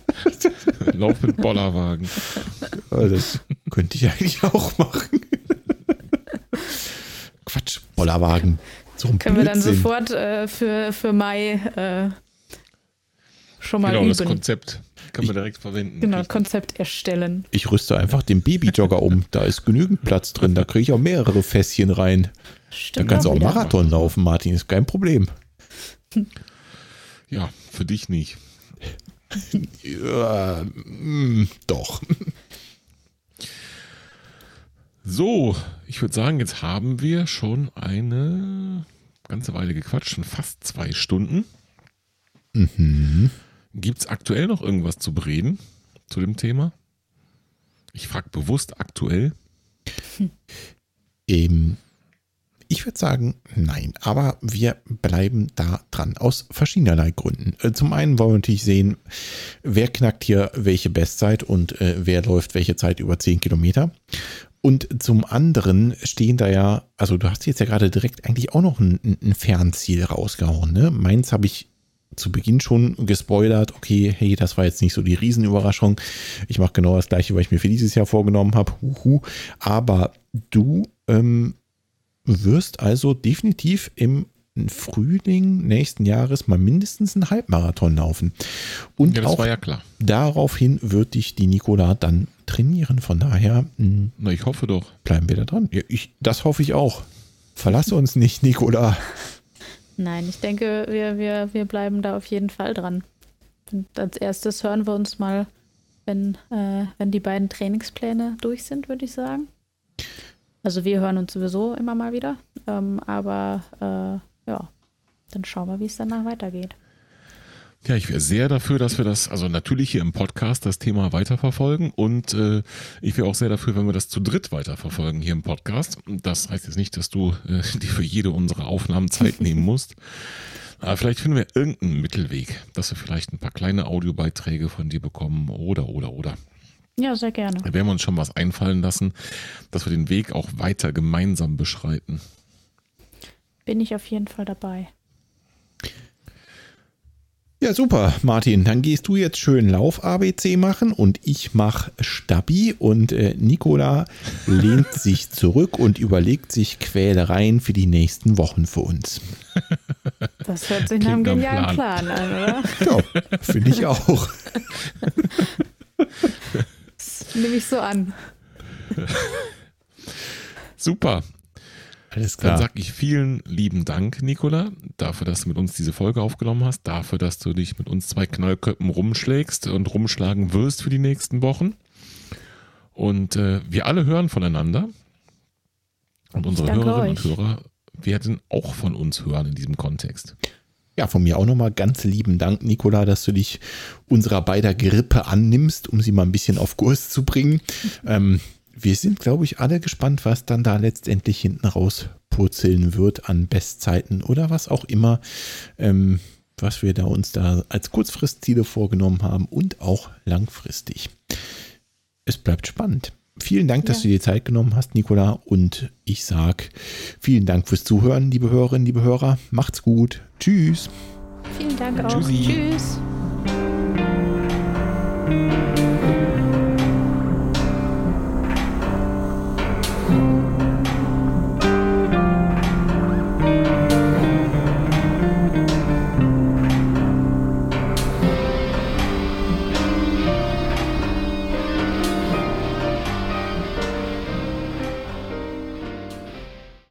Lauf mit Bollerwagen. Ja, Das könnte ich eigentlich auch machen. Quatsch, Bollerwagen. So Können wir dann Blödsinn. sofort äh, für, für Mai äh, schon mal Genau, das üben. Konzept können wir direkt verwenden. Genau, Konzept erstellen. Ich rüste einfach den Babyjogger um. Da ist genügend Platz drin. Da kriege ich auch mehrere Fässchen rein. Da Stimmt kannst du auch wieder. Marathon laufen, Martin. Ist kein Problem. Ja, für dich nicht. Ja, mm, doch. So, ich würde sagen, jetzt haben wir schon eine ganze Weile gequatscht, schon fast zwei Stunden. Gibt es aktuell noch irgendwas zu bereden zu dem Thema? Ich frage bewusst aktuell. Ähm, ich würde sagen, nein, aber wir bleiben da dran aus verschiedenerlei Gründen. Äh, Zum einen wollen wir natürlich sehen, wer knackt hier welche Bestzeit und äh, wer läuft welche Zeit über 10 Kilometer. Und zum anderen stehen da ja, also du hast jetzt ja gerade direkt eigentlich auch noch ein, ein Fernziel rausgehauen. Ne? Meins habe ich zu Beginn schon gespoilert, okay, hey, das war jetzt nicht so die Riesenüberraschung. Ich mache genau das gleiche, was ich mir für dieses Jahr vorgenommen habe. Aber du ähm, wirst also definitiv im Frühling nächsten Jahres mal mindestens einen Halbmarathon laufen. Und Ja, das auch war ja klar. daraufhin wird dich die Nikola dann trainieren. Von daher mh, Na, ich hoffe doch. bleiben wir da dran. Ja, ich, das hoffe ich auch. Verlasse uns nicht, Nikola. Nein, ich denke, wir, wir, wir bleiben da auf jeden Fall dran. Und als erstes hören wir uns mal, wenn, äh, wenn die beiden Trainingspläne durch sind, würde ich sagen. Also wir hören uns sowieso immer mal wieder. Ähm, aber äh, ja, dann schauen wir, wie es danach weitergeht. Ja, ich wäre sehr dafür, dass wir das, also natürlich hier im Podcast das Thema weiterverfolgen und äh, ich wäre auch sehr dafür, wenn wir das zu dritt weiterverfolgen hier im Podcast. Das heißt jetzt nicht, dass du äh, dir für jede unserer Aufnahmen Zeit nehmen musst. Aber vielleicht finden wir irgendeinen Mittelweg, dass wir vielleicht ein paar kleine Audiobeiträge von dir bekommen oder, oder, oder. Ja, sehr gerne. Da werden wir uns schon was einfallen lassen, dass wir den Weg auch weiter gemeinsam beschreiten. Bin ich auf jeden Fall dabei. Ja, super, Martin. Dann gehst du jetzt schön Lauf-ABC machen und ich mach Stabi und äh, Nikola lehnt sich zurück und überlegt sich Quälereien für die nächsten Wochen für uns. Das hört sich nach einem Klingt nach einem genialen Plan. an, oder? Ja, finde ich auch. Nehme ich so an. Super. Alles Dann sag ich vielen lieben Dank, Nicola, dafür, dass du mit uns diese Folge aufgenommen hast, dafür, dass du dich mit uns zwei Knallköppen rumschlägst und rumschlagen wirst für die nächsten Wochen. Und äh, wir alle hören voneinander. Und unsere Hörerinnen euch. und Hörer werden auch von uns hören in diesem Kontext. Ja, von mir auch nochmal ganz lieben Dank, Nikola, dass du dich unserer beider Grippe annimmst, um sie mal ein bisschen auf Kurs zu bringen. Ähm, wir sind, glaube ich, alle gespannt, was dann da letztendlich hinten raus purzeln wird an Bestzeiten oder was auch immer, ähm, was wir da uns da als Kurzfristziele vorgenommen haben und auch langfristig. Es bleibt spannend. Vielen Dank, dass Ja. du dir Zeit genommen hast, Nikola. Und ich sag vielen Dank fürs Zuhören, liebe Hörerinnen, liebe Hörer. Macht's gut. Tschüss. Vielen Dank auch. Tschüssi. Tschüss.